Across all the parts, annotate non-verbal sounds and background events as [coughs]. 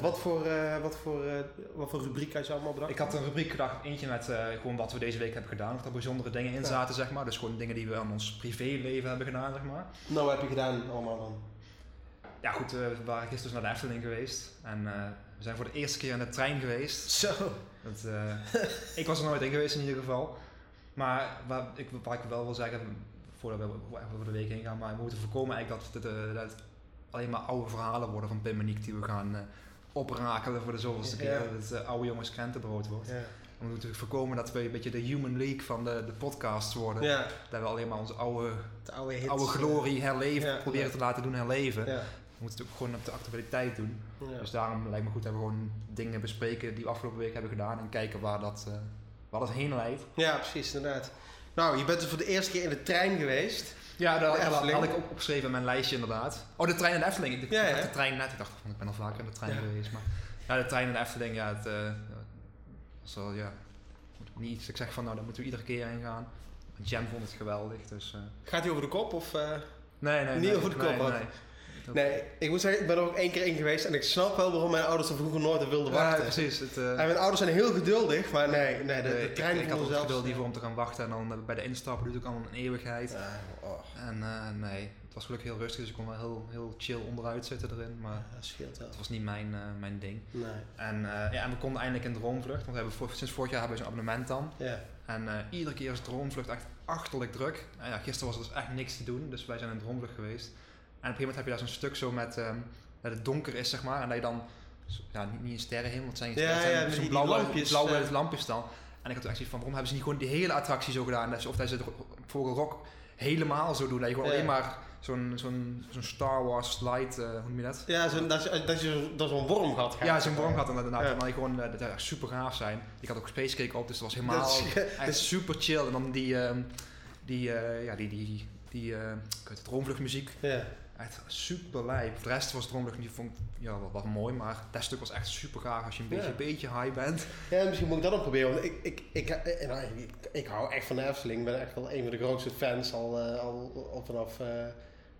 Want wat voor, eh, wat voor, eh, wat voor rubriek had je allemaal bedacht? Ik had een rubriek gedacht, eentje met eh, gewoon wat we deze week hebben gedaan. Of er bijzondere dingen in Ja. zaten, zeg maar. Dus gewoon dingen die we aan ons privéleven hebben gedaan, zeg maar. Nou, wat heb je gedaan allemaal dan? Ja goed, we waren gisteren dus naar de Efteling geweest. En we zijn voor de eerste keer in de trein geweest. Zo. Dat, ik was er nooit in geweest in ieder geval. Maar waar ik, waar ik wel wil zeggen, voordat we over de week heen gaan, maar we moeten voorkomen eigenlijk dat het, dat alleen maar oude verhalen worden van Pim en Niek die we gaan oprakelen voor de zoveelste keer. Dat het eh, oude jongens krentenbrood wordt. Ja. We moeten natuurlijk voorkomen dat we een beetje de human league van de, de podcasts worden. ja, Dat we alleen maar onze oude, de oude hits. oude glorie herleven, ja, proberen ja. te laten doen herleven. We moeten het ook gewoon op de actualiteit doen. Dus daarom lijkt me goed dat we gewoon dingen bespreken die we afgelopen week hebben gedaan en kijken waar dat, eh, waar dat heen leidt. ja, precies, inderdaad. Nou, je bent er voor de eerste keer in de trein geweest. Ja, dat had, ik ook opgeschreven in mijn lijstje inderdaad. Oh, de trein in de Efteling. Ik Ja, dacht ja. de trein net. Ik dacht van, ik ben al vaker in de trein Ja. geweest. Maar ja, de trein in de Efteling, ja, het ja, was wel, ja, niet iets. Ik zeg van, nou, daar moeten we iedere keer heen gaan. Jen vond het geweldig, dus... eh, Gaat hij over de kop of... eh? nee, nee, Niet nee, over de kop, nee. Dat- Nee, ik moet zeggen, ik ben er ook één keer in geweest en ik snap wel waarom mijn ouders er vroeger nooit wilden Ja, wachten. precies. Het, eh, En mijn ouders zijn heel geduldig, maar nee, nee de, nee, de ik- trein ik, had voelde ook geduld liever om te gaan wachten en dan eh, bij de instappen duurt het ook allemaal een eeuwigheid. Ja, oh, En eh, nee, het was gelukkig heel rustig, dus ik kon wel heel, heel chill onderuit zitten erin. Maar dat scheelt wel. het was niet mijn, mijn ding. Nee, En, ja, en we konden eindelijk in Droomvlucht, want we hebben voor- sinds vorig jaar hebben we zo'n abonnement dan. ja. En iedere keer is Droomvlucht echt achterlijk druk. En ja, gisteren was er dus echt niks te doen, dus wij zijn in Droomvlucht geweest. En op een gegeven moment heb je daar zo'n stuk zo met, ehm, dat het donker is, zeg maar. En dat je dan, ja, niet, niet een sterrenhemel, het zijn, Ja, het zijn ja, zo'n die- die blauwe, lampjes, blauwe eh. lampjes dan. En ik had toen echt zoiets van, waarom hebben ze niet gewoon die hele attractie zo gedaan? Dat ze- Of dat ze het Vogelrok helemaal zo doen. Dat je gewoon Ja. alleen maar zo'n zo'n zo'n Star Wars slide, eh, hoe noem je dat? Ja, zo, dat, je, dat je zo- dat zo'n worm gaat. Ja, zo'n worm had inderdaad. Ja. En dan gewoon, eh, dat zou echt super gaaf zijn. Ik had ook Space Cake op, dus dat was helemaal Dat is- [laughs] echt dus- super chill. En dan die, ehm, die, ja, die, die, die, weet het, droomvluchtmuziek. Ja. Echt super lijp. De rest was droomvlucht niet, vond ja, wel, wel mooi, maar dat stuk was echt super gaaf als je een beetje, Ja. beetje high bent. ja, misschien moet ik dat ook proberen. Want ik, ik, ik, eh, nou, ik, ik hou echt van de Efteling. Ik ben echt wel een van de grootste fans al, eh, al, al vanaf,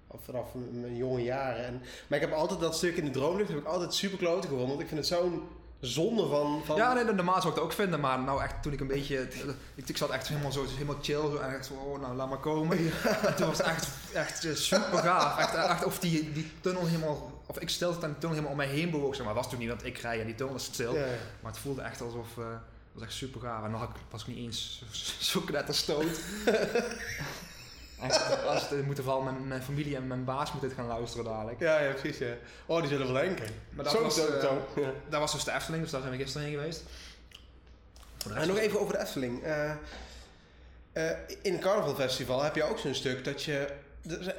al vanaf mijn jonge jaren. En, maar ik heb altijd dat stuk in de droomlucht heb ik altijd super kloten gevonden. Want ik vind het zo'n zonde van... van Ja, nee, normaal zou ik het ook vinden, maar nou echt toen ik een beetje, ik, ik zat echt helemaal zo, helemaal chill, zo, en echt zo, oh, nou laat maar komen. En toen was het echt, echt eh, super gaaf. Echt, echt of die, die tunnel helemaal, of ik zat en die tunnel helemaal om mij heen bewoog, zeg maar. Was toen niet, want ik rij en die tunnel is stil. Ja. Maar het voelde echt alsof, het was echt super gaaf. En ik, was ik niet eens zo- zo knetterstoot. [laughs] Echt, als het, moeten vooral mijn, mijn familie en mijn baas moeten dit gaan luisteren dadelijk. Ja, ja, precies. Ja. Oh, die zullen wel denken. Maar dat zo, was, zo, eh, zo. Dat was dus de Efteling, dus daar zijn we gisteren heen geweest. En nog even over de Efteling. Eh, eh, in het Carnavalfestival heb je ook zo'n stuk dat je...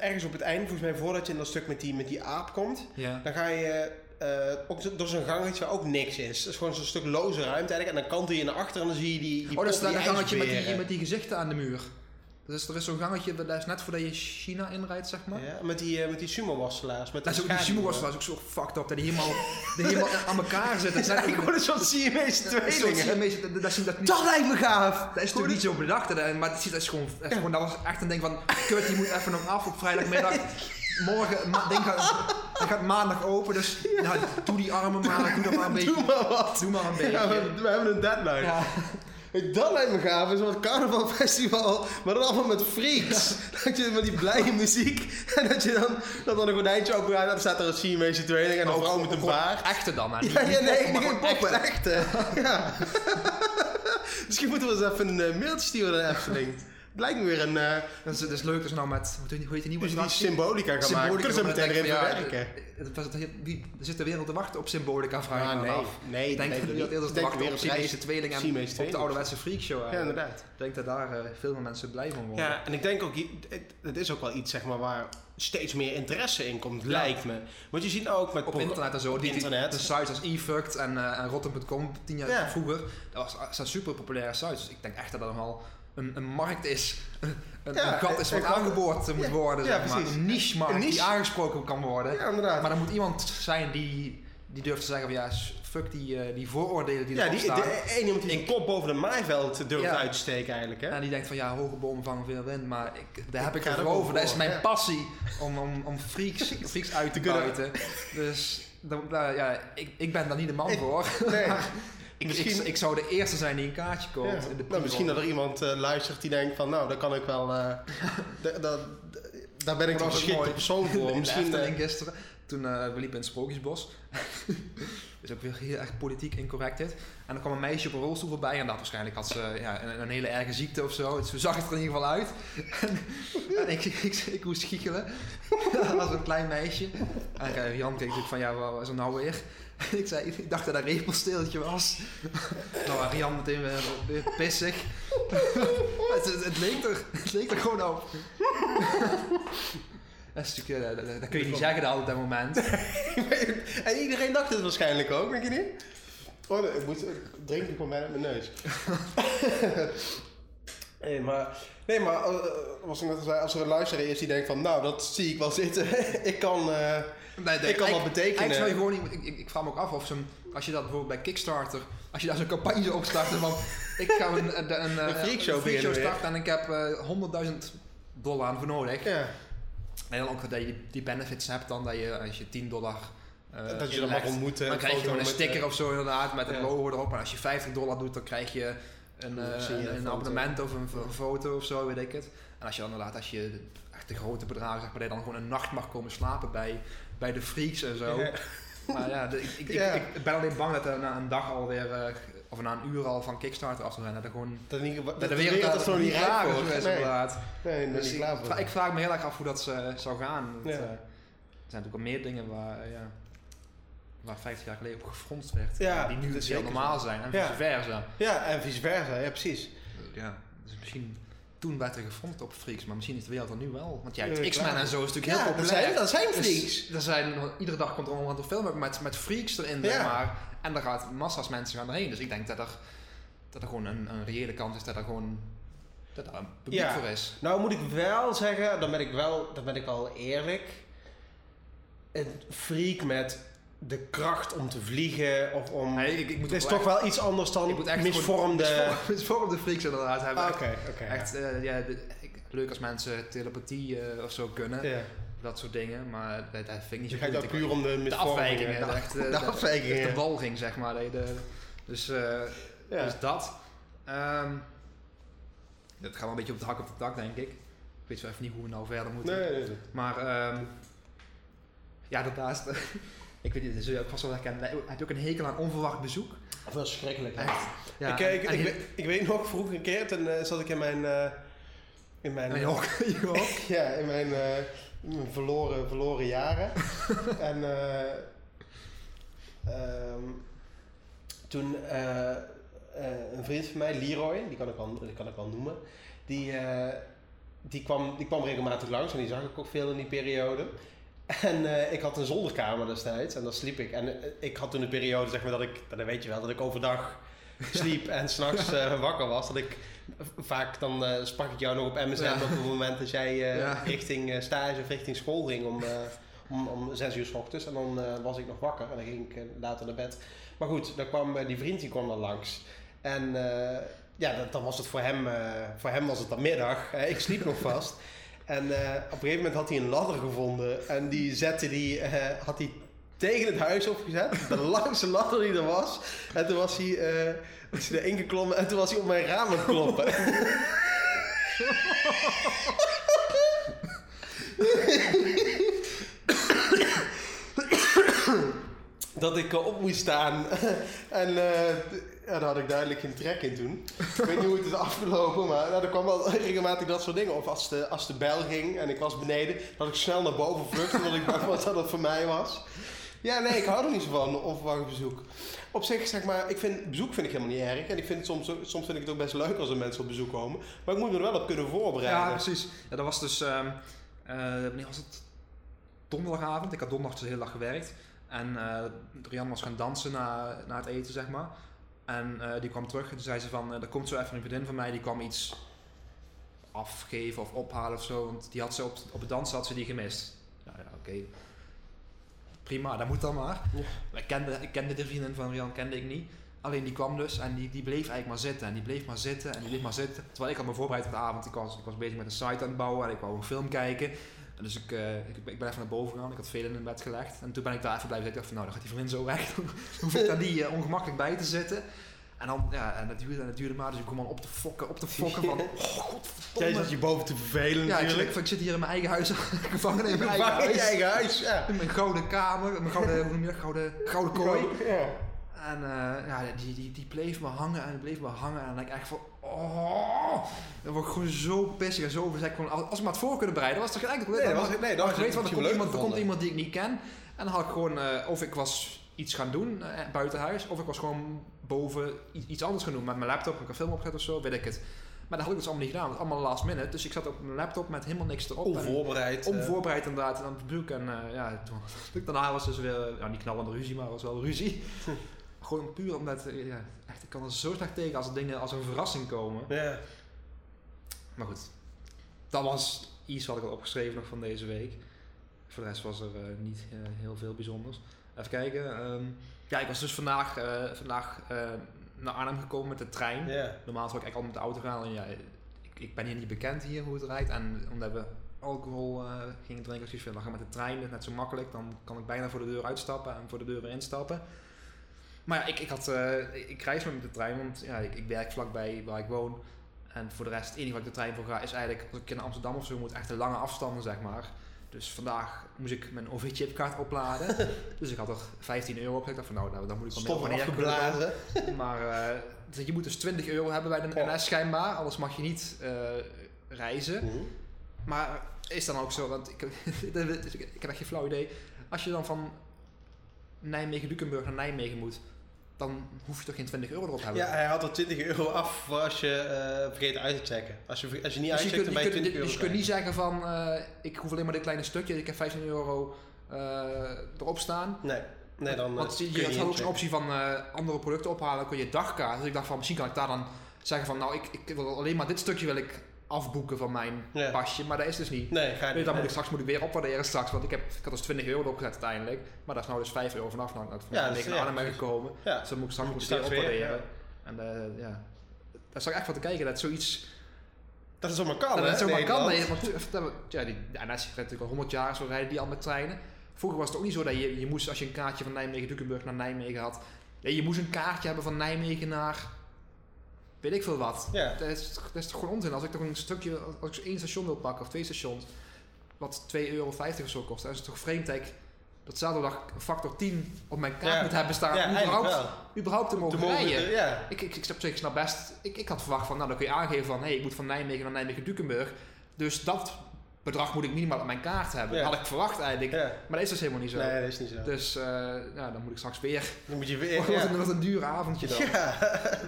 Ergens op het einde, volgens mij voordat je in dat stuk met die, met die aap komt... Ja. Dan ga je eh, ook door zo'n gangetje waar ook niks is. Het is gewoon zo'n stuk loze ruimte eigenlijk. En dan kantel je naar achter en dan zie je die, die Oh, dat is dat gangetje met die, met die gezichten aan de muur. Dus er is zo'n gangetje, dat is net voordat je China inrijdt, zeg maar. Ja, met die, eh, met die sumo-worstelaars. Met Dat is ook, die schaduwen. sumo was was ook zo fucked up, dat die helemaal, die helemaal [laughs] aan elkaar zitten. Dat zijn Ik word een soort Siamese tweelingen. dat, dat, dat, niet, Dat lijkt me gaaf! dat is natuurlijk niet zo bedacht, maar dat, is- gewoon, gewoon, dat was echt een ding van, kut, die moet even nog af op vrijdagmiddag. [laughs] Morgen, ma, ding gaat, maandag open, dus ja, doe die armen maar, doe dat maar een [laughs] beetje. Doe maar wat. Doe maar een beetje. We hebben een deadline. Dat lijkt me gaaf. Een soort carnavalfestival, maar dan allemaal met freaks. [laughs] dat je met die blije muziek. En [laughs] dat je dan, dat dan een gordijntje open gaat. Dan staat er een Siamese tweeling en een vrouw met een baard. Echte dan, hè? [laughs] Ja, nee, maar niet poppen, echte. Ja. Misschien moeten we eens even een eh, mailtje sturen naar Efteling. Het lijkt me weer een... eh Dat is, dat is leuk, dus nou met, hoe heet die nieuwe dus die symbolica gaan maken. Kunnen ze meteen erin verwerken? Het was het, wie, er zit de wereld te wachten op symbolica, vraag ik Ja, me nee. af. Nee, Ik denk nee, dat de wereld eerder Ik te denk wachten weer op tweeling en op de ouderwetse freakshow. Ja, eigenlijk. inderdaad. Ik denk dat daar eh, veel meer mensen blij van worden. Ja, en ik denk ook, het, is ook wel iets zeg maar, waar steeds meer interesse in komt, lijkt me. Want je ziet nou ook met... Op internet en zo. Op die, internet. De sites als eFucked en, eh en Rotten.com, tien jaar Ja. vroeger. Dat was, dat zijn super populaire sites. Dus ik denk echt dat dat nogal een, een markt is. Een, Ja, een gat is wat een aangeboord moet Ja, worden. ja, zeg maar. precies. Een niche markt Een niche. die aangesproken kan worden. Ja, inderdaad. Maar er moet iemand zijn die, die durft te zeggen van ja, fuck die, eh, die vooroordelen die ja, die, staan. één iemand die de kop boven de maaiveld durft Ja. uit te steken eigenlijk, hè? En die denkt van ja, hoge bomen vangen veel wind, maar ik, daar heb Ik ik het er over. Dat is mijn ja. passie om, om, om freaks, [laughs] freaks uit te buiten. Dus dan, nou ja, ik, ik ben daar niet de man Ik- voor. Nee. [laughs] Ik, Misschien- ik, ik zou de eerste zijn die een kaartje koopt. Ja. in de Nou, misschien dat er iemand eh, luistert die denkt van, nou, daar kan ik wel, [laughs] da- daar ben ik ook geschikte persoon voor. [laughs] Misschien, eh, gisteren, toen eh, we liepen in het Sprookjesbos. [laughs] is ook weer heel erg politiek incorrect dit. En er kwam een meisje op een rolstoel voorbij en dat waarschijnlijk had ze ja, een, een hele erge ziekte of zo. Zo zag het er in ieder geval uit. en, en ik, ik, ik, moest giechelen. dat was een klein meisje. En eh, Jan keek natuurlijk van ja, wat is er nou weer? [laughs] Ik zei, ik dacht dat dat een repelsteeltje was. nou, Rian meteen weer, weer pissig. [laughs] het, het, het leek er, het leek er gewoon op. [laughs] Dat, is natuurlijk, eh, dat, dat- dat kun je niet zeggen dan op dat moment. en iedereen dacht het waarschijnlijk ook, denk je niet? Oh, ik moet ik drink ik uit mijn neus. nee, maar, nee, maar eh, was ik net al zei, als er een luisteraar is die denkt van, nou, dat zie ik wel zitten. ik kan, eh, Nee, nee, ik kan wat betekenen. Zou je gewoon niet, ik, ik, ik vraag me ook af of zo'n, als je dat bijvoorbeeld bij Kickstarter, als je daar zo'n campagne zou opstarten van, [laughs] ik ga een, een, een, Een freakshow beginnen weer. starten en ik heb eh 100.000 dollar voor nodig. ja, En dan ook dat je die benefits hebt dan, dat je als je 10 dollar eh, dat je dan mag ontmoeten. dan krijg je gewoon een sticker eh, of zo inderdaad met het ja. logo erop. En als je 50 dollar doet, dan krijg je een, eh, een, een abonnement of een, een foto of zo, weet ik het. En als je dan inderdaad, als je echt de grote bedragen zeg maar, dat je dan gewoon een nacht mag komen slapen bij, bij de freaks en zo. Ja. Maar ja, de- ik, ik, Ja. Ik, ik ben alleen bang dat er na een dag alweer, eh, of na een uur al van Kickstarter af te zijn. Dat er gewoon Dat, niet, dat, dat de wereld dat nog niet rijp is Nee, inderdaad. nee, daar Dus niet ik, vraag me heel erg af hoe dat eh, zou gaan. Want, Ja. er zijn natuurlijk al meer dingen waar, ja, waar 50 jaar geleden op gefronst werd. Ja, die nu dat is heel zeker normaal zijn en Ja. vice versa. Ja, en vice versa, ja precies. Ja, dus misschien toen werd er gefronst op freaks, maar misschien is de wereld er nu wel. Want ja, Ja, X-Men en zo is natuurlijk Ja, heel dat populair. zijn, dat zijn Dus freaks. er zijn, iedere dag komt er een film ook met, met freaks erin, Ja. maar. En daar gaat massa's mensen gaan erheen. Dus ik denk dat er, dat er gewoon een, een reële kans is dat er gewoon dat er een publiek Ja. voor is. Nou moet ik wel zeggen, dan ben ik wel, dan ben ik wel eerlijk. Een freak met de kracht om te vliegen of om... Nee, ik, ik moet het is toch echt- wel iets anders dan ik moet echt misvormde... gewoon [laughs] misvormde freaks inderdaad hebben. Ah, Oké. Echt, eh, ja, de- ik- leuk als mensen telepathie eh, of zo kunnen, ja. dat soort dingen, maar dat, dat vind ik niet zo goed. puur om de de afwijkingen, De, echt, eh, de de- afwijkingen. de walging, zeg maar. de- dus, eh, dus dat. Ehm dat gaat wel een beetje op het hak op de tak, denk ik. Ik weet zo even niet hoe we nou verder moeten. Nee, nee, nee. Maar ehm, ja, daarnaast, [laughs] ik weet niet, dat zul je ook vast wel herkennen. Heb je ook een hekel aan onverwacht bezoek? Verschrikkelijk. Echt. Ja, ik, ik, en- ik, en- weet, ik weet nog vroeger een keer, toen eh, zat ik in mijn... eh, in mijn ook. [laughs] Ja, in mijn, eh, mijn verloren, verloren jaren. [laughs] en eh, ehm, toen een vriend van mij, Leroy, die kan ik wel, die kan ik wel noemen, die, die, kwam, die kwam regelmatig langs en die zag ik ook veel in die periode. En eh, ik had een zolderkamer destijds en daar sliep ik. En eh, ik had toen een periode, zeg maar, dat ik, dan weet je wel, dat ik overdag sliep [laughs] en s'nachts eh wakker was. Dat ik vaak, dan sprak ik jou nog op MSN Ja. op het moment dat jij Ja. richting stage of richting school ging om, om, om zes uur s ochtends. En dan was ik nog wakker en dan ging ik later naar bed. Maar goed, dan kwam die vriend die kwam dan langs. En ja, dan, dan was het voor hem, voor hem was het dan middag. Ik sliep nog vast. En eh, op een gegeven moment had hij een ladder gevonden. En die zette die, eh, had hij tegen het huis opgezet. De [laughs] langste ladder die er was. En toen was hij, eh was hij erin geklommen. En toen was hij op mijn raam aan het kloppen. [laughs] dat ik op moest staan. en eh, ja, daar had ik duidelijk geen trek in toen. ik weet niet hoe het is afgelopen, maar nou, er kwam wel [laughs] regelmatig dat soort dingen. Of als de, als de bel ging en ik was beneden, dat ik snel naar boven vluchtte, omdat ik bang was dat het voor mij was. Ja, nee, ik hou er niet zo van, onverwacht bezoek. Op zich, zeg maar, ik vind, bezoek vind ik helemaal niet erg. En ik vind soms, soms vind ik het ook best leuk als er mensen op bezoek komen. Maar ik moet me er wel op kunnen voorbereiden. Ja, precies. Ja, dat was dus, wanneer was het? Donderdagavond. Ik had donderdag dus de hele dag gewerkt. En eh Rian was gaan dansen na, na het eten, zeg maar. En eh, die kwam terug en toen zei ze van, eh, er komt zo even een vriendin van mij, die kwam iets afgeven of ophalen of zo. Want die had ze op, op het dansen had ze die gemist. Ja, ja oké. Prima, dat moet dan maar. Ja. Ik, kende, ik kende de vriendin van Rian, kende ik niet. Alleen die kwam dus en die, die bleef eigenlijk maar zitten. En die bleef maar zitten en die bleef maar zitten. Terwijl ik had me voorbereid op de avond. Ik was, ik was bezig met een site aan het bouwen en ik wou een film kijken. En dus ik, eh, ik, ik ben even naar boven gegaan, ik had veel in het bed gelegd. En toen ben ik daar even blijven zitten. Ik dacht van, nou, dan gaat die vriendin zo weg. [laughs] Dan hoef ik daar niet eh, ongemakkelijk bij te zitten. En dan, ja, en dat duurde en dat duurde maar. Dus ik kom dan op te fokken, op te fokken van, [laughs] oh, Jij godverdomme. zit je boven te vervelen Ja, ik, natuurlijk. ik, ik zit hier in mijn eigen huis, [laughs] gevangen in mijn eigen Waar in huis. eigen huis, ja. In mijn gouden kamer, mijn gouden, hoe noem je dat, gouden, gouden kooi. Ja. En eh, ja, die, die, die bleef me hangen en bleef me hangen. En dan ik echt van, oh, dan word ik gewoon zo pissig en zo verzet. Gewoon, als we maar het voor kunnen bereiden, was er geen enkel Nee, dat was, nee, dat was ik weet het wat, er komt, iemand, er komt iemand die ik niet ken. En dan had ik gewoon, eh, of ik was iets gaan doen eh, buiten huis, of ik was gewoon boven iets anders gaan doen. Met mijn laptop, ik een film opgezet of zo, weet ik het. Maar dat had ik dus allemaal niet gedaan. Dat was allemaal last minute. Dus ik zat op mijn laptop met helemaal niks erop. En- Onvoorbereid. eh. Onvoorbereid inderdaad aan het bezoek. En eh, ja, toen, [laughs] daarna was dus weer, nou niet knallende ruzie, maar was wel ruzie. [laughs] Gewoon puur omdat, eh, ja, echt, ik kan er zo slecht tegen als er dingen als een verrassing komen. ja. Maar goed, dat was iets wat ik had opgeschreven nog van deze week. Voor de rest was er eh, niet eh, heel veel bijzonders. Even kijken. ehm, ja, ik was dus vandaag, vandaag naar Arnhem gekomen met de trein. Normaal zou ik eigenlijk altijd met de auto gaan. En ja, ik, ik ben hier niet bekend hier hoe het rijdt. En omdat we alcohol gingen drinken, dus ik van, dan met de trein, dat is net zo makkelijk. Dan kan ik bijna voor de deur uitstappen en voor de deur weer instappen. Maar ja, ik, ik, had, eh, ik reis met de trein, want ja, ik, ik werk vlakbij waar ik woon. En voor de rest, het enige waar ik de trein voor ga, is eigenlijk als ik in Amsterdam of zo moet, echt de lange afstanden, zeg maar. Dus vandaag moest ik mijn OV-chipkaart opladen. [laughs] dus ik had er 15 euro op. Ik dacht van nou, nou, dan moet ik wel Stop mee op en neer kunnen gaan. afgeblazen. Maar eh, dus je moet dus 20 euro hebben bij de. NS schijnbaar, anders mag je niet eh, reizen. Maar is dan ook zo, want ik, [laughs] ik heb echt geen flauw idee. Als je dan van Nijmegen-Dukenburg naar Nijmegen moet, dan hoef je toch geen 20 euro erop te hebben. Ja, hij had er 20 euro af voor als je eh, vergeet uit te checken. Als je, als je niet dus je uitcheckt, kunt, dan ben je kunt, 20 euro dus je kunt niet zeggen van, eh, ik hoef alleen maar dit kleine stukje, ik heb 15 euro eh, erop staan. Nee, nee dan Want je, je had ook inchecken. optie van andere producten ophalen, kun je dagkaart. Dus ik dacht van, misschien kan ik daar dan zeggen van, nou, ik, ik wil alleen maar dit stukje wil ik afboeken van mijn Ja. pasje, maar dat is dus niet. Nee, ga je niet. dan moet ik straks moet ik weer opwaarderen straks, want ik, heb, ik had dus 20 euro opgezet uiteindelijk. Maar daar is nou dus 5 euro vanaf, nou, dat Ja, ja, dus- 9 ja, Arnhem ben precies. gekomen. Ja. Dus dan moet ik straks Moet ik weer opwaarderen. En eh, ja, daar zag ik echt van te kijken, dat zoiets... Dat is zomaar kan, dat het zomaar kan, nee, want dat we- ja, die, de NS rijdt natuurlijk al 100 jaar, zo rijden die al met treinen. Vroeger was het ook niet zo dat je, je moest, als je een kaartje van Nijmegen-Dukenburg naar Nijmegen had, ja, je moest een kaartje hebben van Nijmegen naar weet ik veel wat. Dat is, dat is toch gewoon onzin. Als ik toch een stukje, als ik één station wil pakken of twee stations, wat 2,50 euro of zo kost, dan is het toch vreemd dat ik dag een factor 10 op mijn kaart moet hebben staan. Ja, überhaupt, überhaupt te mogen Te mogen- rijden. Ja. Ik, ik, ik, snap, ik snap best, ik, ik had verwacht van, nou dan kun je aangeven van, hé, hey, ik moet van Nijmegen naar Nijmegen-Dukenburg. Dus dat bedrag moet ik minimaal op mijn kaart hebben. Ja. Dat had ik verwacht eigenlijk. ja. Maar dat is dus helemaal niet zo. Nee, dat is niet zo. Dus eh, ja, dan moet ik straks weer. Dan moet je weer... [laughs] Wat, een, Ja. wat een duur avondje dan. Ja.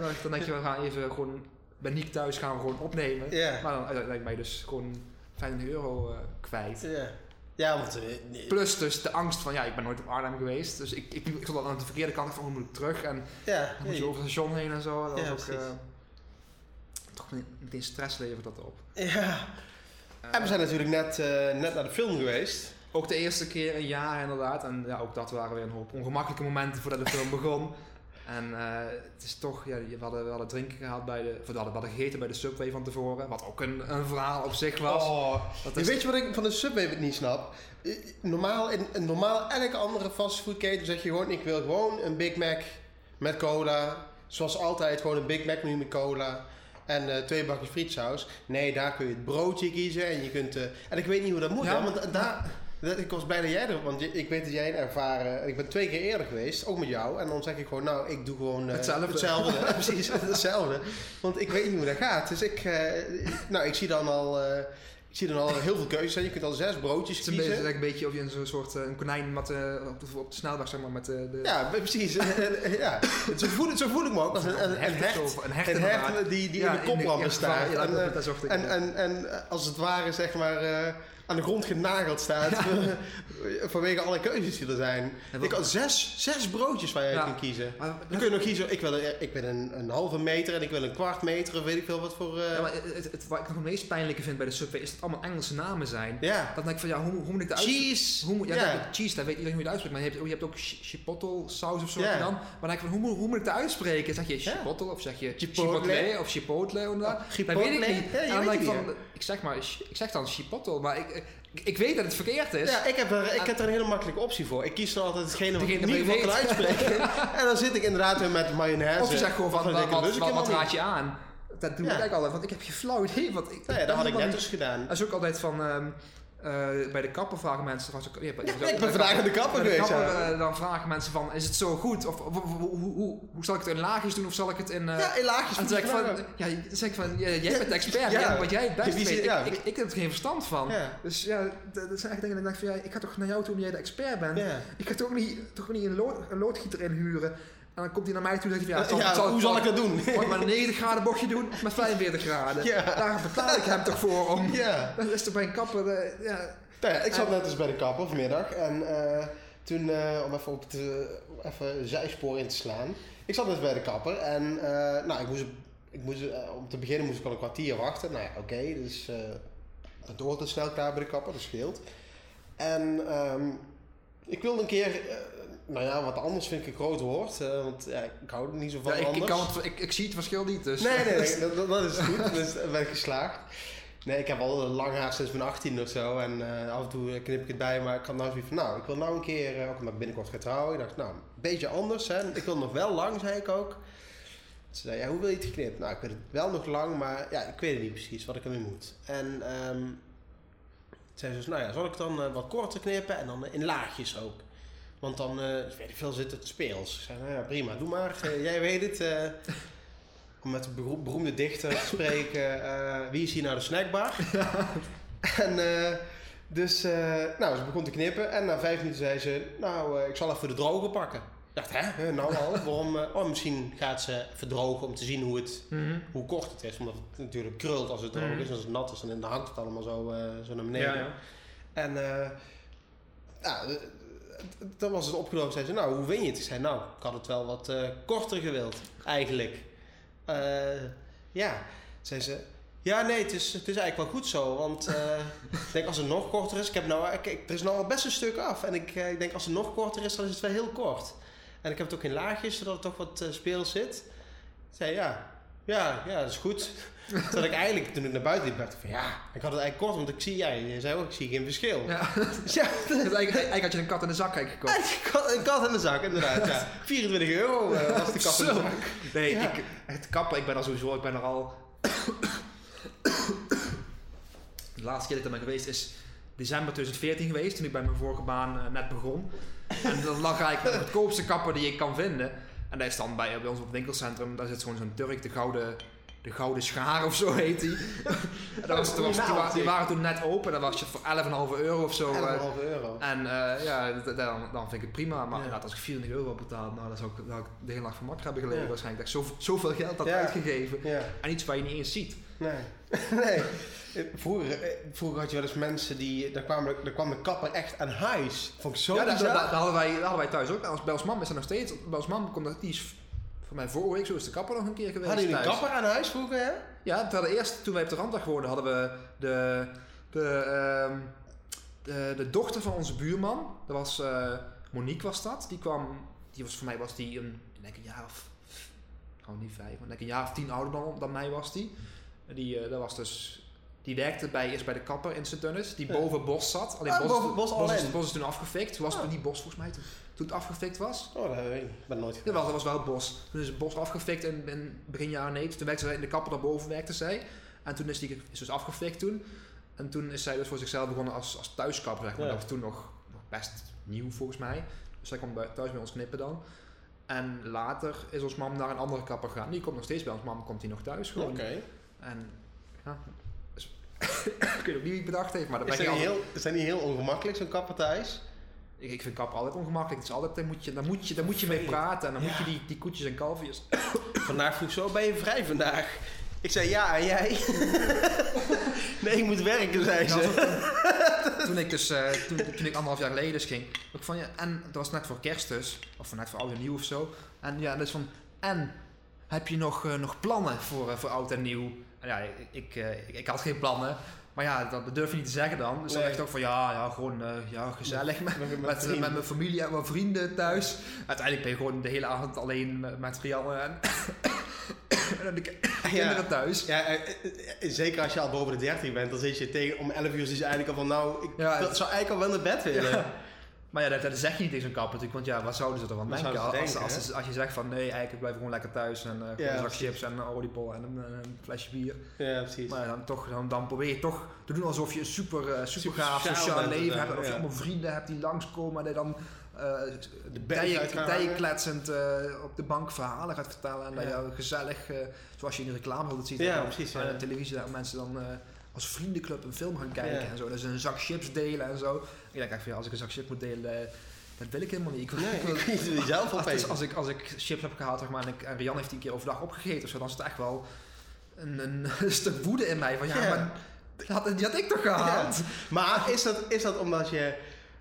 Dan, dan denk je, we gaan even gewoon bij Niek thuis gaan we gewoon opnemen. Maar dan uiteindelijk ben je dus gewoon 25 euro eh, kwijt. Ja. Ja, want... eh, nee. Plus dus de angst van, ja, ik ben nooit op Arnhem geweest. Dus ik, ik, ik stond aan de verkeerde kant van, hoe moet ik terug? En Ja. dan moet je over het station heen en zo. Dat was ook, toch meteen stress levert dat op. Ja. En we zijn natuurlijk net, eh, net naar de film geweest. Ook de eerste keer een jaar inderdaad. En ja, ook dat waren weer een hoop ongemakkelijke momenten voordat de film begon. [laughs] En eh, het is toch, ja, we hadden, we hadden drinken gehad bij de, we hadden, we hadden gegeten bij de Subway van tevoren. Wat ook een, een verhaal op zich was. Oh. Is- weet je wat ik van de Subway niet snap? Eh, Normaal, in, in normaal elke andere fastfoodketen zeg je gewoon... ik wil gewoon een Big Mac met cola. Zoals altijd, gewoon een Big Mac menu met cola. En eh, twee bakjes frietsaus. Nee, daar kun je het broodje kiezen. En, je kunt, eh, en ik weet niet hoe dat moet. Ja, hè, want daar, dat, ik was bijna jij er. Want ik weet dat jij een ervaren... Ik ben twee keer eerder geweest, ook met jou. En dan zeg ik gewoon, nou, ik doe gewoon... eh, Hetzelfde. Hetzelfde, [laughs] [laughs] precies. Hetzelfde. Want ik weet niet hoe dat gaat. Dus ik... nou, ik zie dan al... eh, zie dan al heel veel keuzes. zijn. Je kunt al zes broodjes Het is een beetje, kiezen. een beetje of je een zo'n soort eh, een konijn met, eh, op, de, op de snelweg, zeg maar, met de... de Ja, precies. [laughs] [laughs] ja. Zo, voel, zo voel ik me ook als een, een, een hecht. of een hecht, Een inderdaad. hecht die, die Ja, in de koplampen staat. Ja, en, eh, en, en, en eh, als het ware zeg maar eh, aan de grond genageld staat. [laughs] vanwege alle keuzes die er zijn. Ik had zes, zes broodjes waar je uit kunt kiezen. maar, Dan kun je nog kiezen, ik wil, een, ik wil een, een halve meter en ik wil een kwart meter of weet ik veel wat voor... eh, ja, maar het, wat ik nog het meest pijnlijke vind bij de Subway is dat het allemaal Engelse namen zijn. ja. Dan denk ik van, ja, hoe, hoe moet ik de. Cheese. Hoe, moet- ja, dat- cheese, dat weet iedereen hoe je het uitspreekt. Maar je hebt, je hebt ook chi- chipotle saus of zo dan. Maar dan denk ik van, hoe, moet- hoe moet ik het uitspreken? Zeg je chipotle of zeg je Chipotle. chipotle of chipotle? Of dat? Chipotle. dat weet ik niet. Ja, je en dan weet denk ik het van, ik zeg maar, ik zeg dan chipotle, maar ik, ik, weet dat het verkeerd is. Ja, ik heb, er, ik heb er een hele makkelijke optie voor. Ik kies dan altijd hetgene wat ik niet kan uitspreken. en dan zit ik inderdaad weer met mayonaise. Of je zegt gewoon van, wat, wat, wat, wat raad je aan? Dat doe ik eigenlijk altijd, want ik heb geen flauw idee. Want ik. Nou ja, ben dat had ik net dus gedaan. Dat is ook altijd van... ehm, eh, bij de kapper vragen mensen... Was ook, ja, bij- bij ik ben vandaag de kapper de geweest, kapper, eh, dan vragen mensen van, is het zo goed? Of, of- of- hoe, hoe, hoe, zal ik het in laagjes doen of zal ik het in... eh, ja, in laagjes. en dan zeg ik van, ja, zeg ik van jij bent de expert, ja. jij- wat jij het best weet. ik, ik, ik heb er geen verstand van. Dus ja, dat, dat zijn echt dingen dat ik denk van, ja, ik ga toch naar jou toe omdat jij de expert bent. Ik ga toch niet, toch niet een, lood, een loodgieter inhuren. En dan komt hij naar mij toe en zegt hij, ja, zal, Ja, zal, hoe zal ik dat doen? Zal ik maar een 90 graden bochtje doen met 45 graden? [laughs] Ja. Daar betaal ik hem toch voor om... Ja. Dat is toch bij een kapper, eh, ja... Nou ja, ik zat net eens bij de kapper vanmiddag en eh, toen, eh, om even op het even zijspoor in te slaan. Ik zat net bij de kapper en nou, ik moest, ik moest, om te beginnen moest ik al een kwartier wachten. Nou ja, oké, dus het hoort het snel klaar bij de kapper, dat scheelt. En ehm, ik wilde een keer, nou ja, wat anders vind ik een groot woord, eh, want ja, ik hou er niet zo van ja ik, ik, anders. kan het, ik, ik zie het verschil niet, dus... Nee, nee, nee, [laughs] dat, dat- is goed. Dus ben ik geslaagd. Nee, ik heb al lang haar sinds mijn 18 of zo. En eh, af en toe knip ik het bij, maar ik had nou zoiets van, nou, ik wil nou een keer, eh, ook omdat ik binnenkort ga trouwen. Ik dacht, nou, een beetje anders. Hè. Ik wil nog wel lang, zei ik ook. Ze zei, ja, hoe wil je het geknipt? Nou, ik wil het wel nog lang, maar ja, ik weet het niet precies wat ik ermee moet. En ehm zei ze dus, nou ja, zal ik dan wat korter knippen en dan in laagjes ook? Want dan, eh, weet ik veel, zit het speels. Ik zei, nou ja, prima, doe maar. Eh, jij weet het. eh, om met de bero- beroemde dichter te spreken. [laughs] wie is hier nou de snackbar? [laughs] en dus, nou, ze begon te knippen. En na vijf minuten zei ze, nou, ik zal even de droger pakken. Ik dacht, hè, nou al? Waarom? oh, misschien gaat ze even drogen om te zien hoe, het, Mhm. hoe kort het is. Omdat het natuurlijk krult als het droog Mhm. is. Als het nat is, dan hangt het allemaal zo, zo naar beneden. Ja, ja. En eh, dan was het opgelopen. Zei ze, nou, hoe vind je het? Ik zei, nou, ik had het wel wat eh, korter gewild, eigenlijk. Eh, ja, zei ze, ja, nee, het is, het is eigenlijk wel goed zo. Want eh, [laughs] ik denk, als het nog korter is, ik heb nou, ik, er is nou al best een stuk af. En ik, ik denk, als het nog korter is, dan is het wel heel kort. En ik heb het ook in laagjes, zodat het toch wat speels zit. Ik zei, ja, ja, ja, dat is goed. [laughs] Terwijl ik eigenlijk, toen ik naar buiten liep, dacht ik van, ja, ik had het eigenlijk kort. Want ik zie, ja, je zei ook, ik zie geen verschil. Ja. Dus [laughs] [laughs] ja, Dus eigenlijk, eigenlijk had je een kat in de zak gekocht. een kat, een kat in de zak, inderdaad. Ja. 24 euro eh, was de kat in de zak. Nee, Ja. ik, het kappen, ik ben er sowieso, ik ben er al... [coughs] de laatste keer dat ik er ben geweest is december 2014 geweest, toen ik bij mijn vorige baan eh, net begon. En dan lag eigenlijk de goedkoopste kapper die ik kan vinden. En daar is dan bij, bij ons op het winkelcentrum, daar zit gewoon zo'n Turk, de gouden, de gouden schaar of zo heet die. [laughs] En dat was, die, wa- die waren toen net open, dan was je voor 11,5 euro of zo. eh, 11,5 euro. en eh, ja, dan, dan vind ik het prima. Maar Ja. inderdaad, als ik 400 euro had betaald, nou, dan zou ik, dan de hele nacht van makker hebben gelegen. Ja. Waarschijnlijk dat ik zoveel, zoveel geld had Ja. uitgegeven. En iets waar je niet eens ziet. nee. [laughs] nee. Eh, Vroeger, vroeger had je wel eens mensen die, daar, kwamen, daar kwam de kapper echt aan huis. Vond ik zo ja, dat, dat- dat hadden wij, dat hadden wij thuis ook. Als mam is er nog steeds. Mam komt dat, die is voor mij vorige week zo is de kapper nog een keer geweest. Hadden jullie een kapper aan huis vroeger, hè? Ja, we hadden eerst, toen wij op de randdag woonden, hadden we de, de, ehm, de, de dochter van onze buurman. Dat was, eh, Monique was dat. Die kwam, die was voor mij was die een, denk een jaar of, nou niet vijf, maar denk een jaar of tien ouder dan, dan mij was die. Die, eh, dat was dus, die werkte bij, eerst bij de kapper in Sint-Dennis, die Ja. boven Bos zat. Alleen Ah, Bos, boven Bos Bos, is, alleen. Bos is toen afgefikt. Toen was Ah. niet Bos volgens mij, toen, toen het afgefikt was. Oh, dat weet ik. Ben nooit Ja, wel, dat was wel Bos. Toen is het Bos afgefikt in, in begin jaren 90. Toen werkte zij in de kapper daarboven, werkte zij. En toen is die is dus afgefikt toen. En toen is zij dus voor zichzelf begonnen als, als thuiskapper, zeg maar. Ja. Dat was toen nog, nog best nieuw volgens mij. Dus zij kwam bij, thuis bij ons knippen dan. En later is ons mam naar een andere kapper gegaan. Die komt nog steeds bij ons mam, komt die nog thuis gewoon. Oké. En ja, dus, [coughs] ik weet ook niet wie het bedacht heeft, maar dat Is ben ik altijd... heel, is dat niet heel ongemakkelijk, zo'n kapper thuis? Ik, ik vind kappen altijd ongemakkelijk. Het is altijd, daar moet je, daar moet je, daar moet je mee praten. En dan moet je die, die koetjes en kalfjes [coughs] Vandaag vroeg zo, ben je vrij vandaag? Ik zei ja, en jij? [laughs] nee, ik moet werken, zei ze. toen, [laughs] toen ik dus, eh, toen, toen ik anderhalf jaar geleden dus ging, ook van ja, en dat was net voor kerst dus, of net voor oud en nieuw of zo. En ja, dus van, en heb je nog, eh, nog plannen voor, eh, voor oud en nieuw? En ja, ik, ik, eh, ik, had geen plannen, maar ja, dat durf je niet te zeggen dan. Dus dan dacht ik ook van ja, ja gewoon eh, ja, gezellig met, Met- met met, vrienden. met mijn familie en mijn vrienden thuis. Uiteindelijk ben je gewoon de hele avond alleen met, Rianne en [coughs] en de ki- [coughs] kinderen thuis. Ja, eh, zeker als je al boven de 30 bent, dan zit je tegen om 11 uur dus eigenlijk al van nou, ik Ja, dat het- zou eigenlijk al wel naar bed willen. Ja. [laughs] Maar ja, dat, dat zeg je niet tegen zo'n kapper natuurlijk, want ja, wat zouden ze ervan Wat denken? ze Als, denken, als, als, als je zegt van nee, eigenlijk ik blijf gewoon lekker thuis en eh Ja, een zak chips en een oliebol en een, eh, een flesje bier. Ja, precies. Maar dan, toch, dan, dan probeer je toch te doen alsof je een super, eh, super gaaf sociaal leven hebt. En of je allemaal vrienden hebt die langskomen en die dan eh De dijenkletsend eh op de bank verhalen gaat vertellen. En dat je gezellig, zoals je in de reclame altijd ziet, Ja, precies, aan de televisie dat mensen dan... als vriendenclub een film gaan kijken en zo. Dat ze een zak chips delen en zo. Ik denk echt van ja, als ik een zak chips moet delen, eh, dat wil ik helemaal niet. Ik wil, Nee, [laughs] ik wil- ik weet het zelf als, als, ik, als ik chips heb gehaald zeg maar, en, ik, en Rian heeft die een keer overdag opgegeten, of zo, dan is het echt wel een, een [laughs] stuk woede in mij. Van ja, Ja. maar die had, die had ik toch gehaald? Maar is dat, is dat omdat je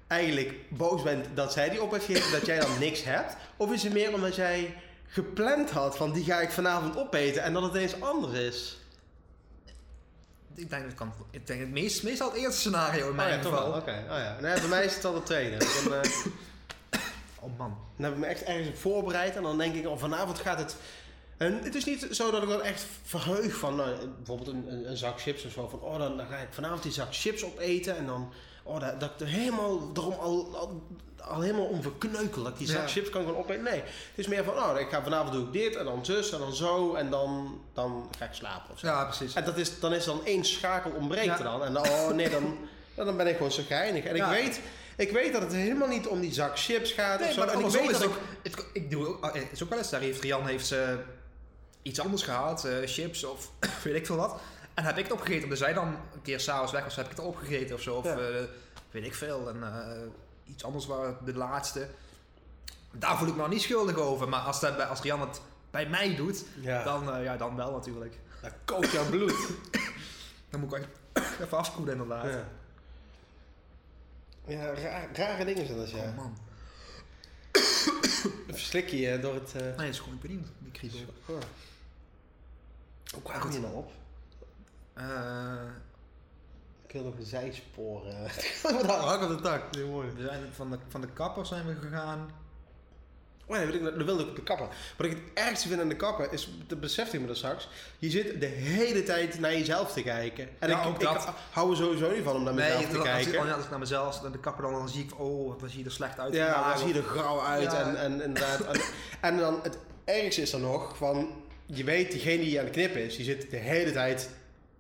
eigenlijk boos bent dat zij die op heeft gegeten, dat jij dan [laughs] niks hebt? Of is het meer omdat jij gepland had van die ga ik vanavond opeten en dat het eens anders is? Ik denk, dat kan, ik denk het meest, meestal het eerste scenario in mijn oh ja, toch geval. Oké. Oh ja. Nee, bij mij is het al het tweede. Dan, eh, [coughs] Oh man. dan heb ik me echt ergens op voorbereid en dan denk ik, oh, vanavond gaat het... En het is niet zo dat ik dan echt verheug van nou, bijvoorbeeld een, een, een zak chips of zo. Van oh, dan, dan ga ik vanavond die zak chips opeten en dan... Oh, dat, dat ik er helemaal, erom al, al, al helemaal om verkneukel. Dat ik die zak Ja. chips kan gewoon opeten. Nee, het is meer van, oh, ik ga vanavond doe ik dit en dan zus en dan zo en dan, dan ga ik slapen of zo. Ja, precies. En dat is, dan is dan één schakel ontbreekt er dan. En dan, oh nee, dan, [laughs] dan ben ik gewoon zo geinig. En ik, weet, ik weet dat het helemaal niet om die zak chips gaat Nee, of zo. maar En ik weet dat het ik... ook, het, ik doe ook, ah, het is ook wel eens, daar heeft Rian heeft ze iets anders gehaald, eh, chips of [coughs] weet ik veel wat. En heb ik het opgegeten, omdat zij dan een keer s'avonds weg was, heb ik het opgegeten of zo. Of Ja. eh, weet ik veel, en eh, iets anders waar de laatste. Daar voel ik me nou niet schuldig over, maar als, dat, bij- als Rian het bij mij doet, Ja, dan, dan, eh, ja, dan wel natuurlijk. kookt jouw bloed. [coughs] Dan moet ik [coughs] even afkoelen inderdaad. ja, ja raar- rare dingen zijn dat, ja. Oh man. [coughs] Verslik je door het... Nee, het is gewoon, niet, die kriebel. oh. Hoe kwam je nou op? Eh, Ik wil nog een zijspoor. [laughs] hak op de tak. Heel mooi. we zijn van de, van de kapper zijn we gegaan. Oh nee, dat wil- dat wilde ik op de kapper. Wat ik het ergste vind aan de kapper is, dat besefte ik me dat straks, je zit de hele tijd naar jezelf te kijken. En Ja, ik, ook ik dat. hou er sowieso niet van om naar mezelf te als, kijken. Als, als ik naar mezelf, naar de kapper dan, dan zie ik, oh, wat zie je er slecht uit. Ja, dan zie je er grauw uit Ja. en, en inderdaad. En, [laughs] en dan het ergste is dan nog van, je weet, diegene die aan het knippen is, die zit de hele tijd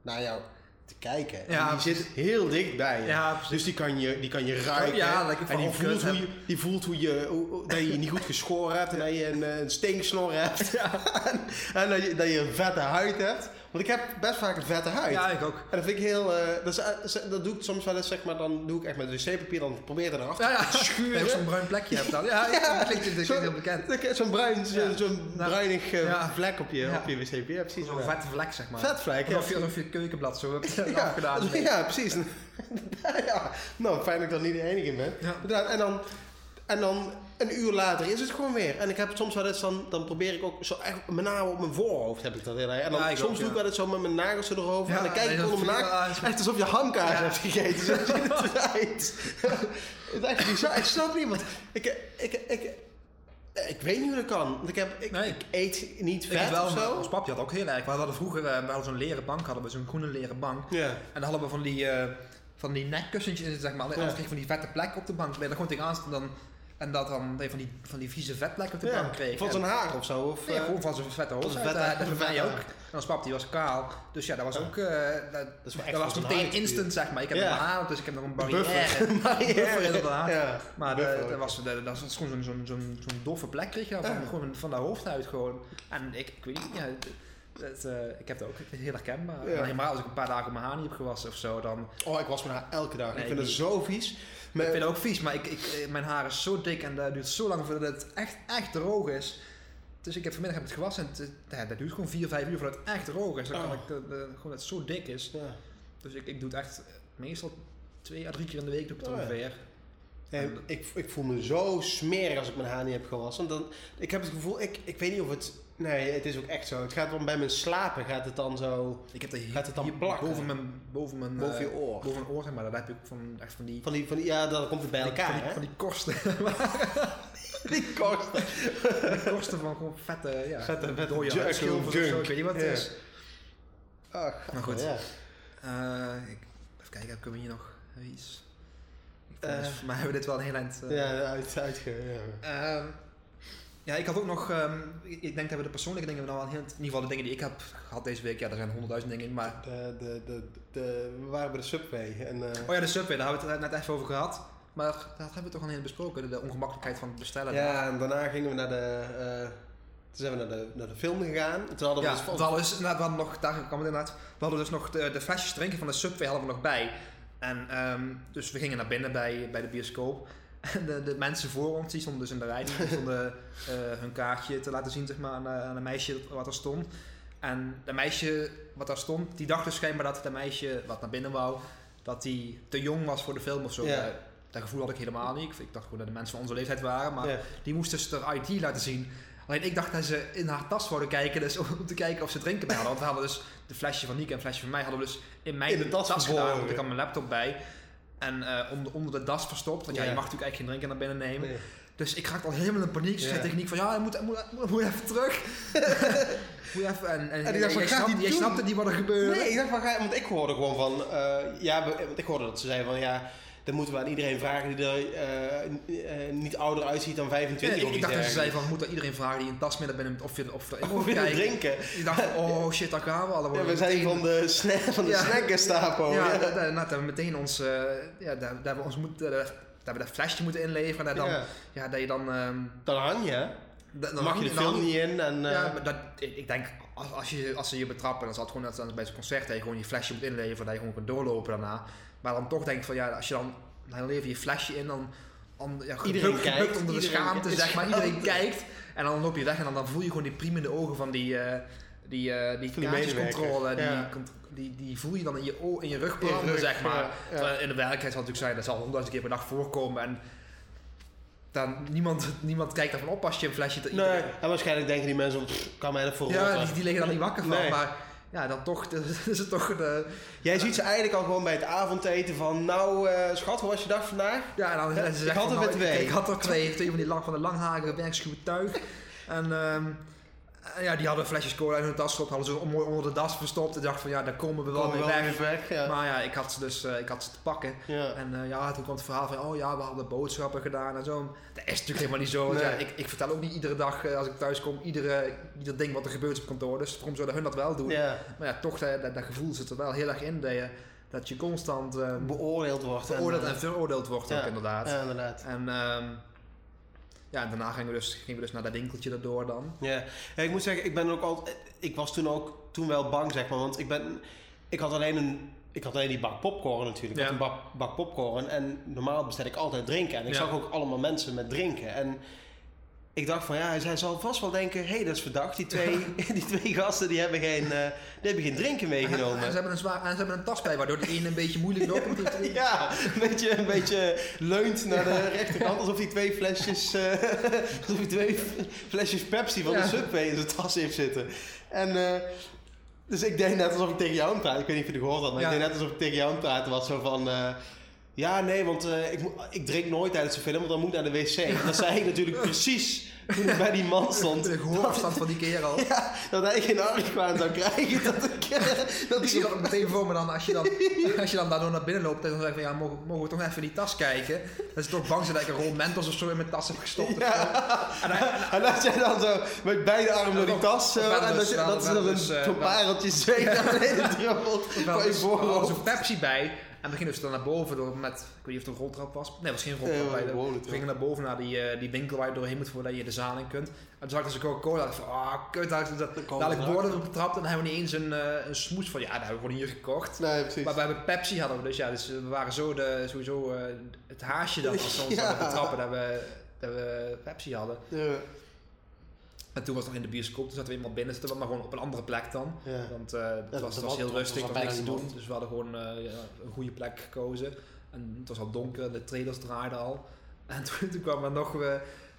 naar jou te kijken. Ja, en die precies. zit heel dicht bij je. Ja, precies. Dus die kan je, die kan je ruiken. Ja, en die voelt, hoe je, die voelt hoe je, hoe- dat je je niet goed geschoren hebt en dat je een, eh, een stinksnor hebt. [laughs] en en dat, je, dat je een vette huid hebt. Want ik heb best vaak een vette huid. Ja, ik ook. En dat vind ik heel... eh, dat, is, eh, dat doe ik soms wel eens, zeg maar, dan doe ik echt met wc-papier, dan probeer ik eraf Ja, ja. te schuren. Zo'n bruin plekje hebt dan. Ja, [laughs] Ja. dat klinkt, dat klinkt heel bekend. Zo'n bruin, zo- zo'n Nou, bruinig eh, vlek op je, op je wc-papier. Ja, precies. Zo'n vette vlek, zeg maar. Vetvlek, ja. Alsof je, alsof je keukenblad zo hebt [laughs] Ja, afgedaan. ja, precies. [laughs] ja, nou, fijn dat ik er niet de enige in ben. En dan, en dan een uur later is het gewoon weer. En ik heb soms wel eens, dan, dan probeer ik ook zo echt met name op mijn voorhoofd heb ik dat heel erg. En dan Ja, ik soms ook, doe ik wel eens zo met mijn nagels erover. Ja, en dan kijk ik onder mijn ik nagels. wel- Echt alsof je hamkaas hebt gegeten. Zo het [laughs] eruit. het is echt bizar. Ik snap niet, want ik, ik, ik, ik, weet niet hoe dat kan. Want ik, heb, ik, Nee. ik eet niet Ik vet wel, of zo. ons papje had ook heel erg. We hadden vroeger, eh, we hadden zo'n leren bank, hadden we zo'n groene leren bank. Ja. En dan hadden we van die, eh, van die nekkussentjes in zeg maar. Anders Ja. kreeg je van die vette plekken op de bank. Ben je er gewoon tegenaan dan, en dat dan van die, van die vieze vetplekken op de ja. kreeg. Van zijn haar of zo. Of, Nee, eh, gewoon van zijn vette hoofd. eh, Dat van zijn mij ook. En ons pap die was kaal. Dus ja, dat was ook... eh, dat, was meteen instant, zeg maar. Ik heb Ja. een haar, dus ik heb nog een barrière. Barrière. Buffer, [laughs] inderdaad. Ja. Maar dat was, dat, dat was gewoon zo'n zo'n zo'n doffe plek kreeg je van, gewoon van de hoofdhuid gewoon. En ik, ik weet niet, ja, het, ik heb het ook heel herkenbaar. Ja. Maar helemaal als ik een paar dagen mijn haar niet heb gewassen of zo, dan... Oh, ik was mijn haar elke dag. Nee, ik vind het zo vies. Ik vind het ook vies, maar ik, ik, eh, mijn haar is zo dik en dat duurt zo lang voordat het echt, echt droog is. Dus ik heb vanmiddag heb het gewassen en het, ja, dat duurt gewoon 4, 5 uur voordat het echt droog is. Dan kan Oh. ik eh, eh, gewoon dat het zo dik is. Ja. Dus ik, ik doe het echt eh, meestal twee à drie keer in de week doe ik het Oh ja. ongeveer. En ik, ik voel me zo smerig als ik mijn haar niet heb gewassen. Dan, ik heb het gevoel, ik, ik weet niet of het... Nee, het is ook echt zo. Het gaat dan bij mijn slapen, gaat het dan zo... Ik heb er hier, Gaat het dan hier plakken? boven mijn, boven mijn, Boven je eh, oor. boven mijn oor, zeg maar. Dat heb ik van, echt van die... Van die, van die, ja, dan komt het bij elkaar, van die, hè? van die korsten. [laughs] Die kosten. die korsten van gewoon vette, ja, Vette- vette dode junk, of zo. junk. Ik weet niet wat het Ja. is. Ach, Maar goed. Ja. Eh, ik, even kijken, heb ik hier nog iets? Volgens mij hebben we dit wel een heel eind... eh, Ja, uit, uitge... Ja. Ja, ik had ook nog, ehm, ik denk dat we de persoonlijke dingen nou heel, in ieder geval de dingen die ik heb gehad deze week, ja, er zijn honderdduizend dingen in, maar... De, de, de, de, we waren bij de Subway en... eh, Oh ja, de Subway, daar hebben we het net even over gehad. Maar dat hebben we toch al heel besproken, de, ongemakkelijkheid van het bestellen. ja, en daarna gingen we naar de... eh, toen zijn we naar de, naar de film gegaan. En toen hadden we Ja, dus hadden dus, inderdaad, we hadden nog, daar kwam het inderdaad, we hadden dus nog de, de flesjes drinken van de Subway hadden we nog bij. En ehm, dus we gingen naar binnen bij, bij de bioscoop. [laughs] De, de mensen voor ons, die stonden dus in de rij, die [laughs] stonden eh, hun kaartje te laten zien zeg maar, aan, eh, aan een meisje wat er stond. En de meisje wat daar stond, die dacht dus schijnbaar dat de meisje wat naar binnen wou, dat die te jong was voor de film of zo. Eh, Dat gevoel had ik helemaal niet. Ik- dacht gewoon dat de mensen van onze leeftijd waren. Maar die moest dus haar ID laten zien. Alleen ik dacht dat ze in haar tas zouden kijken, dus [laughs] om te kijken of ze drinken bij hadden. Want we hadden dus de flesje van Nieke en een flesje van mij hadden we dus in mijn In de tas gedaan, verborgen. want ik had mijn laptop bij. En eh, onder, onder de das verstopt, want ja, Ja. je mag natuurlijk eigenlijk geen drinken naar binnen nemen. Nee. Dus ik raakte al helemaal in paniek. Dus ik Ja. zei tegen van, ja, je moet, moet, moet, moet even terug. [laughs] moet even, en, en, En die dacht van, jij, gaat snapte, jij niet wat er gebeurde. Nee, ik dacht van, ga- want ik hoorde gewoon van, eh, ja, want ik hoorde dat ze zeiden van, ja, dan moeten we aan iedereen vragen die er eh, eh, niet ouder uitziet dan 25 Nee, ik, dacht dat ze zei van, moet er iedereen vragen die een tas naar binnen of je of er drinken. Ik dacht oh [laughs] shit, daar gaan we al. Dan Ja, we zijn meteen- van de, snack, [laughs] van de Ja. snack-gestapo. Ja, Ja, daar, daar, daar hebben we meteen ons, eh, ja, daar, daar hebben we ons moet, daar, daar hebben we dat flesje moeten inleveren. En dan, ja. Ja. dat je dan... ehm, Dan hang je, dan Dan mag je de dan- film niet in en... eh, Ja, maar dat, ik, ik denk, als, als, je, als ze je betrappen, dan zal het gewoon net als bij zo'n concert, dat je gewoon je flesje moet inleveren, dat je gewoon kunt doorlopen daarna. Maar dan toch denk ik van, ja, als je dan, dan lever je je flesje in, dan, dan ja, Iedereen gebukt- kijkt, gebukt onder de schaamte, zeg maar. Iedereen [laughs] kijkt. En dan loop je weg en dan, dan voel je gewoon die priemende ogen van die, eh die, eh die kaartjescontrole. Die, ja. die, die voel je dan in je, in je rug branden, zeg maar. ja, in de werkelijkheid zal het natuurlijk zijn, dat zal honderdduizend keer per dag voorkomen. En dan, niemand, niemand kijkt ervan op als je een flesje... te- Nee, en waarschijnlijk denken die mensen, pff, kan mij dat voor ja, die, die liggen dan niet wakker van. Nee. Maar ja, dan toch [laughs] is het toch de... Jij ziet ze eigenlijk al gewoon bij het avondeten van, nou eh, schat, hoe was je dag vandaag? Ja, en ze ik had er nou, weer twee. Ik, ik had er twee, twee van die lang, van de langharige werkschuwe tuig. En ehm, en ja, die hadden flesjes cola in hun tas gestopt, hadden ze mooi onder de das verstopt. En dacht van, ja, daar komen we wel Komen mee wel weg. weer weg, ja. Maar ja, ik had ze dus eh, ik had ze te pakken. ja. En eh, ja, toen kwam het verhaal van, oh ja, we hadden boodschappen gedaan en zo. Dat is natuurlijk helemaal niet zo. Nee. Ja, ik, ik vertel ook niet iedere dag eh, als ik thuis kom, iedere, ieder ding wat er gebeurt op kantoor. Dus waarom zouden hun dat wel doen? ja. Maar ja, toch, dat, dat, dat gevoel zit er wel heel erg in. Dat je, dat je constant eh, Beoordeeld wordt. veroordeeld en, en veroordeeld wordt ook inderdaad. Ja, inderdaad. En ehm, ja, en daarna gingen we, dus, gingen we dus naar dat winkeltje erdoor dan. Ja. ja, ik moet zeggen, ik ben ook al, ik was toen ook toen wel bang, zeg maar, want ik ben, ik had alleen een, ik had alleen die bak popcorn natuurlijk, ik Ja. had een bak, bak popcorn en normaal bestel ik altijd drinken en ik Ja. zag ook allemaal mensen met drinken en ik dacht van ja, hij zal vast wel denken, hé, hey, dat is verdacht, die twee, [laughs] die twee gasten die hebben geen, eh, die hebben geen drinken En, meegenomen. en ze hebben een zwaar, en ze hebben een tas bij, waardoor de ene een beetje moeilijk loopt. die- [laughs] Ja, een beetje, een beetje leunt naar de rechterkant. Alsof hij twee flesjes, eh, [laughs] alsof hij twee flesjes Pepsi van Ja. de Subway in zijn tas heeft zitten. En eh, dus ik deed net alsof ik tegen jou aan het praten. Ik weet niet of je het gehoord had, maar Ja. ik deed net alsof ik tegen jou aan het praten was. Zo van, ja nee, want eh, ik, ik drink nooit tijdens de film, want dan moet ik naar de wc. [laughs] Dat zei ik natuurlijk precies toen ik bij die man stond. De gehoorafstand van die kerel. [laughs] Ja, dat hij geen argwaan zou krijgen. Dat ik, eh, dat Ik zie dat meteen voor me dan, als je dan, [laughs] als je dan daardoor naar binnen loopt en dan zeg je van ja, mogen, mogen we toch even in die tas kijken? Dat is toch bang zijn dat ik een rol Mentos of zo in mijn tas heb gestopt. En hij- En dat jij dan zo met beide armen door die tas zo, wel en dat, dus- dat ze wel dan een eh, zo'n pareltje zweet naar beneden druppelt er was een Pepsi bij. En we gingen dus dan naar boven door met, ik weet niet of het een roltrap was. Nee, het was geen roltrap Nee, we gingen naar boven naar die, eh, die winkel waar je doorheen moet voordat je de zaal in kunt. En toen zag ik dus een Coca-Cola. dacht ik van, ah, kut. Dat, dat, dadelijk we worden we betrapt en dan hebben we niet eens een, eh, een smoes van, ja, dat hebben we gewoon hier gekocht. Nee, precies. Maar we hebben Pepsi hadden we dus, ja, dus we waren zo de, sowieso eh, het haasje dan als [laughs] ze ons Ja. hadden betrappen dat we, dat we Pepsi hadden. Ja, En toen was het nog in de bioscoop, toen zaten we eenmaal binnen, zitten we maar gewoon op een andere plek dan. ja. Want eh, het was, het was- heel rustig, er al was niks te doen. Dus we hadden gewoon eh, ja, een goede plek gekozen. En het was al donker, de trailers draaiden al. En [laughs] toen, toen kwam er nog... eh,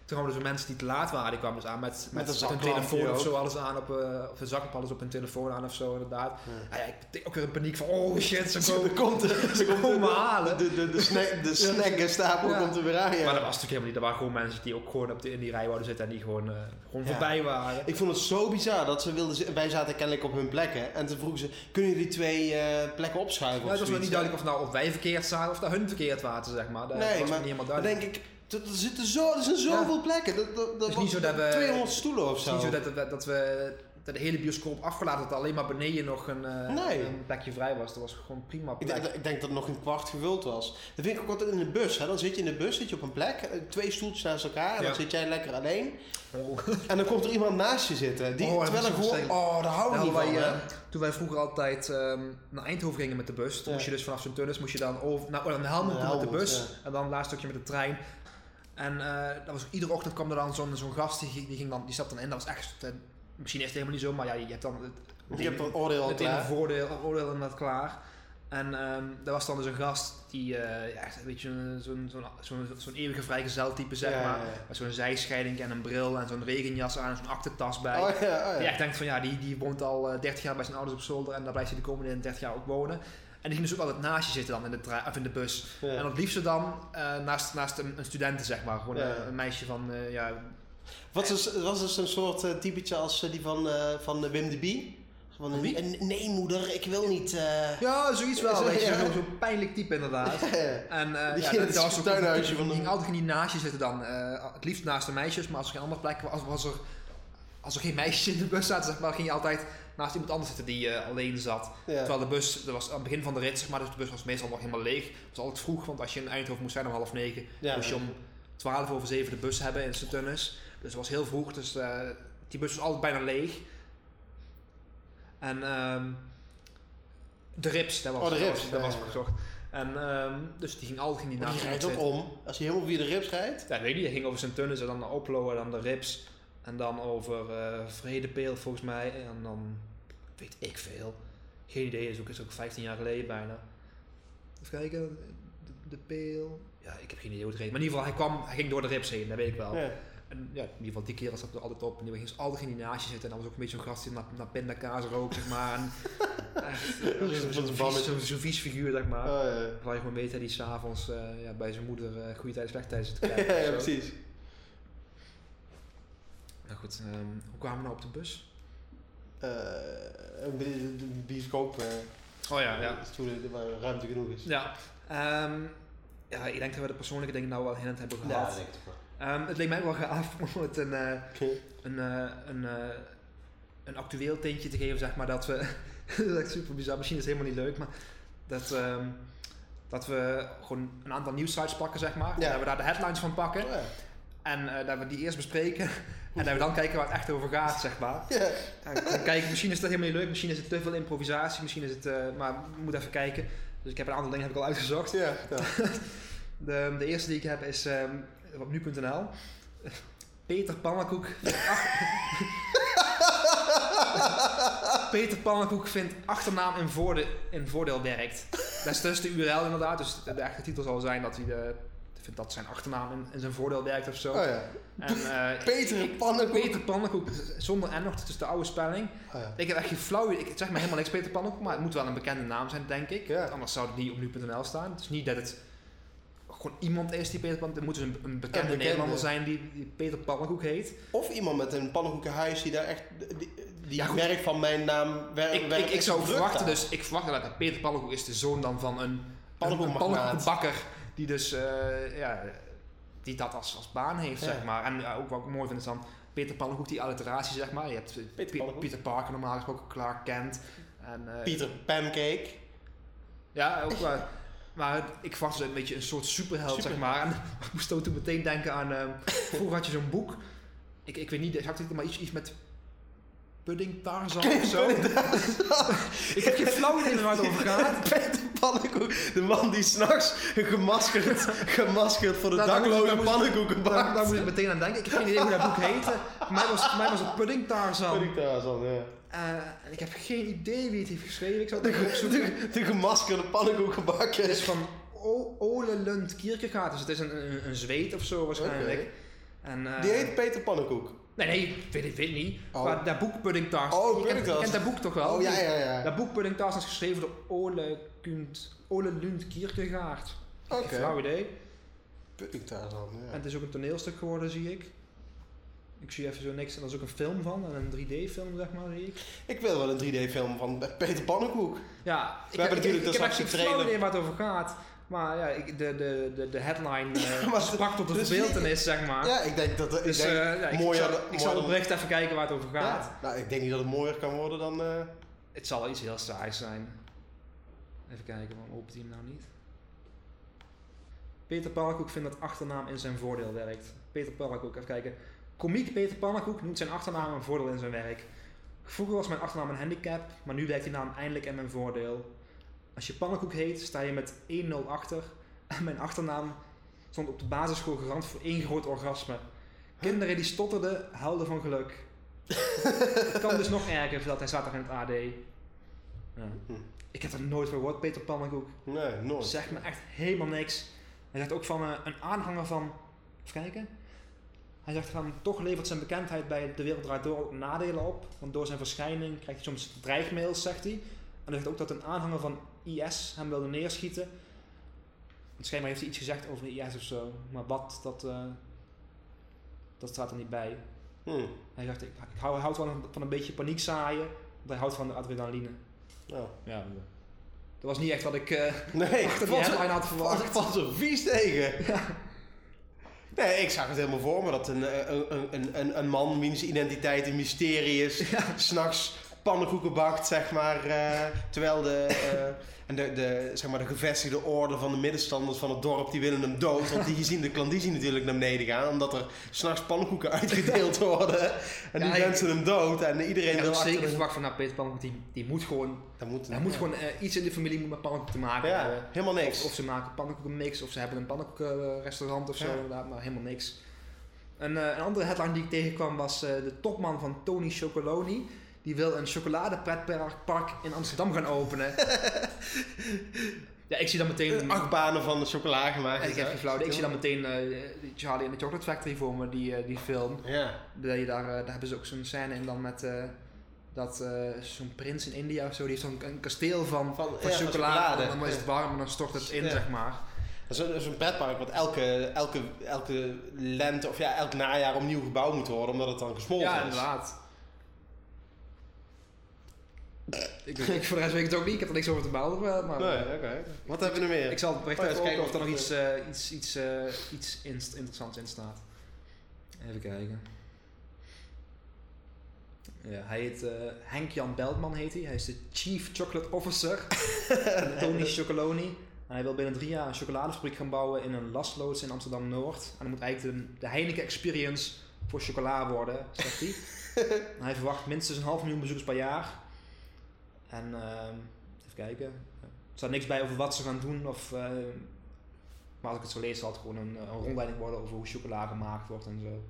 toen kwamen zo mensen die te laat waren, die kwamen dus aan met, met, Met hun telefoon of zo, alles aan op, eh, of een zaklap alles op hun telefoon aan of zo, inderdaad. Ja. Ah ja, ik ook weer in paniek van, oh shit, ze [laughs] komen, komt, [laughs] ze komen de, halen. de, de, de, snack, de [laughs] snackstapel Ja. komt er weer aan. Maar dat was natuurlijk helemaal niet. Er waren gewoon mensen die ook gewoon op de, in die rij wouden zitten en die gewoon, eh, gewoon voorbij waren. Ik vond het zo bizar dat ze wilden... Wij zaten kennelijk op hun plekken. En toen vroegen ze, kunnen jullie twee eh, plekken opschuiven Ja, of het was nog niet duidelijk of, nou, of wij verkeerd zaten of dat hun verkeerd waren, zeg maar. Dat Nee, was maar niet helemaal duidelijk. denk ik, er, zitten zo, er zijn zoveel plekken. Dat, dat, dat is niet zo dat we- 200 stoelen of Het is zo. niet zo dat, dat, dat we dat de hele bioscoop afgelaten dat er alleen maar beneden nog een, eh, Nee. een plekje vrij was. Dat was gewoon prima Ik plek. denk, ik denk dat nog een kwart gevuld was. Dat vind ik ook altijd in de bus. Hè. Dan zit je in de bus, zit je op een plek, eh, twee stoeltjes naast elkaar. En Ja. dan zit jij lekker alleen. Oh. En dan komt er iemand naast je zitten. Die, Oh, terwijl er zo gewoon... Oh, daar hou ik niet van. toen wij vroeger altijd ehm, naar Eindhoven gingen met de bus, toen Ja. moest je dus vanaf zo'n tunnels moest je dan over, nou, naar Helmond toe met de Helmond, bus en dan een stukje met de trein. En eh, dat was, iedere ochtend kwam er dan zo'n zo'n gast, die, die, ging dan, die stapte dan in. Dat was echt, eh, misschien is het helemaal niet zo, maar ja, je hebt dan het, je hebt een oordeel het klaar. voordeel, oordeel inderdaad klaar. En daar was dan dus een gast die, eh, ja, een beetje zo'n zo'n zo'n zo'n zo'n eeuwige vrijgezel type, zeg Ja, maar. ja. Met zo'n zijscheiding en een bril en zo'n regenjas aan en zo'n aktentas bij. Oh ja, oh Die echt denkt van ja, die, die woont al eh, 30 jaar bij zijn ouders op zolder en daar blijft hij de komende 30 jaar ook wonen. En die ging dus ook altijd naast je zitten dan in de, trein- of in de bus. Ja. En het liefste dan eh, naast, naast een, een studenten, zeg maar. Gewoon Ja. een, een meisje van, eh, ja... Wat is, was dus een soort eh, typetje als eh, die van, eh, van Wim de Bie? Van een, een- nee moeder, ik wil niet... eh, Ja, zoiets wel, Zo, [laughs] ja. Zo'n zo'n pijnlijk type inderdaad. [laughs] En eh Die ja, dat, was ook tuinhuisje die, van ging altijd die naast je zitten dan. eh, het liefst naast de meisjes, maar als er geen andere plek was, was er... Als er geen meisjes in de bus zaten, zeg maar, ging je altijd naast iemand anders zitten die eh, alleen zat. ja. Terwijl de bus, dat was aan het begin van de rit, zeg maar, dus de bus was meestal nog helemaal leeg. Het was altijd vroeg, want als je in Eindhoven moest zijn om half negen, Ja. moest je om 12 over 7 de bus hebben in Sint-Tunis. Dus het was heel vroeg, dus eh, die bus was altijd bijna leeg. En ehm, de rips, dat was, Oh, de dat rips, was, dat was ja. gezocht. En um, dus die ging altijd ging die naast die rijdt ook om. Als je helemaal via de rips rijdt. Ja, weet je, die ging over Sint-Tunis en dan naar Oplo en dan de rips. En dan over eh Vredepeel volgens mij. En dan weet ik veel. Geen idee, is ook, is ook 15 jaar geleden bijna. Even kijken, de, de Peel. Ja, ik heb geen idee hoe het reed. Maar in ieder geval, hij, kwam, hij ging door de rips heen, dat weet ik wel. Ja. En ja, in ieder geval, die kerel zat er altijd op. En die ging dus altijd in die naast je zitten. En dan was ook een beetje zo'n gast die naar, naar pindakaas rook, zeg maar. En, [laughs] eh, Zo'n bammetje. vies, figuur, zeg maar. Oh, ja. Waar je gewoon weet dat hij s'avonds uh, ja, bij zijn moeder uh, goede tijd, slechte tijd zit te [laughs] ja, of ja, zo. precies. Nou goed, ehm, hoe kwamen we nou op de bus? Eh, een bi- een bioscoop. eh, Oh ja, ja. Stoelen waar ruimte genoeg is. Ja, ehm, ja ik denk dat we de persoonlijke dingen nou wel in het hebben Ja, gehad. dat denk ik wel. Ehm, het leek mij wel gaaf [laughs] om het een, eh, een, een, een actueel tintje te geven, zeg maar. Dat we, [laughs] dat is echt super bizar, misschien is het helemaal niet leuk, maar dat, dat we gewoon een aantal nieuwsites pakken, zeg maar. Ja. Dat we daar de headlines van pakken. Oh, ja. En dat we die eerst bespreken. En dat we dan kijken waar het echt over gaat, zeg maar. Ja. En kijken, misschien is dat helemaal niet leuk. Misschien is het te veel improvisatie. Misschien is het... eh, maar we moeten even kijken. Dus ik heb een aantal dingen heb ik al uitgezocht. Ja, [laughs] ja. De, de eerste die ik heb is ehm, op nu.nl. Peter Pannenkoek. [laughs] Peter Pannenkoek vindt achternaam in, voorde, in voordeel werkt. Dat is dus de URL inderdaad. Dus de, de echte titel zal zijn dat hij de, dat zijn achternaam in, in zijn voordeel werkt of zo. Oh ja. En, eh, [laughs] Peter Pannenkoek. Peter Pannenkoek zonder N nog, het is de oude spelling. Oh ja. Ik heb echt geen flauw. Ik zeg maar helemaal niks Peter Pannenkoek, maar het moet wel een bekende naam zijn, denk ik. Ja. Anders zou het niet op nu.nl staan. Het is niet dat het gewoon iemand is die Peter Pannenkoek... Het moet dus een, een bekende bekende. Nederlander zijn die, die Peter Pannenkoek heet. Of iemand met een pannenkoekenhuis die daar echt... Die, die Ja, werkt van mijn naam... Wer, Ik, werkt ik, ik echt zou verwachten, dus ik verwacht dat Peter Pannenkoek is de zoon dan van een, een, een. Die dus eh, ja, die dat als, als baan heeft, Ja. zeg maar. En ja, ook wat ik mooi vind is dan Peter Pannenkoek, die alliteratie, zeg maar. Je hebt eh, Peter. Peter Parker normaal gesproken, Clark Kent. En, eh, Peter Pancake. Ja, ook wel. Maar ik dus een beetje een soort superheld, Super. zeg maar. En [laughs] ik moest toen meteen denken aan... vroeger had je zo'n boek. Ik, ik weet niet exact, maar iets, iets met... Pudding Tarzan of zo. ik heb geen flauw idee waar het over gaat. Peter Pannenkoek. De man die s'nachts gemaskerd, gemaskerd voor de Nou, dakloze pannenkoeken Daar, daar bakt. moet ik meteen aan denken. Ik heb geen idee hoe dat boek heette. Voor mij was, voor mij was het Pudding Tarzan. Pudding Tarzan, ja. Eh, en ik heb geen idee wie het heeft geschreven. Ik zou het De, opzoeken. de, de gemaskerde pannenkoekenbakker. Het is van O- Ole Lund Kierkegaard. Dus het is een, een, een zweet of zo waarschijnlijk. En, eh, Die heet Peter Pannenkoek. Nee, nee, weet ik weet niet. Oh. Maar dat boek Pudding Tars. Oh, Pudding Tars. kent dat boek toch wel? Oh, ja, ja, ja. Dat boek Pudding Tars is geschreven door Ole, Kunt, Ole Lund Kierkegaard. Oké. Flauw idee. Puddingtaart dan, En het is ook een toneelstuk geworden, zie ik. Ik zie even zo niks. En er is ook een film van. En een 3D-film, zeg maar, zie ik. Ik wil wel een 3D-film van Peter Pannenkoek. Ja, ik hebben heb, natuurlijk ik, ik heb geen flauw idee waar het over gaat. Maar ja, ik, de, de, de, de headline [laughs] maar sprak tot de dus verbeeltenis, zeg maar. Ja, ik denk dat... Ik dus denk, ja, ik, mooier ik zal, ik dan- oprecht even kijken waar het over gaat. ja, nou, ik denk niet dat het mooier kan worden dan... eh, Het zal iets heel saais zijn. Even kijken, waarom opent hij hem nou niet? Peter Pannenkoek vindt dat achternaam in zijn voordeel werkt. Peter Pannenkoek, even kijken. Komiek Peter Pannenkoek noemt zijn achternaam een voordeel in zijn werk. Vroeger was mijn achternaam een handicap, maar nu werkt die naam eindelijk in mijn voordeel. Als je Pannenkoek heet, sta je met 1-0 achter. En mijn achternaam stond op de basisschool garant voor één groot orgasme. Kinderen die stotterden, huilden van geluk. [laughs] het kan dus nog erger, dat hij er in het AD. Ja. Hm. Ik heb er nooit van gehoord, Peter Pannenkoek. nee, nooit. Zegt me echt helemaal niks. Hij zegt ook van eh, een aanhanger van. Even kijken. Hij zegt van toch levert zijn bekendheid bij De Wereld Draait Door ook nadelen op. Want door zijn verschijning krijgt hij soms dreigmails, zegt hij. En hij zegt ook dat een aanhanger van IS hem wilde neerschieten. Schijnbaar heeft hij iets gezegd over IS of zo. Maar wat, dat, eh, dat staat er niet bij. Hm. Hij zegt, ik, ik hou, houd van een, van een beetje paniek zaaien. Want hij houdt van de adrenaline. Nou, Ja, dat was niet echt wat ik eh nee, achter headline had verwacht. valt zo vies tegen. [laughs] Nee, ik zag het helemaal voor me dat een, eh, een, een, een, een man wiens identiteit een mysterie is, [laughs] s'nachts pannenkoeken bakt, zeg maar. eh, terwijl de, eh, en de, de, zeg maar, de gevestigde orde van de middenstanders van het dorp, die willen hem dood. Want die zien de klandizie natuurlijk naar beneden gaan, omdat er s'nachts pannenkoeken [laughs] uitgedeeld worden. En die Ja, mensen hem dood en iedereen Ik wil achter zeker verwacht van Peter Pannenkoek, die, die moet gewoon, Dat moet, hij moet gewoon eh, iets in de familie moet met pannenkoek te maken Ja, hebben. helemaal niks. Of, of ze maken pannenkoekenmix, of ze hebben een pannenkoekenrestaurant of zo, Ja. inderdaad, maar helemaal niks. En, eh, een andere headline die ik tegenkwam was eh, de topman van Tony Chocoloni. Die wil een chocoladepretpark in Amsterdam gaan openen. [laughs] ja, ik zie dan meteen... Acht banen van de chocola gemaakt. ik heb geen flauw. Ik zie dan meteen eh, Charlie in de Chocolate Factory voor me, die, eh, die film. Ja. Dat je daar, eh, daar hebben ze ook zo'n scène in dan met eh, dat eh, zo'n prins in India of zo, die heeft zo'n een kasteel van, Van- van ja, chocolade. En dan is het warm en dan stort het in, Ja. zeg maar. Dat is een, pretpark wat elke, elke, elke lente of ja, elk najaar opnieuw gebouwd moet worden, omdat het dan gesmolten Ja, is. inderdaad. Ik, ik, voor de rest weet ik het ook niet, ik heb er niks over te melden. Maar, Nee, oké. Wat hebben we er meer? Ik zal het bericht Oh even kijken of er nog iets, eh, iets, iets, eh, iets inst- interessants in staat. Even kijken. Ja, hij heet eh, Henk-Jan Beltman heet hij. Hij is de Chief Chocolate Officer van [laughs] Tony Chocoloni. En hij wil binnen drie jaar een chocoladefabriek gaan bouwen in een lasloods in Amsterdam-Noord. En dan moet eigenlijk de, de Heineken Experience voor chocola worden, zegt hij. [laughs] Hij verwacht minstens een half miljoen bezoekers per jaar. En ehm, even kijken. Er staat niks bij over wat ze gaan doen. Of, eh, maar als ik het zo lees, zal het gewoon een, een rondleiding worden over hoe chocola gemaakt wordt en zo.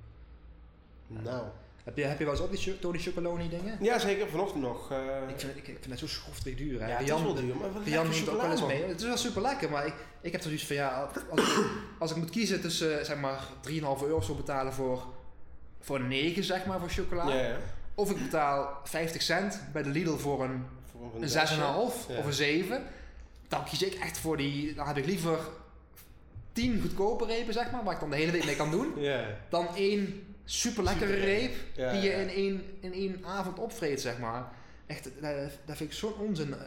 Nou. Heb je, heb je wel eens op die Tony Chocoloni dingen? Ja, zeker. Vanochtend nog. eh, Ik vind, ik, ik vind het zo schoftig duur. Hè? ja, het is Jan, wel duur, maar Jan neemt ook wel eens mee. Het is wel super lekker, maar ik, ik heb zoiets van ja, als ik, als ik moet kiezen tussen eh, zeg maar 3,5 euro zo betalen voor, voor een 9 zeg maar voor chocola. man. Ja, ja. Of ik betaal 50 cent bij de Lidl voor een, Een 6,5 zesje. of een 7. Dan kies ik echt voor die, dan heb ik liever 10 goedkope repen zeg maar, waar ik dan de hele week mee kan doen. Ja. Dan één super lekkere reep Ja, die je in één, in één avond opvreet, zeg maar. Echt, dat, dat vind ik zo'n onzin. eh,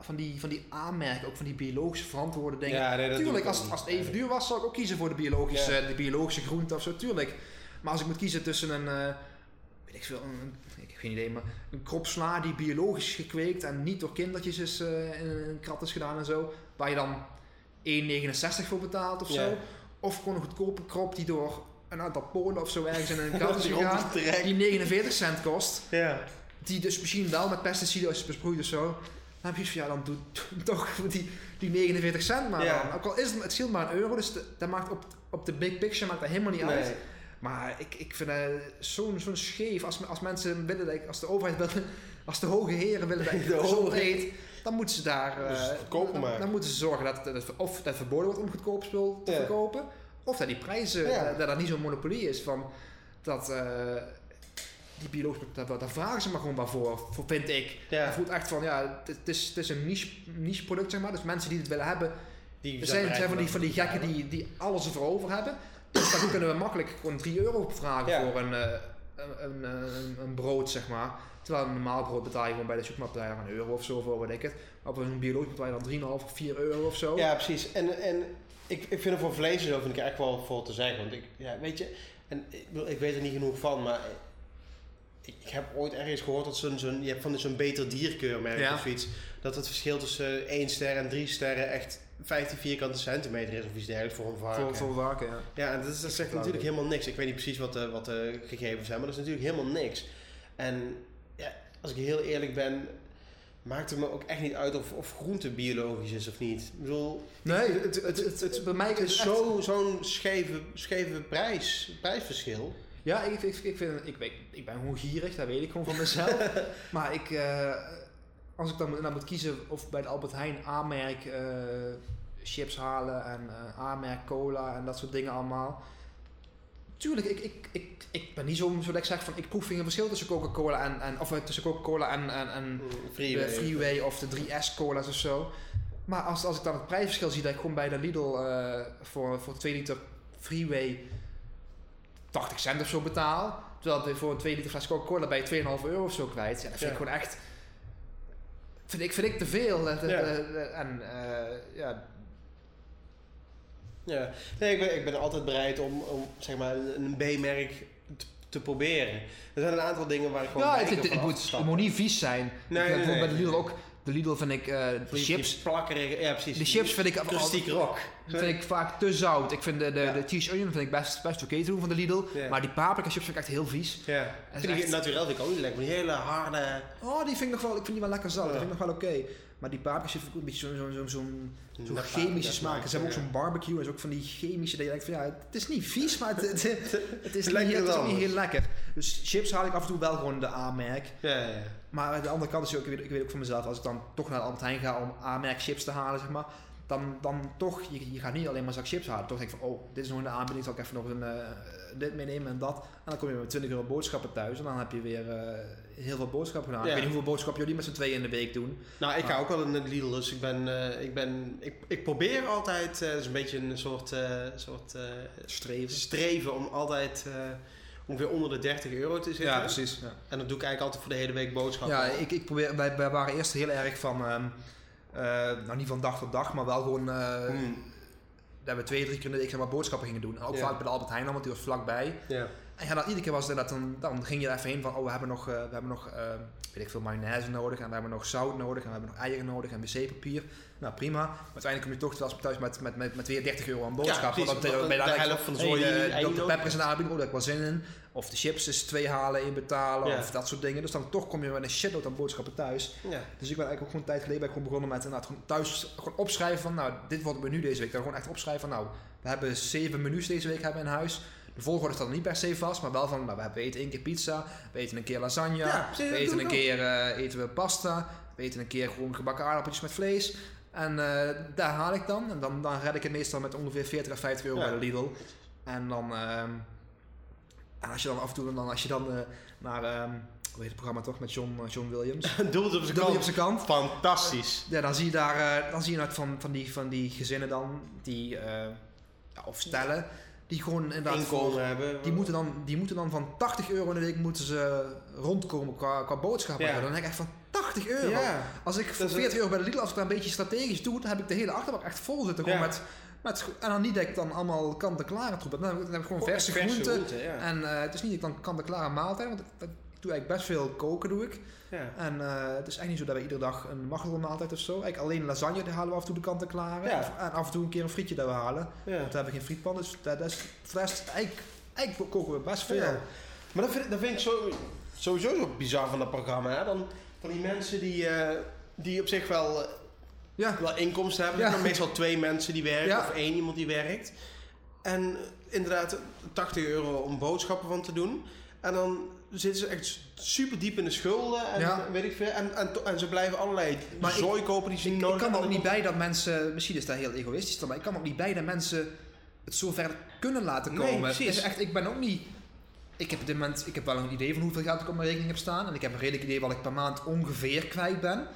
Van die, van die aanmerken, ook van die biologisch verantwoorde dingen. Ja, nee, tuurlijk, als, het- als het even duur was, zou ik ook kiezen voor de biologische, Ja. de biologische groente of zo, tuurlijk. Maar als ik moet kiezen tussen een, eh, ik een, ik heb geen idee, maar een krop sla die biologisch is gekweekt en niet door kindertjes is, eh, in een krat is gedaan en zo, waar je dan 1,69 voor betaalt of Ja. zo. Of gewoon een goedkope krop die door een aantal Polen of zo ergens in een [laughs] krat is gegaan, die 49 cent kost, Ja. die dus misschien wel met pesticiden is besproeid of zo. Dan heb je van, ja, dan doe [laughs] toch die, die 49 cent maar Ja. dan. Ook al is het, het scheelt maar een euro, dus de- dat maakt op, op de big picture maakt dat helemaal niet uit. Maar ik, ik vind het zo'n zo'n scheef. Als, als mensen willen, dat ik- als de overheid wil, als de hoge heren willen dat ik [laughs] De zo overheid. reed, dan moeten ze daar, eh, Dus het goedkoper dan, maken. dan moeten ze zorgen dat, dat het, of dat het verboden wordt om goedkoop spul te Ja. verkopen, of dat die prijzen, Ja. dat, dat niet zo'n monopolie is van dat eh, die biologische, daar, daar vragen ze maar gewoon maar voor, voor vind ik. Ja. Het voelt echt van, ja, het, het is, het is een niche, niche product, zeg maar. Dus mensen die het willen hebben, Die zijn, zijn van die, van die gekken die, die alles ervoor over hebben. Dus dan kunnen we makkelijk gewoon 3 euro vragen Ja. voor een, eh, een, een, een, een brood, zeg maar. Terwijl een normaal brood betaal je gewoon bij de supermarkt een euro of zo voor, weet ik het. Maar op een biologisch betaal je dan 3,5 of 4 euro of zo. Ja, precies. En, en ik, ik vind er voor vlees zo vind ik echt wel voor te zeggen. Want ik, ja, weet je, en ik, ik weet er niet genoeg van, maar ik, ik heb ooit ergens gehoord dat zo'n, zo'n, je hebt van zo'n beter dierkeurmerk Ja. of iets, dat het verschil tussen 1 ster en 3 sterren echt 15 vierkante centimeter is of iets dergelijks voor een varken. voor, voor waken, ja. Ja, en dat, is, dat zegt natuurlijk helemaal niks. Ik weet niet precies wat de, wat de gegevens zijn, maar dat is natuurlijk helemaal niks. En ja, als ik heel eerlijk ben, maakt het me ook echt niet uit of, of groente biologisch is of niet. Ik bedoel, Nee, het, het, het, het, bij mij is zo, zo'n scheve, scheve prijs, prijsverschil. Ja, ik, ik, ik, vind, ik, ben, ik ben gewoon gierig, dat weet ik gewoon van mezelf. [laughs] maar ik, eh, als ik dan nou moet kiezen of bij de Albert Heijn A-merk eh, chips halen en eh A-merk cola en dat soort dingen allemaal. Tuurlijk, ik, ik, ik, ik ben niet zo, zo dat ik zeg van ik proef geen verschil tussen Coca-Cola en, en of eh, tussen Coca-Cola en, en, en Freeway. de Freeway of de 3S cola's of zo. Maar als, als ik dan het prijsverschil zie dat ik gewoon bij de Lidl eh, voor, voor 2 liter Freeway 80 cent of zo betaal. Terwijl ik voor een 2 liter fles Coca-Cola bij 2,5 euro of zo kwijt. Ja, dat vind Ja. ik gewoon echt... Vind ik, vind ik te veel. Ja. en eh, ja, Ja, nee, ik ben, ik ben altijd bereid om, om zeg maar een B-merk te, te proberen. Er zijn een aantal dingen waar ik gewoon ja het, het, het moet, het moet niet vies zijn. Nee, Ik nee, bijvoorbeeld nee. bij de Lidl ook... De Lidl vind ik... eh, de chips... Plakkerige, ja precies. De chips vind ik... Rustiek rock. Vind ik vaak te zout. Ik vind de, de, Ja. de cheese onion vind ik best, best oké te doen van de Lidl. Ja. Maar die paprika chips vind ik echt heel vies. Ja. Vind echt- naturel vind ik ook niet lekker. Die hele harde... Oh, die vind ik nog wel, ik vind die wel lekker zout. Ja. Dat vind ik nog wel oké. Maar die paprika vind ik ook een beetje zo'n zo'n zo'n zo'n Nep chemische smaak. Ze hebben ook zo'n barbecue. Is ook van die chemische dat je denkt van ja, het is niet vies, maar het, het, het is, niet, Lekker het is ook niet heel lekker. Dus chips haal ik af en toe wel gewoon de A-merk. Ja, ja, ja. Maar aan de andere kant is ook, ik weet, ik weet ook van mezelf, als ik dan toch naar de Albert Heijn ga om A-merk chips te halen, zeg maar. Dan, dan toch, je, je gaat niet alleen maar zak chips halen. Toch denk ik van, oh, dit is nog een aanbieding, zal ik even nog een, eh, dit meenemen en dat. En dan kom je met 20 euro boodschappen thuis en dan heb je weer eh, heel veel boodschappen gedaan. Ja. Ik weet niet hoeveel boodschappen jullie met z'n tweeën in de week doen. Nou, ik ga ook wel in de Lidl, dus ik ben... eh, ik, ben ik, ik probeer altijd... eh, Het is een beetje een soort... soort Streven. streven om altijd... ongeveer onder de 30 euro te zitten. Ja, precies. Ja. En dat doe ik eigenlijk altijd voor de hele week boodschappen. Ja, ik, ik probeer, wij, wij waren eerst heel erg van, ehm, eh, nou niet van dag tot dag, maar wel gewoon Hmm. Dat we twee, drie keer in de week zeg maar, boodschappen gingen doen. En ook Ja. vaak bij de Albert Heijn want die was vlakbij. Ja. En ja, dan, iedere keer was het inderdaad, dan, dan ging je er even heen van, oh we hebben nog, eh, we hebben nog eh, weet ik veel, mayonaise nodig en we hebben nog zout nodig en we hebben nog eieren nodig en wc-papier. Nou prima, maar uiteindelijk kom je toch eens thuis met, met, met, met weer 30 euro aan boodschappen. precies. want je de dan helft van de zooi eh, Dr. Pepper is een aanbieding, oh daar heb ik wel zin in. Of de chips is twee halen, één betalen Ja. of dat soort dingen. Dus dan toch kom je met een shitload aan boodschappen thuis. Ja. Dus ik ben eigenlijk ook gewoon een tijd geleden ben ik gewoon begonnen met inderdaad gewoon thuis gewoon opschrijven van nou dit wordt het menu deze week. Dan gewoon echt opschrijven van nou we hebben zeven menus deze week hebben in huis. De volgorde staat niet per se vast, maar wel van nou, we eten één keer pizza, we eten een keer lasagne, Ja, we eten een keer eh, eten we pasta, we eten een keer gewoon gebakken aardappeltjes met vlees. En eh, daar haal ik dan. En dan, dan red ik het meestal met ongeveer 40 à 50 euro bij de Lidl. En dan, ehm, en als je dan af en toe, dan als je dan eh, naar, ehm, hoe heet het programma toch, met John, eh, John Williams. [laughs] Dubbel op zijn kant. zijn kant. Fantastisch. Ja, dan zie je daar, eh, dan zie je van, van, die, van die gezinnen dan, die, ja, of stellen, die gewoon inderdaad voor, Inkomen hebben. die moeten, dan, die moeten dan van 80 euro in de week moeten ze rondkomen qua, qua boodschappen. Ja. Dan denk ik echt van 80 euro. Ja. Als ik voor Dat is 40 euro bij de Lidl, als ik een beetje strategisch doe, dan heb ik de hele achterbak echt vol zitten. Gewoon En dan niet dat ik dan allemaal kant-en-klare troep heb. Dan heb ik, dan heb ik gewoon verse, groenten. ja. En eh, het is niet dat ik dan kant-en-klare maaltijden, want ik, ik doe eigenlijk best veel koken doe ik. ja. En eh, het is echt niet zo dat we iedere dag een magnetron maaltijd of zo. Eigenlijk alleen lasagne, die halen we af en toe de kant-en-klare. Ja. En af en toe een keer een frietje dat we halen. ja. Want we hebben geen frietpan, dus dat is, voor de eigenlijk, eigenlijk koken we best veel. Ja. Maar dat vind, ik- dat vind ik zo, sowieso zo bizar van dat programma. Hè? Dan, van die mensen die, eh, die op zich wel, Ja. wel inkomsten hebben. Ja. Er zijn meestal twee mensen die werken Ja. of één iemand die werkt. En inderdaad, 80 euro om boodschappen van te doen. En dan zitten ze echt super diep in de schulden en Ja. weet ik veel. En, en, ze blijven allerlei Maar ik- zooi kopen die ze niet Ik nodig kan er ook hebben. niet bij dat mensen, misschien is dat heel egoïstisch, dan, maar ik kan er ook niet bij dat mensen het zo ver kunnen laten Nee, komen. precies. Is echt, ik ben ook niet. Ik heb op dit moment, ik heb wel een idee van hoeveel geld ik op mijn rekening heb staan. En ik heb een redelijk idee wat ik per maand ongeveer kwijt ben.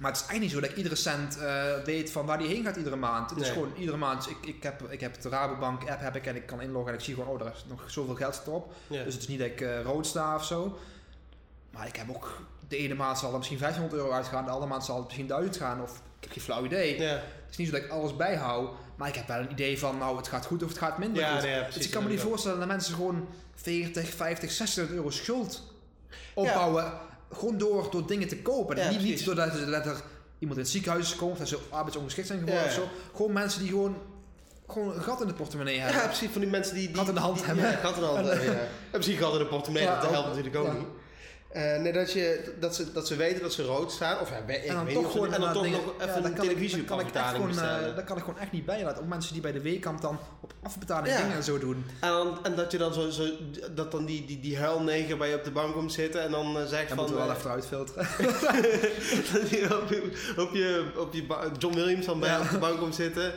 Maar het is eigenlijk niet zo dat ik iedere cent eh, weet van waar die heen gaat iedere maand. Het is gewoon iedere maand. Ik, ik, heb, ik heb de Rabobank app heb ik en ik kan inloggen en ik zie gewoon, oh, er is nog zoveel geld erop. Ja. Dus het is niet dat ik eh, rood sta of zo. Maar ik heb ook, de ene maand zal er misschien 500 euro uitgaan, de andere maand zal het misschien 1000 gaan. Of ik heb geen flauw idee. ja. Het is niet zo dat ik alles bijhoud, maar ik heb wel een idee van, nou, het gaat goed of het gaat minder Ja, goed. nee, dus ik kan me niet voorstellen dat mensen gewoon 40, 50, 60 euro schuld opbouwen. Gewoon door, door dingen te kopen. Ja, niet, niet precies. doordat er, dat er iemand in het ziekenhuis komt, dat ze arbeidsongeschikt zijn geworden Ja, of zo. Gewoon mensen die gewoon, gewoon een gat in de portemonnee hebben. Ja, precies. Van die mensen die... die Gat in de hand die- hebben. Ja, gat in de hand [laughs] hebben, ja. En misschien gat in de portemonnee, dat helpt natuurlijk ook niet. Nee, dat, je, dat, ze, dat ze weten dat ze rood staan. Of ja, ik En dan weet toch niet gewoon en dan toch dingen- nog even dan een dan afbetaling gewoon, eh. Dat kan ik gewoon echt niet bijlaten. Ook mensen die bij de weekamp dan op afbetaling Ja. dingen en zo doen. En, dan, en dat je dan zo, zo dat dan die, die, die huilneger bij je op de bank komt zitten en dan eh, zegt Dan van... moeten we wel even uitfilteren. [laughs] [laughs] dat op je, op je, op je John Williams dan bij je op de bank komt zitten.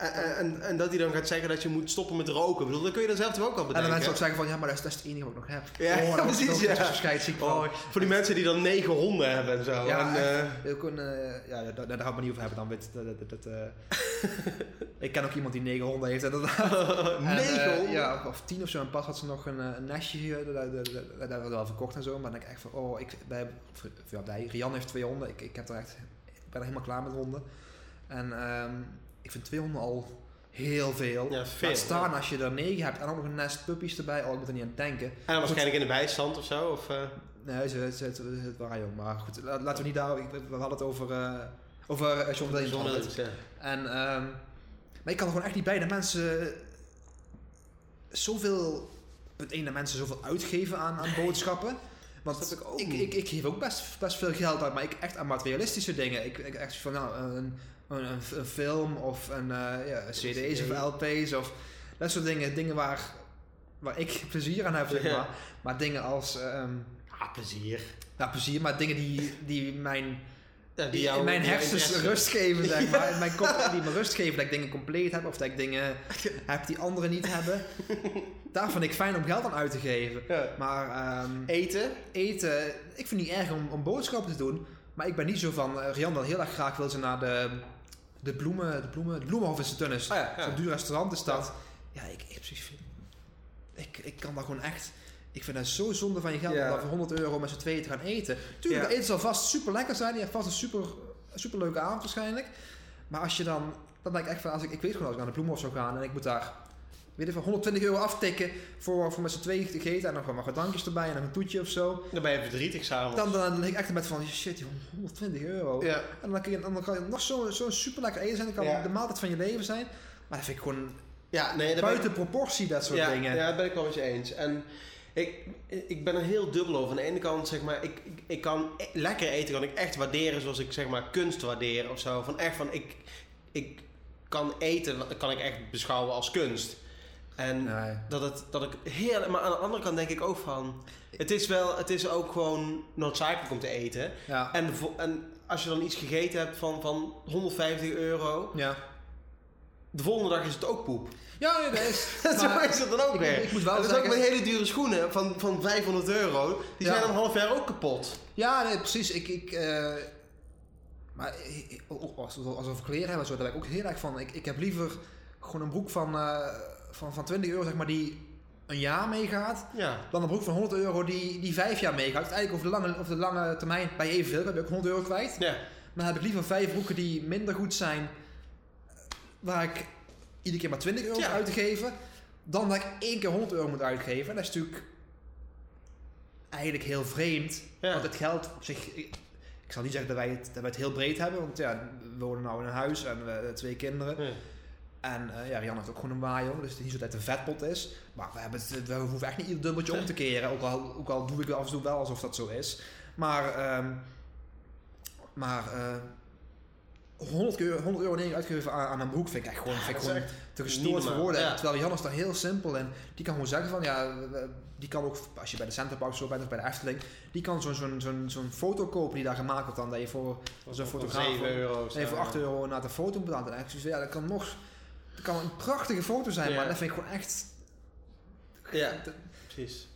En, en, en dat hij dan gaat zeggen dat je moet stoppen met roken. Bedoel, dan kun je dan zelf toch ook al En bedenken. dan mensen ook zeggen van, ja, maar dat is, dat is het enige wat ik nog heb. Ja, oh, [laughs] precies, ja. Oh, voor die mensen die dan negen honden hebben en zo. Ja, en, eh, Ook een, eh, ja, daar, daar gaan we niet over hebben dan. Weet, dat, dat, dat, eh. [laughs] ik ken ook iemand die negen honden heeft. inderdaad. [laughs] En, negen honden? Ja, of, tien of zo. En pas had ze nog een, een nestje hier. Dat, hebben we wel verkocht en zo. Maar dan denk ik echt van, oh, ik, of, ja, wij, Rian heeft twee honden. Ik, ik, heb er echt, ik ben er helemaal klaar met honden. En ehm, ik vind twee honden al heel veel. Ja, veel, Laat staan als je er negen hebt en dan nog een nest puppies erbij. Oh, ik moet er niet aan denken. En dan waarschijnlijk in de bijstand of zo. Of, eh, Nee, ze, ze, het, het waren jong. Maar goed, la- laten we niet daar... We hadden het over, eh over eh, John Williams. Het. Ja. En, ehm, maar ik kan er gewoon echt niet bij dat mensen zoveel... Het ene, mensen zoveel uitgeven aan, aan boodschappen. Want ik ook ik, ik, ik geef ook best, best veel geld uit, maar ik echt aan materialistische dingen. Ik, ik echt van nou, een, een, een, een film of een eh, ja, cd's of LP's of dat soort dingen. Dingen waar, waar ik [laughs] plezier aan heb, zeg Ja. maar. Maar dingen als... ehm, Ah, plezier. nou, plezier, maar dingen die, die mijn, Ja, die jou- in mijn hersens rust geven, zeg maar. In mijn kop die me rust geven, dat ik dingen compleet heb of dat ik dingen [laughs] heb die anderen niet hebben. Daar vind ik fijn om geld aan uit te geven. Ja. Maar ehm, Eten? eten, ik vind het niet erg om, om boodschappen te doen. Maar ik ben niet zo van, eh, Rian wil heel erg graag wil ze naar de, de bloemen, de bloemen, de bloemenhof in Stennis. Ah ja, ja. Zo'n duur restaurant is dat. Ja, ik, ik, ik, ik kan daar gewoon echt... Ik vind dat zo zonde van je geld om daar voor 100 euro met z'n tweeën te gaan eten. Tuurlijk, de eten zal vast super lekker zijn. Je hebt vast een super, super leuke avond waarschijnlijk. Maar als je dan... Dan denk ik echt van, als ik, ik weet gewoon als ik naar de bloemenhof zou gaan en ik moet daar... Weet je, van 120 euro aftikken voor, voor met z'n tweeën te eten. En dan gewoon maar wat drankjes erbij en een toetje of zo. Dan ben je verdrietig s'avonds. Dan, dan lig ik echt met van, shit, joh, 120 euro. Ja. En dan, kun je, dan kan je nog zo'n zo super lekker eten zijn. Dat kan Ja. de maaltijd van je leven zijn. Maar dat vind ik gewoon Ja, nee, daar ik- buiten proportie, dat soort ja, dingen. Ja, dat ben ik wel met je eens. En ik, ik ben er heel dubbel over. Aan de ene kant, zeg maar, ik, ik, ik kan e- lekker eten, kan ik echt waarderen zoals ik zeg maar kunst waardeer of zo. Van echt van, ik, ik kan eten, kan ik echt beschouwen als kunst. En Nee. dat, het, dat ik heel, maar aan de andere kant denk ik ook van, het is wel, het is ook gewoon noodzakelijk om te eten. Ja. En, en als je dan iets gegeten hebt van, van 150 euro, Ja. de volgende dag is het ook poep. Ja, ja, dat is. [laughs] Zo is het dan ook weer. ik moet wel dat is ook met hele dure schoenen van, van 500 euro. Die Ja. zijn een half jaar ook kapot. Ja, nee, precies. Ik, ik, eh, maar ik- ik- als, we- als we over kleren hebben, zo, daar ben ik ook heel erg van. Ik, ik heb liever gewoon een broek van, eh, van, van 20 euro, zeg maar, die een jaar meegaat. Ja. Dan een broek van 100 euro die, die vijf jaar meegaat. Dus eigenlijk over de lange, over de lange termijn bij evenveel. Dan ben ik ook 100 euro kwijt. Ja. Maar dan heb ik liever vijf broeken die minder goed zijn. Waar ik iedere keer maar 20 euro Ja. moet uit te geven. Dan dat ik één keer 100 euro moet uitgeven. En dat is natuurlijk eigenlijk heel vreemd. Want het geld op zich... Ik, ik zal niet zeggen dat wij, het, dat wij het heel breed hebben. Want ja, we wonen nou in een huis en we hebben twee kinderen. En eh, ja, Rian heeft ook gewoon een waaijong. Dus het is niet zo dat het een vetpot is. Maar we, hebben het, we hoeven echt niet ieder dubbeltje om te keren. Ook al, ook al doe ik af en toe wel alsof dat zo is. Maar... ehm, maar... eh, 100 euro, 100 euro uitgegeven aan, aan een broek vind ik echt gewoon, vind ik gewoon te gestoord voor woorden. Ja. Terwijl Jan is daar heel simpel en die kan gewoon zeggen van ja, die kan ook, als je bij de Centerpark zo bent of bij de Efteling, die kan zo'n zo'n zo'n zo'n foto kopen die daar gemaakt wordt dan, dat je voor, zo'n fotograaf 7 voor- euro. nee, voor 8 euro naar de foto betaalt. En van, ja, dat kan nog, dat kan een prachtige foto zijn, Ja. maar dat vind ik gewoon echt... Ja, precies.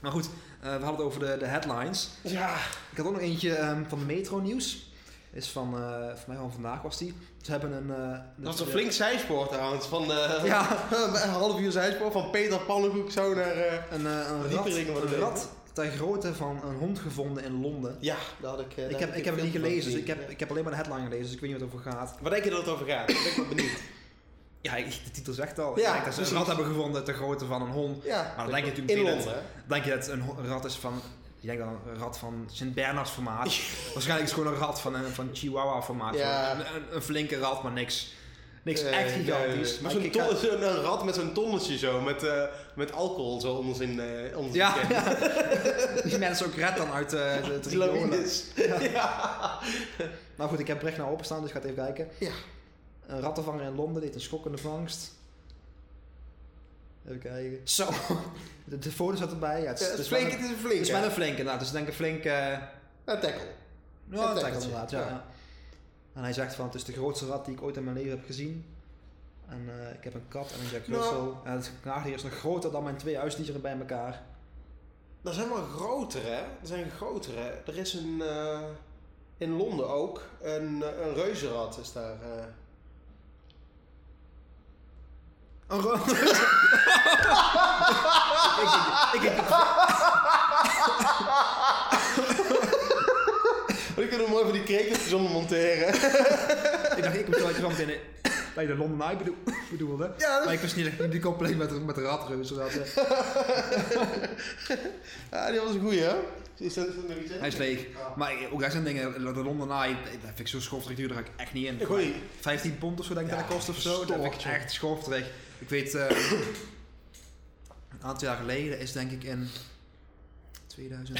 Maar goed, eh, we hadden het over de, de headlines. Ja. Ik had ook nog eentje ehm, van de Metro Nieuws. Is van, eh voor mij van vandaag was die. Ze hebben een... eh, Dat was een flink zijspoor trouwens. Van eh, [laughs] Ja, [laughs] een half uur zijspoor van Peter Pannenkoek zo naar... eh, een, eh, een, rat, een rat ter grootte van een hond gevonden in Londen. Ja, dat had ik... eh, ik heb, ik heb het niet gelezen, dus ik heb, ik heb alleen maar de headline gelezen, dus ik weet niet wat het over gaat. Wat denk je dat het over gaat? Ik ben ik wel benieuwd. Ja, de titel zegt al. Ja, denk dat ze een rat hebben gevonden ter grootte van een hond. Ja. Maar dan denk je natuurlijk In Londen? Denk je dat het een rat is van... Je denkt dan een rat van Sint-Bernards formaat. [laughs] Waarschijnlijk is het gewoon een rat van, een, van Chihuahua formaat. Ja. Een, een, een flinke rat, maar niks, niks Eh, echt gigantisch. Maar Zo'n ton- [laughs] rat met zo'n tonnetje zo, met, eh, met alcohol zo onder zijn, eh onder Ja, ja. [laughs] die mensen ook red dan uit eh, de, [laughs] lawines. Ja. Nou goed, ik heb bericht naar openstaan, dus ik ga het even kijken. Ja. Een rattenvanger in Londen deed een schokkende vangst. Even kijken. Zo, de, de foto zat erbij. Ja, het, is- Ja, het het is is flink, een- het is een het flink. is wel een flinke, nou, dus ik denk een flinke... Een tackle. Ja, Een tackle inderdaad, ja. En hij zegt van, het is de grootste rat die ik ooit in mijn leven heb gezien. En eh, ik heb een kat en een Jack Nou. Russell. En het knaagdier is nog groter dan mijn twee huisdieren bij elkaar. Dat zijn wel grotere, hè? Er zijn grotere. Er is een... eh, in Londen ook. Een, eh, een reuzenrad is daar. Een ro- [laughs] ik, ik, ik, We kunnen mooi voor die krekeltjes onder monteren. ik dacht, ik moet wel meteen dat je de London Eye bedoel, bedoelde. Ja, Maar ik wist niet dat die koppeling met, met. Zodat, eh, [laughs] ja, die was een goeie, hè? Is dat, dat iets? hij is leeg. Ja. Maar ook daar zijn dingen, de London Eye, dat vind ik zo schofterig duur, daar ga ik echt niet in. Gooi. 15 pond of zo denk ik Ja, dat dat kost of zo. Dat vind ik echt schofterig. Ik weet, eh, een aantal jaar geleden is denk ik in 2000...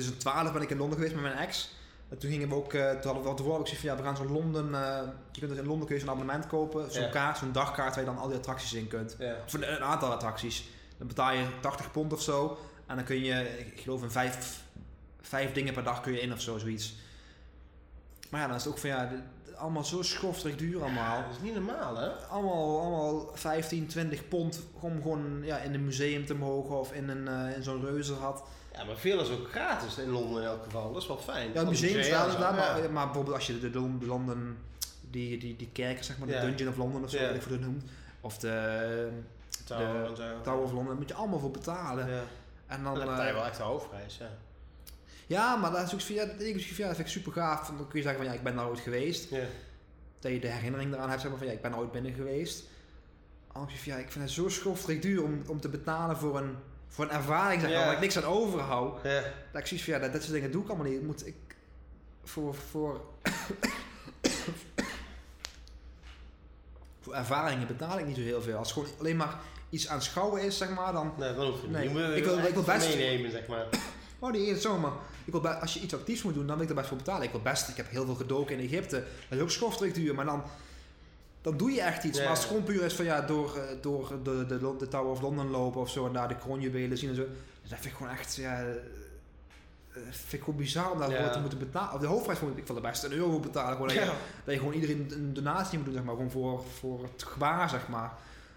2012 ben ik in Londen geweest met mijn ex. En toen gingen we ook, eh, toen hadden we al tevoren ook gezegd van ja, we gaan zo'n Londen, eh, je kunt dus in Londen kun je zo'n abonnement kopen, zo'n Ja. kaart, zo'n dagkaart waar je dan al die attracties in kunt. Ja. Of een, een aantal attracties. Dan betaal je 80 pond of zo. En dan kun je, ik geloof in vijf, vijf dingen per dag kun je in of zo, zoiets. Maar ja, dan is het ook van ja, allemaal zo schofterig duur allemaal. Dat is niet normaal, hè? Allemaal, allemaal 15, 20 pond om gewoon ja, in een museum te mogen of in, een, eh, in zo'n reuzenrad. Ja, maar veel is ook gratis in Londen in elk geval. Dat is wel fijn. Ja, museums musea wel en inderdaad, maar, ja. maar bijvoorbeeld als je de, de, Lon- de Londen, die, die, die kerken zeg maar, de Ja. Dungeon of London of zo, Ja. wat ik voor dat noemt. Of de Tower de en. Tower of London, daar moet je allemaal voor betalen. Ja. En Dan dan, betaal je eh, wel echt de hoofdprijs, ja. Ja, maar dat is ook via, dat denk ik, via, dat vind ik super gaaf. Dan kun je zeggen van ja, ik ben daar ooit geweest. Ja. Dat je de herinnering eraan hebt, zeg maar van ja, ik ben er ooit binnen geweest. Anders ja, ik vind het zo schofterig duur om, om te betalen voor een, voor een ervaring, zeg maar, waar ik niks aan overhoud. Ja. Dat ik zoiets van ja, dat, dat soort dingen doe ik allemaal niet. Ik moet, ik, voor, voor, [coughs] voor ervaringen betaal ik niet zo heel veel. Als het gewoon alleen maar iets aanschouwen is, zeg maar, dan Nee, dat. Nee, Je moet ik wil- ik wil best- meenemen, zeg maar. [coughs] Oh, niet eens zo, maar ik wil bij- als je iets actiefs moet doen, dan wil ik er best voor betalen. Ik wil best, ik heb heel veel gedoken in Egypte. Dat is ook schofterig duur, maar dan, dan doe je echt iets. Ja. Maar als het gewoon puur is van ja, door, eh, door de, de, de, de Tower of London lopen of zo en daar de kroonjuwelen zien en zo. Dat vind ik gewoon echt, ja, eh, vind ik gewoon bizar om daarvoor Ja. te moeten betalen. Of de hoofdprijs vond ik, ik wil er best een euro betalen. Gewoon dat, je, dat je gewoon iedereen een donatie moet doen, zeg maar, gewoon voor, voor het gebaar, zeg maar.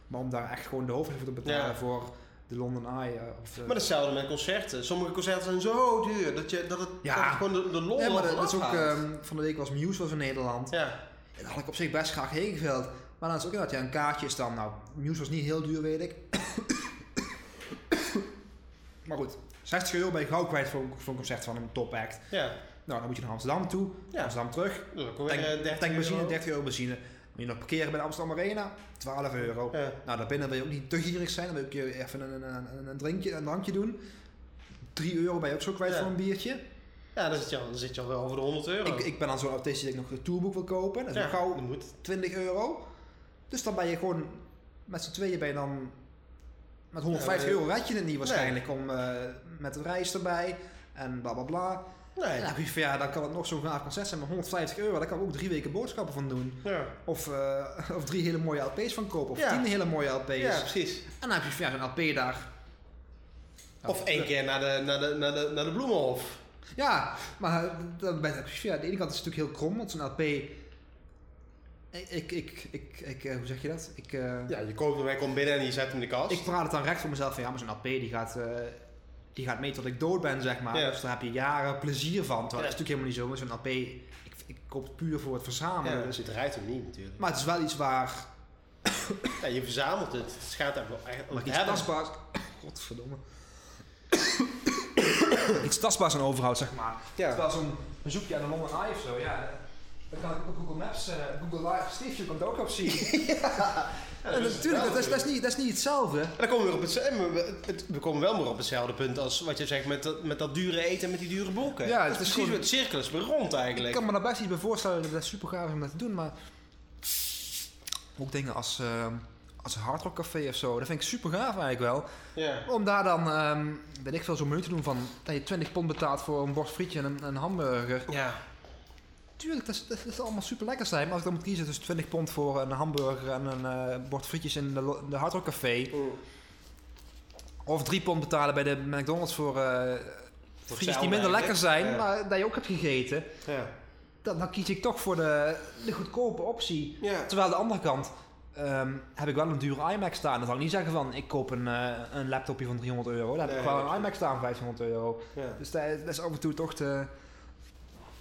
Maar om daar echt gewoon de hoofdprijs voor te betalen voor de London Eye. eh, Of, eh, Maar hetzelfde met concerten. Sommige concerten zijn zo duur dat, je, dat het Ja. dat het gewoon de, de lol Ja, maar dat, is ook, ehm, van de week was Muse was in Nederland. Ja. En daar had ik op zich best graag heen gewild. Maar dan is ook inderdaad, ja, een kaartje is dan, nou, Muse was niet heel duur, weet ik. [coughs] maar goed, 60 euro ben je gauw kwijt voor, voor een concert van een top act. Ja. Nou, dan moet je naar Amsterdam toe, Ja. Amsterdam terug. Dat weer eh, 30 tankbenzine, euro. 30 euro benzine. Moet je nog parkeren bij de Amsterdam Arena, 12 euro. Ja. Nou, daarbinnen wil je ook niet te gierig zijn, dan wil je even een, een, een, een, drinkje, een drankje doen. 3 euro ben je ook zo kwijt Ja. voor een biertje. Ja, dan zit, je al, dan zit je al wel over de 100 euro. Ik, ik ben dan zo'n autistisch dat ik nog een tourboek wil kopen. Dat is ja, gauw moet. 20 euro. Dus dan ben je gewoon met z'n tweeën ben je dan met 150 Ja, euro red je het niet waarschijnlijk om eh, met een reis erbij en bla bla bla. Nee. Van ja, dan kan het nog zo'n gaaf concert zijn met 150 euro. Daar kan ik ook drie weken boodschappen van doen. Ja. Of, eh, [laughs] of drie hele mooie LP's van kopen. Of Ja. tien hele mooie LP's. ja, precies. En dan heb je van ja, zo'n LP daar. Of één keer naar de, naar de, naar de, naar de Bloemenhof. Ja, maar dan ben je, ja, aan de ene kant is het natuurlijk heel krom, want zo'n LP. Ik, ik, ik, ik, ik, eh, hoe zeg je dat? Ik, eh, Ja, je koopt hem, hij komt binnen en je zet hem in de kast. ik praat het dan recht voor mezelf van ja, maar zo'n LP die gaat, eh, die gaat mee tot ik dood ben, zeg maar. Ja. Dus daar heb je jaren plezier van. Terwijl Ja. dat is natuurlijk helemaal niet zo. Maar zo'n LP, ik, ik koop het puur voor het verzamelen. ja, dus. het rijdt hem niet natuurlijk. Maar het is wel iets waar. Ja, je verzamelt het. Het gaat er wel echt Maar iets tastbaars. Godverdomme. [coughs] iets tastbaars aan overhoudt, zeg maar. Ja. Terwijl zo'n bezoekje aan de London Eye of zo, ja. Dan kan ik op Google Maps, eh, Google Live, Steve, je kan het ook op zien. [laughs] en dus natuurlijk, dat is, dat, is niet, dat is niet hetzelfde. En dan komen we op hetzelfde, we- het- we komen wel weer op hetzelfde punt als wat je zegt met dat, met dat dure eten en met die dure boeken. Ja, het is is precies gewoon- het cirkel is weer rond Ik eigenlijk. kan me daar best iets bij voorstellen dat het super gaaf is om dat te doen, maar ook dingen als, eh als een hardrock café of zo, dat vind ik super gaaf eigenlijk wel. Ja. Om daar dan, ehm weet ik veel, zo'n menu te doen van dat je 20 pond betaalt voor een bord frietje en een, een hamburger. Ja. Tuurlijk, dat is, dat is allemaal super lekker zijn. Maar als ik dan moet kiezen tussen 20 pond voor een hamburger en een eh, bord frietjes in de, de Hard Rock Café. Of 3 pond betalen bij de McDonald's voor eh frietjes die minder lekker zijn. Ja. maar dat je ook hebt gegeten. Ja. Dan, dan kies ik toch voor de, de goedkope optie. Ja. Terwijl de andere kant ehm, heb ik wel een dure iMac staan. Dan zal ik niet zeggen van ik koop een, eh, een laptopje van 300 euro. Dan heb ik wel een dat- iMac staan van 500 euro. Ja. Dus dat, dat is af en toe toch te...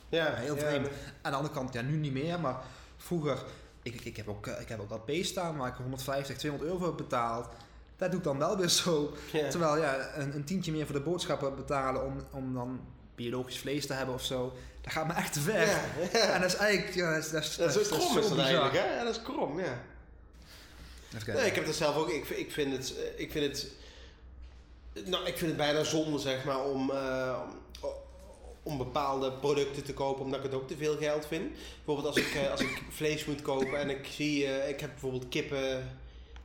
Ja. heel ja. vreemd. Aan de andere kant, ja, nu niet meer, maar vroeger, ik, ik, ik heb ook, eh, ik heb ook LP staan waar ik 150, 200 euro voor heb betaald. Dat doe ik dan wel weer zo. Terwijl ja, een, een tientje meer voor de boodschappen betalen om, om dan biologisch vlees te hebben of zo, dat gaat me echt te ver. Ja. En dat is eigenlijk, ja, dat is, dat is, Dat is dat het is krom is dat eigenlijk, hè? Ja, dat is krom, ja. Nee, ik heb het zelf ook. Ik, vind- ik vind het. eh, Ik vind het. Nou, ik vind het bijna zonde, zeg maar, om. eh, om- om bepaalde producten te kopen, omdat ik het ook te veel geld vind. Bijvoorbeeld als ik, eh, als ik [laughs] vlees moet kopen en ik zie, ik heb bijvoorbeeld kippen,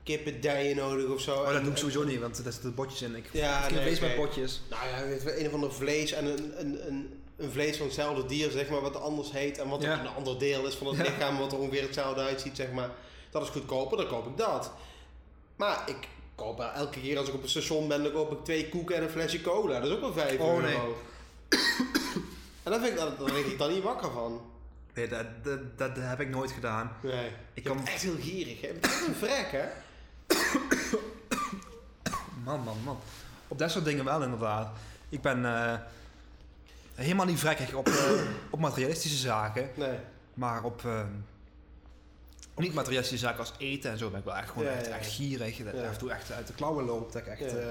kippendijen nodig of zo. Oh, dat En- doe ik sowieso niet, want daar zitten botjes in. Ik Ja, nee, vlees met botjes. Nou ja, een of ander vlees en een, een, een, een vlees van hetzelfde dier, zeg maar, wat anders heet en wat Ja. een ander deel is van het Ja. lichaam, wat er ongeveer hetzelfde uitziet, zeg maar. Dat is goedkoper, dan koop ik dat. Maar ik koop elke keer als ik op een station ben, dan koop ik twee koeken en een flesje cola. Dat is ook wel 5 Oh, euro. nee. [coughs] En daar, vind ik, daar, ik dan niet wakker van. Nee, dat, dat, dat heb ik nooit gedaan. Nee. Ik kan- ben echt heel gierig. hè. Bent echt een vrek, hè? [coughs] Man, man, man. Op dat soort dingen wel inderdaad. Ik ben eh, helemaal niet vrekkig op, eh, op materialistische zaken. Nee. Maar op eh, niet materialistische zaken als eten en zo ben ik wel echt gewoon echt, echt gierig. Dat Ja. af en toe echt uit de klauwen loopt. Dat ik echt eh,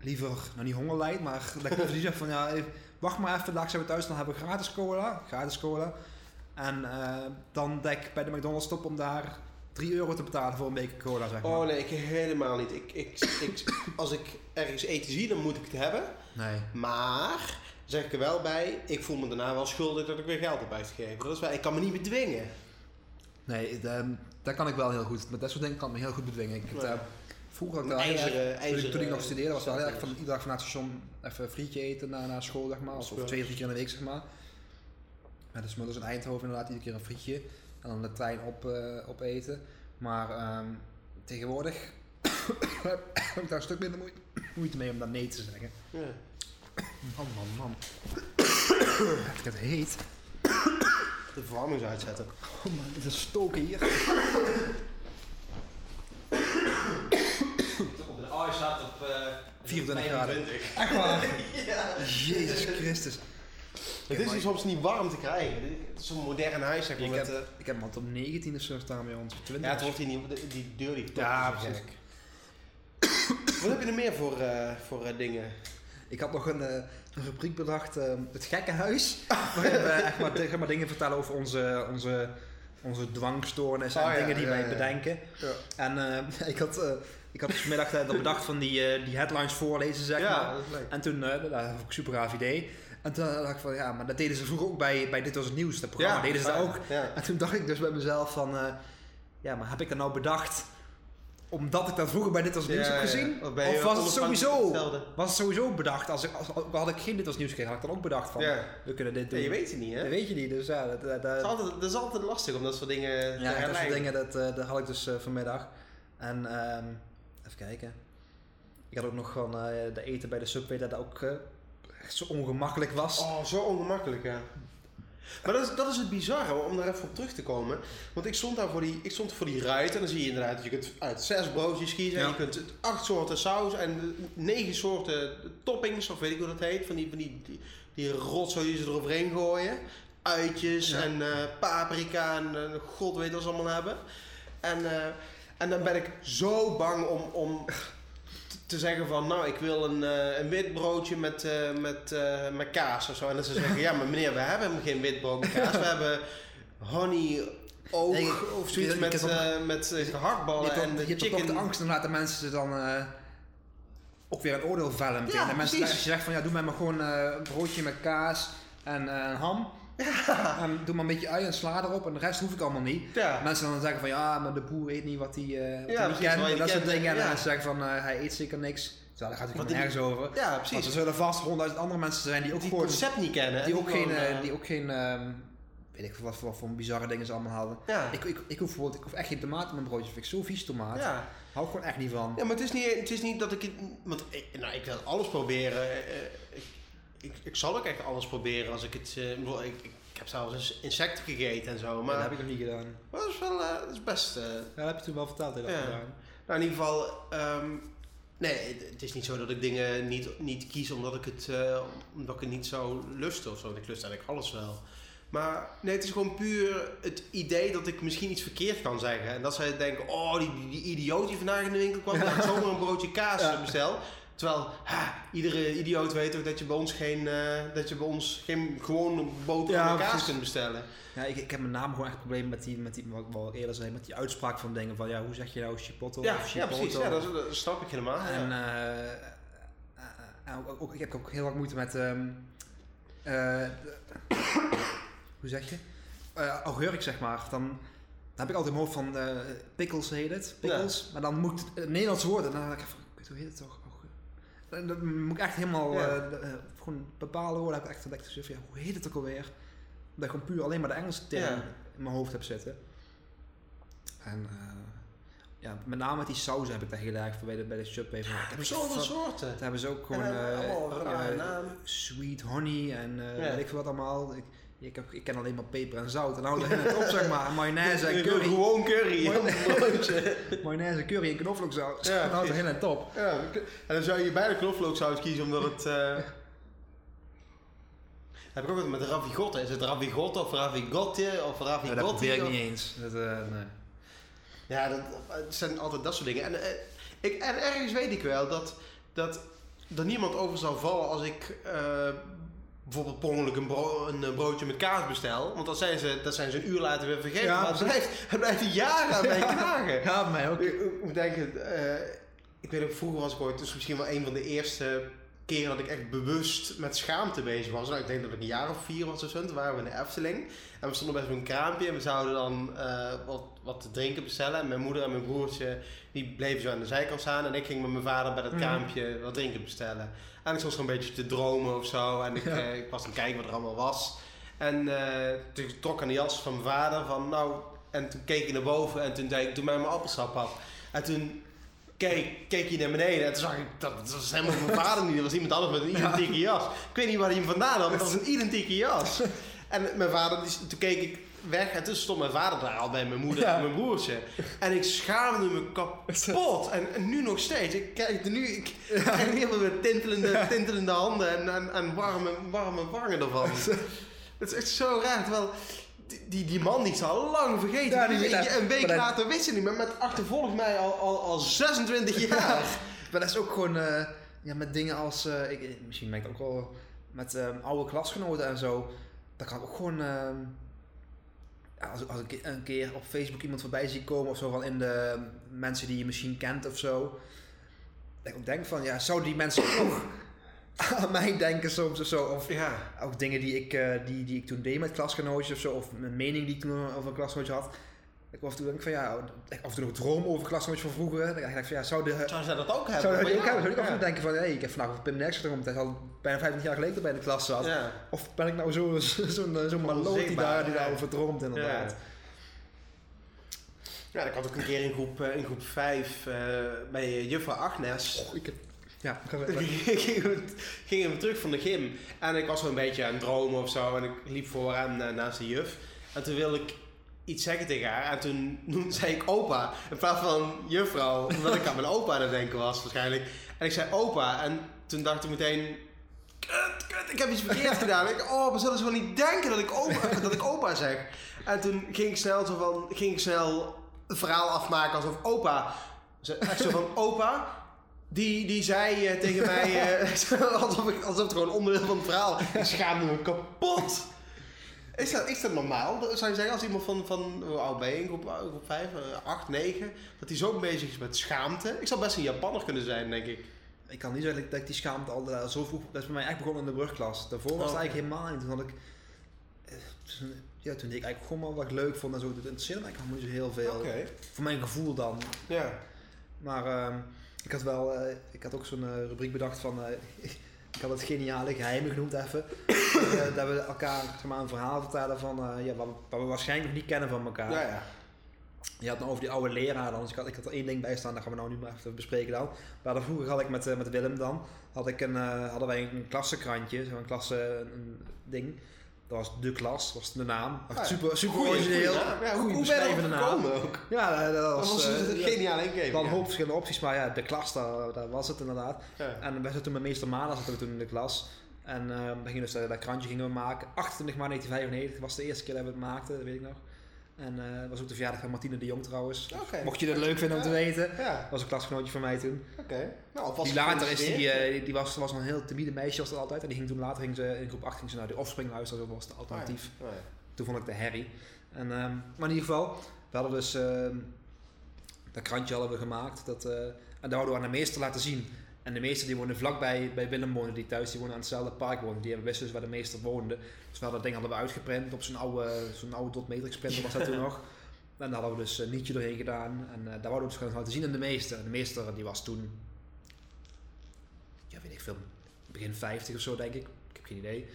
liever, nou niet honger lijd, maar dat ik liever zeg van ja, even- wacht maar even, daar zijn we thuis, dan hebben we gratis cola. Gratis cola. En eh, dan dat ik bij de McDonald's stop om daar 3 euro te betalen voor een beker cola, zeg maar. Oh nee, ik helemaal niet. Ik, ik, ik, als ik ergens eten zie, dan moet ik het hebben. Nee. Maar, zeg ik er wel bij, ik voel me daarna wel schuldig dat ik weer geld heb uitgegeven. Dat is wel, ik kan me niet bedwingen. Nee, dat, dat kan ik wel heel goed. Met dat soort dingen kan ik me heel goed bedwingen. Ik eh, vroeger had ik erg- ijzeren, toen, ik, ijzeren... toen ik nog studeerde was het wel heel erg van iedere dag vanuit het station even frietje eten na, na school, zeg maar. Of, twee, drie keer in de week, zeg maar. Ja, dus moeders in Eindhoven inderdaad iedere keer een frietje. En dan de trein op, eh, opeten. Maar ehm, tegenwoordig [coughs] heb ik daar een stuk minder moeite, moeite mee om dat nee te zeggen. Ja. Man, man, man. [coughs] Heb ik het heet? De verwarming zou uitzetten. Oh man, het is stoken hier. Op de staat op... 24 graden. 25. Echt waar? [laughs] ja. Jezus Christus. Het is hier soms niet warm te krijgen. Het is zo'n modern huis, zeg maar. Ik met, heb, eh, ik heb hem al op 19 of zo staan bij ons. of 20. ja, het wordt hier niet... Die, die deur die Ja, precies. gek. Wat heb je er meer voor, eh, voor eh, dingen? Ik had nog een, eh, een rubriek bedacht, eh, het gekkenhuis. [laughs] waarin we echt maar, zeg maar dingen vertellen over onze, onze, onze dwangstoornissen en Oh ja, dingen die ja, wij ja. bedenken. Ja. En eh, [laughs] ik had, eh, ik had dus vanmiddag eh, dat bedacht van die, die headlines voorlezen, zeg maar. dat is leuk. En toen, dat ik een super gaaf idee. En toen dacht ik van, ja, maar dat deden ze vroeger ook bij, bij Dit Was Het Nieuws, dat programma deden ze dat ook. En toen dacht ik dus bij mezelf van, ja, maar heb ik dat nou bedacht omdat ik dat vroeger bij Dit als Nieuws Ja, heb ja. gezien? Of was het sowieso, was het sowieso bedacht? Als ik, als, had ik geen Dit als Nieuws gekregen, had ik dan ook bedacht van, Ja. we kunnen dit doen. Ja, je weet het niet, hè? Dat weet je niet, dus ja, dat, dat, is altijd, dat is altijd lastig om dat soort dingen te ja, dat soort dingen, dat, eh, dat had ik dus eh, vanmiddag. En ehm, even kijken. Ik had ook nog van eh, de eten bij de Subway dat dat ook echt zo ongemakkelijk was. Oh, zo ongemakkelijk, ja. Maar dat is, dat is het bizarre, om daar even op terug te komen. Want ik stond daar voor die, ik stond voor die ruit en dan zie je inderdaad dat je kunt uit zes broodjes kiezen. En je kunt acht soorten saus en negen soorten toppings, of weet ik hoe dat heet. Van die, van die, die, die rotzooi die ze eroverheen gooien. Uitjes Ja. en eh, paprika en eh, god weet wat ze allemaal hebben. En, eh, en dan ben ik zo bang om, om te zeggen van, nou, ik wil een, eh, een wit broodje met, eh, met, eh, met kaas of zo. En dat ze [laughs] zeggen, ja, maar meneer, we hebben geen wit brood met kaas. We hebben honey oog Nee, of zoiets met, ook- met eh, gehaktballen en ook- de je hebt ook chicken. de angst inderdaad dat mensen ze dan ook weer een oordeel vellen. Ja, dat mensen, precies. als je zegt van ja, doe mij maar gewoon een broodje met kaas en eh, En doe maar een beetje ui en sla erop en de rest hoef ik allemaal niet. Ja. Mensen dan zeggen van ja, maar de boer eet niet wat hij Ja, precies, kent. En dat soort dingen. En mensen zeggen van eh, hij eet zeker niks. Terwijl daar gaat het gewoon nergens over. Ja, Want precies. er zullen vast honderdduizend andere mensen zijn die ook die gewoon... concept niet kennen. en Die ook geen, gewoon, eh, die ook geen ehm, weet ik veel wat, voor- wat voor bizarre dingen ze allemaal hadden. ja. Ik, ik, ik, hoef bijvoorbeeld, ik hoef echt geen tomaten in mijn broodje. Vind ik zo vies tomaat. ja. Hou ik gewoon echt niet van. Ja, maar het is niet, het is niet dat ik. Want ik, nou, ik wil alles proberen. Ik, ik, ik zal ook echt alles proberen als ik het. eh, ik, ik, heb zelfs insecten gegeten en zo. Maar dat heb ik nog niet gedaan. maar dat is wel. eh, dat is best. eh, Ja, dat heb je toen wel verteld. Dat dat Ja. gedaan. nou, in ieder geval. ehm, nee, het, het is niet zo dat ik dingen niet, niet kies omdat ik, het, eh, omdat ik het niet zou lusten of zo. Want ik lust eigenlijk alles wel. Maar nee, het is gewoon puur het idee dat ik misschien iets verkeerd kan zeggen. En dat zij denken, oh, die, die, idioot die vandaag in de winkel kwam, had [laughs] zomaar een broodje kaas Ja. bestel. Terwijl, ha, iedere idioot weet ook dat je bij ons geen, eh, dat je bij ons geen gewone boterham Ja, en kaas precies. kunt bestellen. Ja, ik, ik heb met name gewoon echt een probleem met die, met die, wat ik wel eerder zei, met die uitspraak van dingen van ja, hoe zeg je nou chipotle Ja, of ja, chipotle? precies. Ja, dat, dat snap ik helemaal. En eh, eh, ook, ook- ik heb ook heel wat moeite met, ehm, eh, [coughs] hoe zeg je? Augurk zeg maar. Dan, dan heb ik altijd in mijn hoofd van pickles heet het, pickles. Maar dan moet het Nederlands woord en dan denk ik van, hoe heet het toch? Dan moet ik echt helemaal Ja. eh, eh, gewoon bepalen woorden. heb ik echt ontdekt. Dus ja, hoe heet het ook alweer? Dat ik gewoon puur alleen maar de Engelse term Ja. in mijn hoofd heb zitten. En eh, ja, met name met die saus heb ik daar heel erg voor bij de, bij de Subway. van, heb zo zoveel van- soorten. dat hebben ze ook gewoon En, sweet honey en Ja. weet ik veel wat allemaal. Ik, ik, heb, ik ken alleen maar peper en zout. En dan houdt het op zeg maar. Mayonaise en [laughs] curry. Gewoon curry. Mayonaise, [laughs] curry en knoflooksaus. Ja, en houdt het precies. heel en top. Ja, en dan zou je bij de knoflooksaus kiezen omdat het... eh [laughs] heb ik ook wat met ravigotte. Is het ravigotte of ravigotte of Ja, ravigotte? dat probeer ik of- niet eens. Dat, eh, nee. Ja, dat, het zijn altijd dat soort dingen. En, eh, ik, en ergens weet ik wel dat, dat er niemand over zal vallen als ik bijvoorbeeld per ongeluk een, bro- een eh, broodje met kaas bestel. Want dat zijn ze, dat zijn ze een uur later weer vergeten. Ja, maar het blijft, het blijft jaren aan [laughs] mij knagen. Ja, mij ook. Ik, moet denken, eh, ik weet ook, vroeger was ik ooit, dus misschien wel een van de eerste keren dat ik echt bewust met schaamte bezig was. Nou, ik denk dat ik een jaar of vier was of zo, toen waren we in de Efteling. En we stonden bij zo'n kraampje en we zouden dan eh, wat, wat te drinken bestellen. En mijn moeder en mijn broertje, die bleven zo aan de zijkant staan. En ik ging met mijn vader bij dat Mhm. kraampje wat drinken bestellen. En ik stond zo'n beetje te dromen of zo. En ik, Ja. eh, ik was aan het kijken wat er allemaal was. En eh, toen trok ik aan de jas van mijn vader van nou... En toen keek ik naar boven en toen deed ik toen mij mijn appelsap had. En toen keek, keek hij naar beneden en toen zag ik dat, dat was helemaal mijn vader niet. Dat was iemand anders met een identieke jas. Ik weet niet waar hij hem vandaan had, maar dat was een identieke jas. En mijn vader, die, toen keek ik weg en toen stond mijn vader daar al bij mijn moeder Ja. en mijn broertje. En ik schaamde me kapot. En, en nu nog steeds. Ik kijk er nu, ik [laughs] krijg helemaal weer tintelende, tintelende handen en, en, en warme, warme wangen ervan. [laughs] Het is echt zo raar. Terwijl die, die, die man die is al lang vergeten. Ja, die dat. een week dat- later wist hij niet meer. Met achtervolgt mij al, al, al 26 jaar. Maar dat is ook gewoon eh, ja, met dingen als, eh, ik, misschien ben ik ook wel met ehm, oude klasgenoten en zo. Dan kan ook gewoon, ehm, als, als ik een keer op Facebook iemand voorbij zie komen of zo van in de mensen die je misschien kent of zo. Dat ik ook denk van, ja, zouden die mensen ook [clears throat] aan mij denken soms of zo? Of Ja. ook dingen die ik, eh, die, die ik toen deed met klasgenootjes of zo, of mijn mening die ik toen over een klasgenootje had. Ik af en toe denk ik van ja, ik af en toe nog droom over klasgenootjes van vroeger. Dan denk ik van ja, zou de... Zou zij dat ook hebben? Zou dat ook hebben? Zou ik af en toe denken van, hé, ik heb vandaag over Pim Nix gedroomd. Hij is al bijna 25 jaar geleden bij de klas zat. Ja. Of ben ik nou zo'n [laughs] zo, zo, zo maloot die daar, die daarover droomt inderdaad. Ja. Ja, ik had ook een keer in groep, eh, in groep 5 eh, bij juffrouw Agnes. Oh, ik heb, ja, [laughs] gingen we terug van de gym. En ik was zo een beetje aan het dromen of zo. En ik liep vooraan eh, naast de juf. En toen wilde ik iets zeggen tegen haar. En toen zei ik opa. In plaats van juffrouw. Omdat ik aan mijn opa aan het denken was waarschijnlijk. En ik zei opa. En toen dacht ik meteen... Kut, kut, ik heb iets verkeerd gedaan. Ik, oh, maar zullen ze wel niet denken dat ik opa, dat ik opa zeg? En toen ging ik snel zo van... Ging ik snel het verhaal afmaken alsof opa... Echt zo van opa... Die, die zei eh, tegen mij, eh, [laughs] alsof, ik, alsof het gewoon onderdeel van het verhaal Ik schaamde me kapot. Is dat, is dat normaal? Zou je zeggen, als iemand van, van hoe oud ben je, groep, groep 5, 8, 9, dat hij zo bezig is met schaamte? Ik zou best een Japanner kunnen zijn, denk ik. Ik kan niet zeggen dat ik die schaamte al zo vroeg... Dat is bij mij echt begonnen in de brugklas. Daarvoor was het Oh, eigenlijk helemaal niet. Toen had ik... eh, Ja, toen deed ik eigenlijk gewoon maar wat ik leuk vond en zo. Dat interesseerde mij eigenlijk niet zo heel veel. Voor mijn gevoel dan. Ja. Maar ehm, ik had wel... eh, ik had ook zo'n eh, rubriek bedacht van... [laughs] ik had het geniale geheimen genoemd even. Eh, dat we elkaar zeg maar, een verhaal vertellen van... eh, ja, wat, we- wat we waarschijnlijk nog niet kennen van elkaar. Ja, ja. Je had het nou over die oude leraar dan. Dus ik had, ik had er één ding bij staan, dat gaan we nou nu maar even bespreken dan. Maar vroeger had ik met, eh, met Willem dan, had ik een, hadden wij een klassenkrantje, zo'n klasse een ding. Dat was de klas, was de naam. Ah, ja. super, super Goeie- origineel. goeie. Ja, hoe, ben je naam. ook? Ja, dat, dat Dat was, was eh, een geniale ingeving. dan een ja. hoop verschillende opties, maar ja, de klas, dat was het inderdaad. Ja. En we zaten met meester Mana zaten we toen in de klas. En eh, we gingen dus eh, dat krantje gingen we maken. 28 maart 1995 was de eerste keer dat we het maakten, dat weet ik nog. En eh, was ook de verjaardag van Martine de Jong trouwens. Oké. Mocht je dat leuk vinden om te weten. Ja, was een klasgenootje van mij toen. oké. Nou, Die later is die, eh, die, die was, was een heel timide meisje was dat altijd. En die ging toen later ging ze, in groep 8 ging ze naar de Offspring luisteren. Dat was de alternatief. Oh, ja. Toen vond ik de herrie. En, ehm, maar in ieder geval, we hadden dus ehm, dat krantje hadden we gemaakt. Dat, eh, en dat hadden we aan de meester laten zien. En de meester die woonde vlakbij bij Willem woonde die thuis. Die woonde aan hetzelfde park woonde. Die hebben wisten dus waar de meester woonde. Dus we hadden dat ding hadden we uitgeprint op zo'n oude, zo'n oude dot matrix printer was dat toen [laughs] nog. En daar hadden we dus een nietje doorheen gedaan. En eh, daar wouden we dus gaan laten zien aan de meester. En de meester die was toen, ja weet ik veel, begin 50 of zo denk ik. Ik heb geen idee.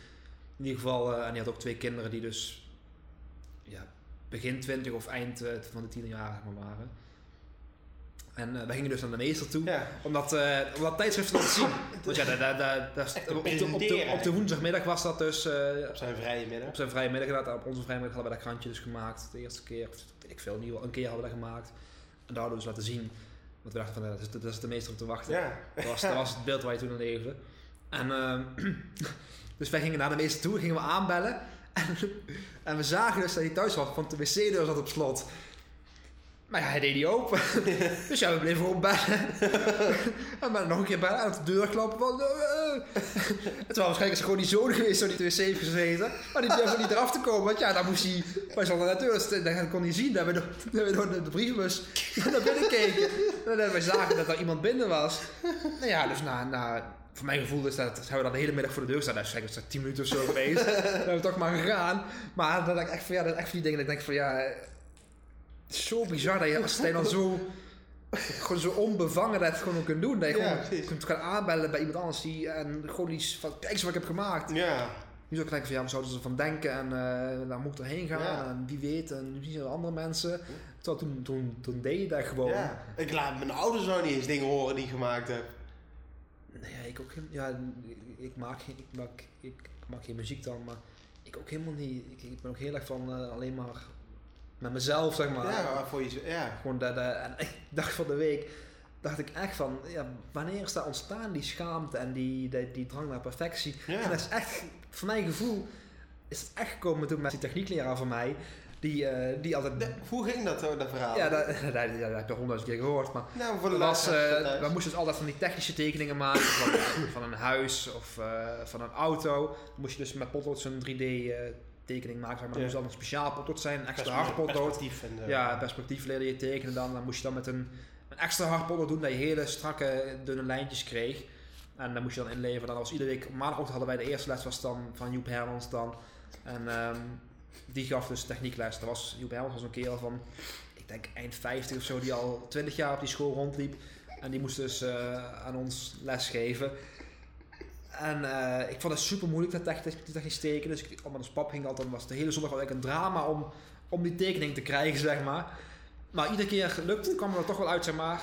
In ieder geval, eh, en die had ook twee kinderen die dus ja, begin 20 of eind eh, van de tienerjaren zeg maar, waren. En eh, wij gingen dus naar de meester toe Ja. om dat, eh, om dat tijdschrift te laten zien. [laughs] Want ja, Echt te op, de, op, de, op de woensdagmiddag was dat dus. eh, Op zijn vrije middag. op zijn vrije middag inderdaad. Op onze vrije middag hadden we dat krantje dus gemaakt. De eerste keer, of weet ik veel, in ieder geval een keer hadden we dat gemaakt. En daar hadden we dus laten zien. Want we dachten van, dat is, dat is de meester om te wachten. Ja. Dat, was, dat [laughs] was het beeld waar je toen in leefde. En, ehm, [clears throat] dus wij gingen naar de meester toe, gingen we aanbellen. En, [laughs] en we zagen dus dat hij thuis was, want de wc-deur zat op slot. Maar ja, hij deed die open. [laughs] dus ja, we bleven gewoon bellen. [laughs] en maar nog een keer bellen, aan de deur klappen. Van, eh, eh. Het was waarschijnlijk is het gewoon die zoon geweest, zo die wc heeft gezeten. Maar die durfde niet eraf te komen, want ja, dan moest hij... Aan de deur, dan kon hij zien dat we door, dat we door de, de brievenbus [laughs] naar binnen keken. En dat wij zagen dat er iemand binnen was. Nou ja, dus na, na, voor mijn gevoel is dat, zijn we dan de hele middag voor de deur staan. Dat is eigenlijk 10 minuten of zo geweest. dan hebben we toch maar gegaan. Maar denk ik echt van, ja, dat is echt van die dingen dat ik denk van, ja... Zo bizar dat je, als hij dan zo... Gewoon zo onbevangen dat gewoon kunt doen. Dat je Ja, gewoon kunt gaan aanbellen bij iemand anders die, en gewoon iets van, kijk eens wat ik heb gemaakt. Ja. Nu zou ik denken van, ja, wat zouden ze ervan denken en eh daar moet ik erheen gaan Ja. en wie weet en wie zijn er andere mensen. Terwijl toen, toen, toen deed je dat gewoon. ja. Ik laat mijn ouders nou niet eens dingen horen die ik gemaakt heb. Nee, ik ook geen, ja, ik maak geen, ik maak, ik, maak geen muziek dan, maar ik ook helemaal niet. Ik, ik ben ook heel erg van eh, alleen maar met mezelf, zeg maar. Ja, voor je... Ja. Gewoon dat, eh, en ik dacht van de week, dacht ik echt van, ja, wanneer is dat ontstaan, die schaamte en die, die, die drang naar perfectie. Ja. En dat is echt, voor mijn gevoel, is het echt gekomen toen met die techniekleraar van mij, die, eh, die altijd... De- hoe ging dat, hoor, dat verhaal? ja, dat, [laughs] dat, ja, dat heb je honderdduizend keer gehoord, maar nou, voor de dat was, luisteraars eh, we moesten dus altijd van die technische tekeningen maken van, van een huis of eh, van een auto. Dan moest je dus met potlood zo'n 3D eh, tekening maken, zeg maar. Ja. Dat moest dan een speciaal potlood zijn, een extra hard potlood. Ja, perspectief leerde je tekenen dan. Dan moest je dan met een, een extra hard potlood doen, dat je hele strakke, dunne lijntjes kreeg. En dan moest je dan inleveren. Dan was iedere week, maandagochtend hadden wij de eerste les was dan van Joep Hermans dan. En ehm, die gaf dus techniekles. Dat was, Joep Hermans was een kerel van, denk eind 50 of zo, die al 20 jaar op die school rondliep. En die moest dus eh, aan ons lesgeven. En eh, ik vond het super moeilijk dat technisch, die technisch tekenen. Dus ik, op mijn pap ging altijd, was de hele zondag eigenlijk een drama om, om die tekening te krijgen, zeg maar. Maar iedere keer gelukt, kwam er toch wel uit, zeg maar.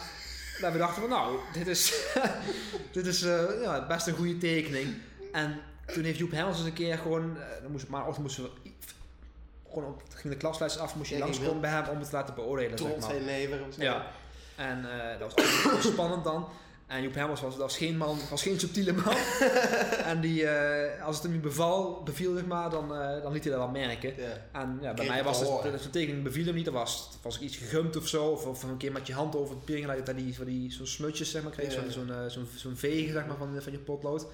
Dat we dachten van, nou, dit is, [laughs] dit is eh, ja, best een goede tekening. En toen heeft Joep Helmers eens een keer gewoon, eh, dan moest, maar of moesten we gewoon op, ging de klasles af, moest je Ja, die langskomen bij hem om het te laten beoordelen, zeg maar. Ja. En eh, dat was heel spannend dan. En Joep Helmers was, was geen man, was geen subtiele man. [laughs] en die, eh, als het hem niet beval, beviel, zeg maar, dan, eh, dan liet hij dat wel merken. En ja, bij mij was het, de tekening beviel hem niet. Dan was, was ik iets gegumd of zo. Of, of een keer met je hand over het papier geleid dat die, van die zo'n smutjes zeg maar, kreeg. Ja. Zo'n zo'n eh, zo'n vegen zeg maar, van, van je potlood.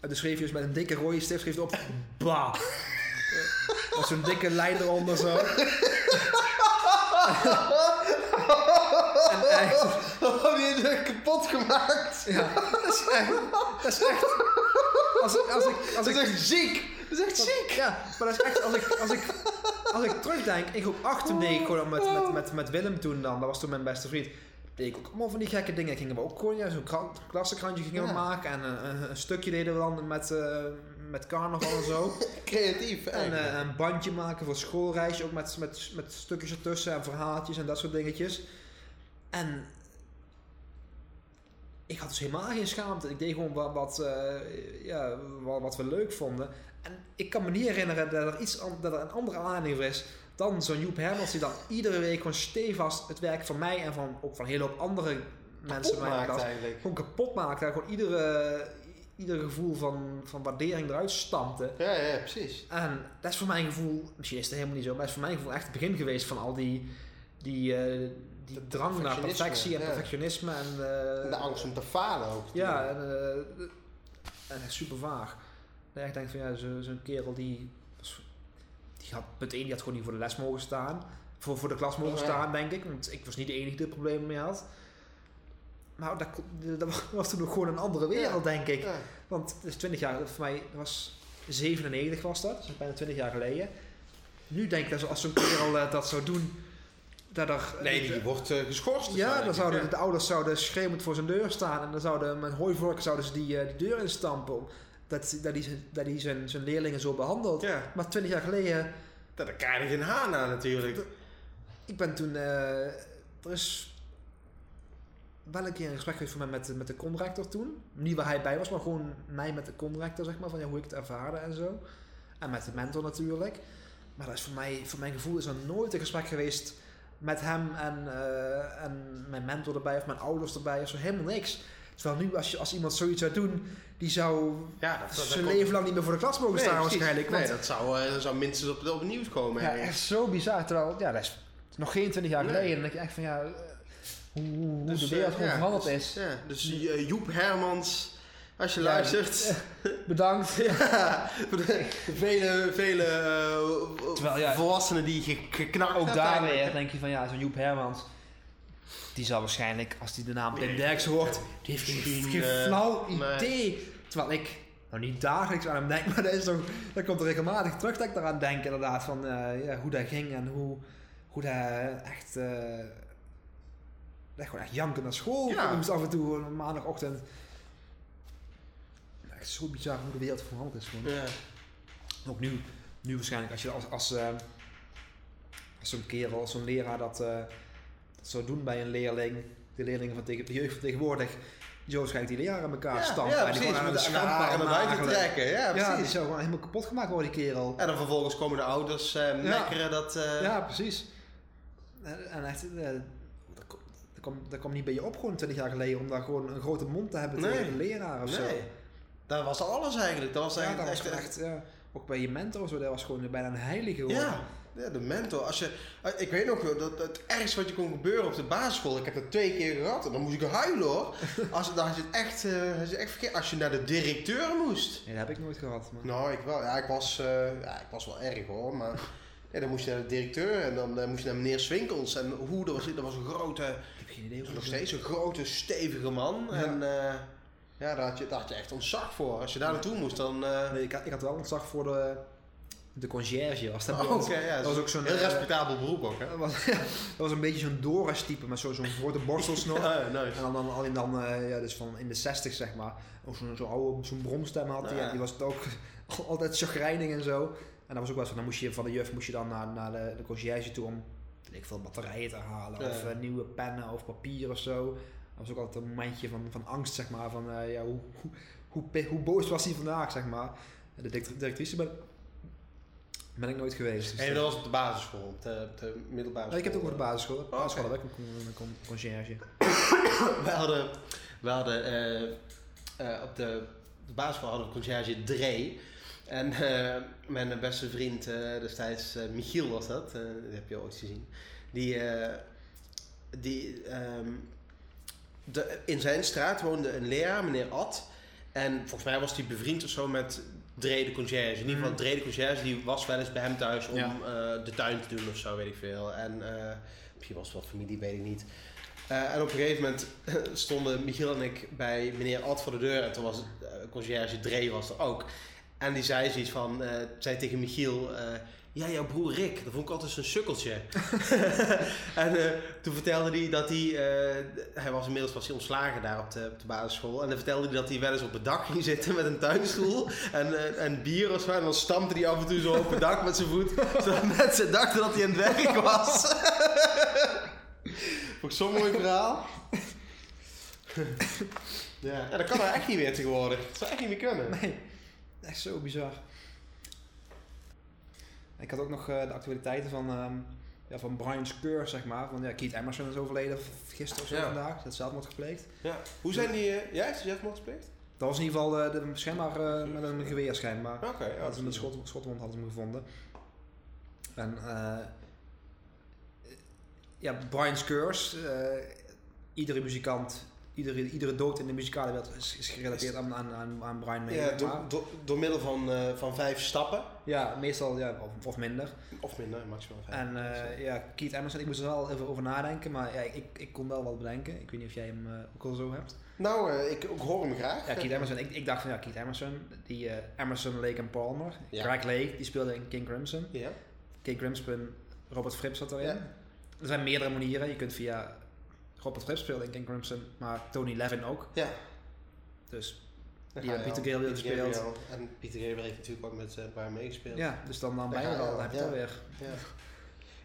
En toen schreef je dus met een dikke rode stift schreef je op. Bah! [laughs] Met zo'n dikke lijn eronder zo. [laughs] en Oh, die is echt [laughs] kapot gemaakt. ja, dat is echt, dat is echt, als ik, als ik, als Dat ik, echt ziek. Dat is echt ziek. Ja, maar dat is echt, als ik, als ik, als ik terugdenk, in groep 8 toen deed ik gewoon met, met, met, met Willem toen dan, dat was toen mijn beste vriend, deed ik ook allemaal van die gekke dingen. Gingen we ook gewoon, ja, zo'n krant- klassenkrantje gingen we Ja. maken en een, een, een stukje deden we dan met, eh, met carnaval en zo. [laughs] Creatief. En eh, een bandje maken voor schoolreisje, ook met, met, met stukjes ertussen en verhaaltjes en dat soort dingetjes. En ik had dus helemaal geen schaamte. Ik deed gewoon wat, wat, eh, ja, wat, wat we leuk vonden. En ik kan me niet herinneren dat er, iets, an- dat er een andere aanleiding voor is dan zo'n Joep Hermans die dan iedere week gewoon stevast het werk van mij en van, ook van een hele hoop andere mensen Opmaakt klas eigenlijk. gewoon kapot maakte. En gewoon iedere, ieder gevoel van, van waardering eruit stampte. Ja, ja, precies. En dat is voor mijn gevoel, misschien is het helemaal niet zo, maar dat is voor mijn gevoel echt het begin geweest van al die, die, eh, die Dat drang naar perfectie en ja. perfectionisme. En, eh, de angst om te falen ook. Ja, en, eh, en echt super vaag. Dat je echt denkt van ja, zo- zo'n kerel die, die had, punt 1, die had gewoon niet voor de les mogen staan. Voor, voor de klas mogen Ja. staan, denk ik. Want ik was niet de enige die er problemen mee had. Maar dat, [laughs] dat was toen nog gewoon een andere wereld, denk ik. Want het is 20 jaar, voor mij was 97 was dat, dus bijna 20 jaar geleden. Nu denk ik dat als zo'n kerel eh, dat zou doen, dat er... Nee, die wordt eh, geschorst. ja, waarschijnlijk. dan zouden Ja. de ouders zouden schreeuwend voor zijn deur staan en dan zouden met hooivorken zouden ze die, eh, die deur instampen. Dat, dat hij, dat hij zijn, zijn leerlingen zo behandelt. Ja, Maar 20 jaar geleden, daar krijg je geen haan aan natuurlijk. ik ben toen, eh, er is wel een keer een gesprek geweest voor mij met, met de conrector toen. Niet waar hij bij was, maar gewoon mij met de conrector, zeg maar, van ja, hoe ik het ervaarde en zo. En met de mentor natuurlijk. Maar dat is voor mij, voor mijn gevoel is er nooit een gesprek geweest met hem en, eh, en mijn mentor erbij of mijn ouders erbij of zo, helemaal niks. Terwijl nu, als, je, als iemand zoiets zou doen, die zou Ja, dat, dat, zijn dat leven lang niet meer voor de klas mogen Nee, staan precies. waarschijnlijk. Nee, dat zou, eh, zou minstens op, op het nieuws komen. ja, echt zo bizar. Terwijl, ja, dat is nog geen 20 jaar Nee. geleden. En dan denk je echt van, ja, eh, hoe, hoe, Dus, de wereld gewoon ja, veranderd dus- is. Ja, dus Joep Hermans, als je Ja, luistert. [laughs] Bedankt. Ja, voor de, vele, vele eh, Terwijl, ja, volwassenen die ge- geknakt Ook daar eigenlijk. weer denk je van, ja, zo'n Joep Hermans. Die zal waarschijnlijk, als hij de naam Pim Derks hoort, die heeft geen, eh, flauw nee. idee. Terwijl ik nou niet dagelijks aan hem denk, [laughs] maar dat, is toch, dat komt er regelmatig terug dat ik eraan denk inderdaad. Van eh, ja, hoe dat ging en hoe, hoe dat echt... eh dat gewoon echt janken naar school. Ja. Ik moest af en toe op maandagochtend... Echt zo bizar hoe de wereld veranderd is. Gewoon. Ja. Ook nu, nu waarschijnlijk als je als, als, eh, als zo'n kerel, als zo'n leraar dat, eh, dat zou doen bij een leerling, de leerlingen van tegen, de jeugd van tegenwoordig, die waarschijnlijk die leraar aan elkaar Ja, stampen. ja, en die precies. gewoon aan de de schandpaal naar buiten nagelen. trekken. Ja, Ja, die precies. zou gewoon helemaal kapot gemaakt worden, die kerel. En dan vervolgens komen de ouders eh mekkeren dat... Ja, precies. En, en echt, dat, komt- dat, komt, dat komt niet bij je op gewoon 20 jaar geleden om daar gewoon een grote mond te hebben Nee. tegen een leraar of zo. Dat was alles eigenlijk. Dat was Ja, dat eigenlijk was echt... ja, ook bij je mentor zo, dat was gewoon bijna een heilige gewoon. Ja, ja, de mentor. Als je, eh, ik weet nog wel, dat het ergste wat je kon gebeuren op de basisschool, ik heb dat twee keer gehad en dan moest ik huilen hoor. [laughs] Als, dan had je het echt, eh, had je echt verkeerd. Als je naar de directeur moest. Nee, dat heb ik nooit gehad. Maar... Nou, ik wel. Ja, ik was, eh, ja, ik was wel erg hoor, maar [laughs] ja, dan moest je naar de directeur en dan eh, moest je naar meneer Swinkels. En hoe, dat was, dat was een grote, Ik heb geen idee hoe nog steeds een grote, stevige man. Ja. En eh, ja, daar had, je, daar had je echt ontzag voor. Als je daar naartoe moest, dan... eh, Nee, ik, had, ik had wel ontzag voor de, de conciërge was. Dat, Oh, ja. dat was ook zo'n... heel eh, respectabel beroep ook, hè? dat [laughs] was, dat was een beetje zo'n Doris-type met zo- zo'n grote borstels [laughs] nog. Nice. En dan, dan alleen dan, eh, ja, dus van in de 60 zeg maar, ook zo'n zo'n oude, zo'n bromstem had hij. Ja. En die was het ook [laughs] altijd chagrijnig en zo. En dat was ook wel van, dan moest je van de juf moest je dan naar, naar de, de conciërge toe om, ik veel, batterijen te halen. Ja. Of nieuwe pennen of papier of zo. Dat was ook altijd een momentje van, van angst, zeg maar. Van, eh, ja, hoe, hoe, hoe, boos was hij vandaag, zeg maar. De direct- directrice ben, ben ik nooit geweest. dus, En eh, dat was op de basisschool, op de, op de middelbare ja, ik heb het ook op de basisschool. Op de Oh, basisschool oké. had ik een, con- een con- conciërge. [coughs] We hadden, we hadden eh, eh, op de, de basisschool hadden we conciërge Dre. En eh, mijn beste vriend eh, destijds, eh, Michiel was dat, eh, die heb je ooit gezien. Die, eh, die ehm, de, in zijn straat woonde een leraar, meneer Ad. En volgens mij was hij bevriend of zo met Dre de conciërge. In ieder geval, Mhm. Dre de conciërge die was wel eens bij hem thuis om Ja. eh, de tuin te doen of zo, weet ik veel. En eh, misschien was het wel familie, weet ik niet. Eh, en op een gegeven moment [laughs] stonden Michiel en ik bij meneer Ad voor de deur. En toen was het, eh, conciërge Dre was er ook. En die zei zoiets van, zei tegen Michiel... ja, jouw broer Rick, dat vond ik altijd zo'n sukkeltje. [laughs] [laughs] en eh, toen vertelde hij dat hij... eh, hij was inmiddels was hij ontslagen daar op de, op de basisschool. En dan vertelde hij dat hij wel eens op het dak ging zitten met een tuinstoel. en, eh, en bier of zo. En dan stampte hij af en toe zo op het dak met zijn voet. [laughs] Zodat mensen dachten dat hij aan het werk was. vond ik zo'n mooi verhaal. ja. ja, dat kan er echt niet meer tegenwoordig. Dat zou echt niet meer kunnen. Nee, echt zo bizar. Ik had ook nog eh, de actualiteiten van, ehm, ja, van Brian Skeur, zeg maar. Van, ja, Keith Emerson is overleden gisteren of zo Ja. vandaag. Dat zelfmoord gepleegd. Ja. Hoe zijn die... eh ja, is zelfmoord gespeeld? Dat was in ieder geval de, de, schijnbaar eh, met een geweer schijnbaar. Oké, ja, hadden ze met schot, schotwond hadden ze hem gevonden. En eh, ja, Brian Skurs, eh, iedere muzikant, iedere, iedere dood in de muzikale wereld is, is gerelateerd aan, aan, aan, aan Brian May. Ja, door, door, door middel van, eh, van vijf stappen. ja, meestal ja, of, of minder. Of minder, maximaal vijf. En eh, ja, Keith Emerson, ik moest er wel even over nadenken, maar ja, ik, ik kon wel wat bedenken. Ik weet niet of jij hem eh, ook al zo hebt. Nou, ik, ik hoor hem graag. Ja, Keith Emerson, ik, ik dacht van ja, Keith Emerson, die Emerson, Lake en Palmer. Ja. Greg Lake, die speelde in King Crimson. Ja. King Crimson, Robert Fripp zat erin. Ja. Er zijn meerdere manieren. Je kunt via Robert Fripp spelen in King Crimson, maar Tony Levin ook. Ja. Dus Die Pieter al. Gabriel gespeeld. En Pieter Gabriel heeft natuurlijk ook met uh, Brian meegespeeld. ja, dus dan, ga je al, heb je het ja. alweer. Ja.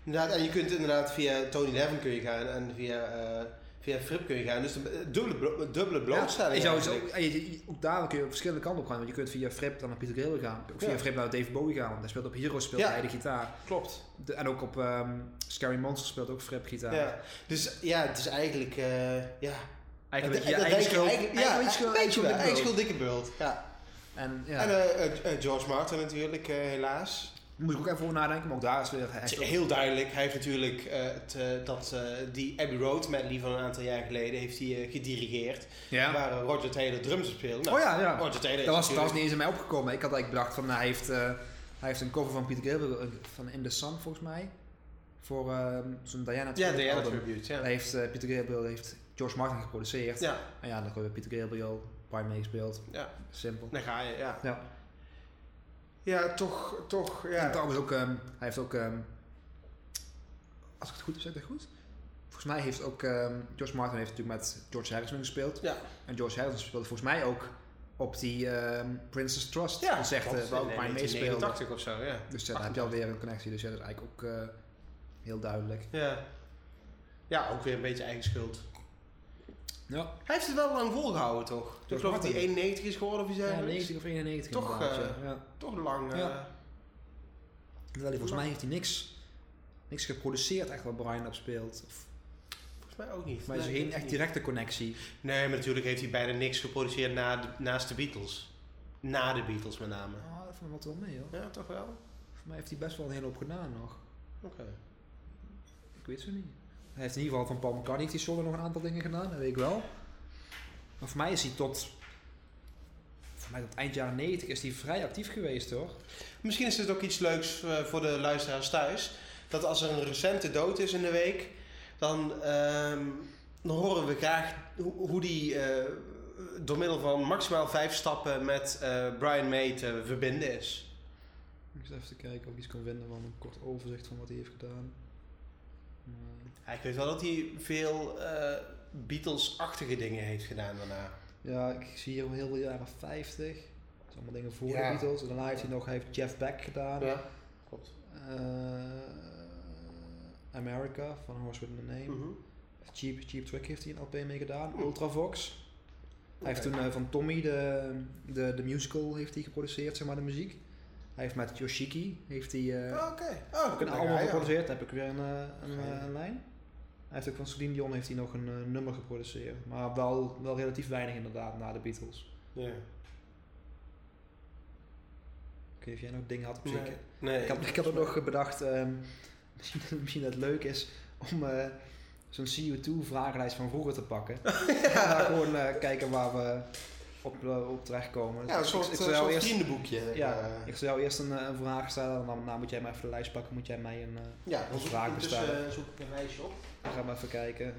Inderdaad, en je kunt inderdaad via Tony Levin kun je gaan en via, eh via Fripp kun je gaan. Dus eh, dubbele, dubbele blootstelling. ook, je- ook daar kun je op verschillende kanten op gaan. Want je kunt via Fripp dan naar Pieter Gabriel gaan. Ook via Ja. Fripp naar Dave Bowie gaan. Want hij speelt op Hero speelt Ja. hij de gitaar. Klopt. De- en ook op ehm, Scary Monster speelt ook Fripp gitaar. Ja. Dus ja, het is eigenlijk, eh, ja. Eigenlijk Ja, beetje eigen bult. schuld, dikke bult. Ja. En ja, En eh, George Martin natuurlijk, helaas. Moet ik ook even over nadenken. Maar ook daar is weer... Het is heel duidelijk, hij heeft natuurlijk eh, het, eh, dat, eh, die Abbey Road medley van een aantal jaar geleden heeft hij gedirigeerd. ja. Waar Roger Taylor drums speelde. Nou, Oh ja, ja. Roger Taylor Dat was, dat was niet eens in mij opgekomen. Ik had eigenlijk bedacht van nou, hij heeft, hij heeft een cover van Peter Gabriel van In The Sun volgens mij. Voor ehm, zo'n Diana Ja, Tribute Diana album. Tribute, ja. Hij heeft, Peter Gabriel heeft George Martin geproduceerd. Ja, En ja, dan hebben we Peter Gabriel, Brian meegespeeld. ja, Simpel. daar ga je, ja. Ja. Ja, toch, toch, En ja. trouwens ook, ehm, hij heeft ook, ehm, als ik het goed heb, zeg ik dat goed? Volgens mij heeft ook, ehm, George Martin heeft natuurlijk met George Harrison gespeeld. Ja. En George Harrison speelde volgens mij ook op die ehm, Princess Trust Ja, concerten klopt. waar ook In Brian meespeelde. 1989 of zo, ja. Dus ja, dan heb je alweer een connectie. Dus ja, dat is eigenlijk ook eh, heel duidelijk. Ja. Ja, ook weer een beetje eigen schuld. Ja, Hij heeft het wel lang volgehouden, toch? Ik geloof dat hij Martin. 91 is geworden of iets ja dergelijks. 90 of 91 Toch, eh, ja. Toch lang. eh, Ja. Terwijl hij, volgens mij heeft hij niks, niks geproduceerd echt wat Brian op speelt. Of, Volgens mij ook niet. maar is Nee, er geen echt directe connectie. Nee, maar natuurlijk heeft hij bijna niks geproduceerd na de- naast de Beatles. Na de Beatles met name. Oh, dat valt wel mee hoor. Ja, toch wel? Voor mij heeft hij best wel een hele hoop gedaan nog. Oké. Ik weet zo niet. Hij heeft in ieder geval van Paul McCartney heeft hij solo nog een aantal dingen gedaan, dat weet ik wel. Maar voor mij is hij tot, voor mij tot eind jaren 90 is hij vrij actief geweest hoor. Misschien is het ook iets leuks eh, voor de luisteraars thuis. Dat als er een recente dood is in de week, dan, ehm, dan horen we graag hoe, hoe die eh, door middel van maximaal vijf stappen met eh, Brian May te verbinden is. Ik zit even kijken of ik iets kan vinden van een kort overzicht van wat hij heeft gedaan. Ja, ik weet wel dat hij veel eh, Beatles-achtige dingen heeft gedaan daarna. ja, ik zie hier heel veel jaren 50. Dat allemaal dingen voor Ja. de Beatles. En daarna heeft hij nog heeft Jeff Beck gedaan. Ja, klopt. Eh, America van Horse with a Name. Mhm. Cheap, Cheap Trick heeft hij een LP mee gedaan. Oeh. Ultravox. Hij heeft toen eh, van Tommy de, de, de musical heeft hij geproduceerd, zeg maar, de muziek. Hij heeft met Yoshiki heeft hij eh, Oh, Oké. Oh, ook een album ja. geproduceerd. Dan heb ik weer een, eh, een, een lijn. Hij heeft ook van Celine Dion heeft hij nog een eh, nummer geproduceerd. Maar wel, wel relatief weinig inderdaad na de Beatles. Ja. Ik weet niet of jij nog dingen had op zich. Nee. nee. Ik had, ik had ook nog bedacht, ehm, [laughs] misschien, misschien dat het leuk is om eh, zo'n CO2 vragenlijst van vroeger te pakken. [laughs] En daar gewoon eh, kijken waar we op, eh, op terechtkomen. Ja, een Dus soort, ik, ik, eh, zou soort eerst, vriendenboekje. ja, eh. ik zou jou eerst een, eh, een vraag stellen en dan nou, moet jij maar even de lijst pakken. Moet jij mij een... eh ja, dan zoek ik vragen ondertussen, bestellen. eh, zoek ik een lijstje op. dan gaan we even kijken.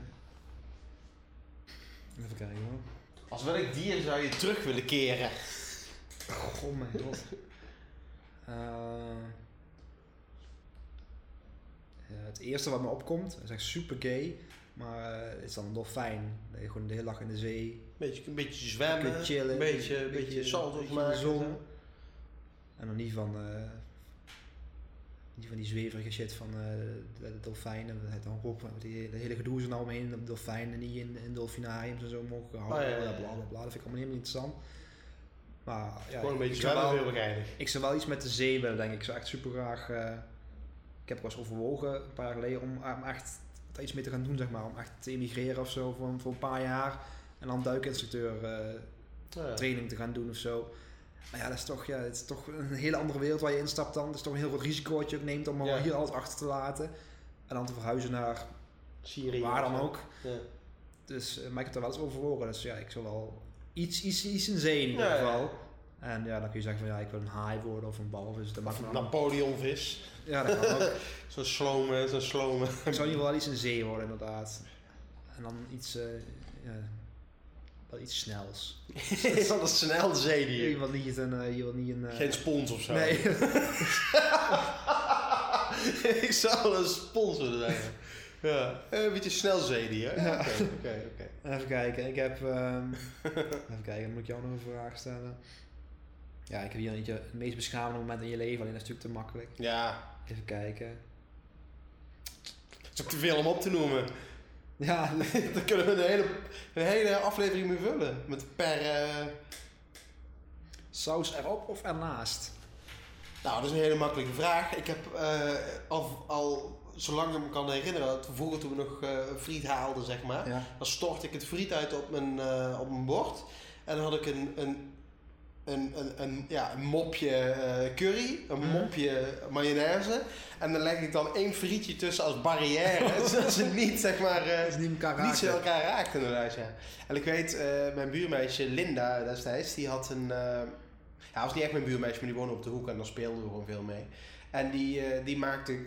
Even kijken hoor. Als welk dier zou je terug willen keren? Oh mijn god. [laughs] Eh, ja, het eerste wat me opkomt, is echt super gay. Maar eh, het is dan een dolfijn. Dat je gewoon de hele dag in de zee. Beetje, een beetje zwemmen, Kun je chillen, een beetje, een een beetje, beetje- salto's de zon. En dan niet van, eh, niet van die zweverige shit van eh, de, de dolfijnen. Het die, de hele gedoe is er nou omheen. Dat dolfijnen niet in, in dolfinariums en zo mogen Oh, ja, ja. Bla, bla, bla. Dat vind ik allemaal helemaal niet interessant. Maar ja, Gewoon een beetje zwemmen, heel begrijpelijk. ik zou wel iets met de zee willen, denk ik. Ik zou echt super graag. eh, ik heb eens overwogen, een paar jaar geleden, om, om echt daar iets mee te gaan doen, zeg maar. Om echt te emigreren of zo voor, voor een paar jaar. En dan duikinstructeur eh, Ja. training te gaan doen of zo. Maar ja, dat is toch, ja, het is toch een hele andere wereld waar je instapt dan. Het is toch een heel groot risico wat je ook neemt om Ja. hier alles achter te laten. En dan te verhuizen naar Syrië. waar dan ook. Ja. Dus, eh, maar ik heb er wel eens overwogen. Dus ja, ik zou wel iets, iets, iets in zee in ieder geval. En ja, dan kun je zeggen van ja, ik wil een haai worden of een walvis. Of een Napoleonvis. Ja, dat kan ook. [laughs] Zo'n slome, zo'n slome. Ik zou in ieder geval wel iets in zee worden, inderdaad. En dan iets, eh, ja, wel iets snels. [laughs] Van een snel Je zeedier. wil niet een, eh, je wil niet een... eh, Geen spons of zo. Nee. [laughs] ik zou een spons willen zeggen. Ja, een beetje snel zeedier. Ja, Ja. Oké, oké, oké. Even kijken, ik heb... ehm, even kijken, moet ik jou nog een vraag stellen. Ja, ik heb hier eentje, het meest beschamende moment in je leven, alleen dat is natuurlijk te makkelijk. Ja, Even kijken. het is ook te veel om op te noemen. Ja, [laughs] Daar kunnen we een hele, een hele aflevering mee vullen. Met per... eh, saus erop of ernaast? Nou, dat is een hele makkelijke vraag. Ik heb eh, al, al zolang ik me kan herinneren, vroeger toen we nog eh, friet haalden, zeg maar. Ja. Dan stortte ik het friet uit op mijn, op mijn bord. En dan had ik een, een, een, een, een, ja, een mopje eh, curry, een Mhm. mopje mayonaise. En dan leg ik dan één frietje tussen als barrière. [laughs] zodat ze niet, zeg maar, eh, niet elkaar niet zo elkaar raakt inderdaad, ja. En ik weet, eh, mijn buurmeisje Linda destijds, die had een... ja, was niet echt mijn buurmeisje, maar die woonde op de hoek en daar speelden we gewoon veel mee. En die, die maakte,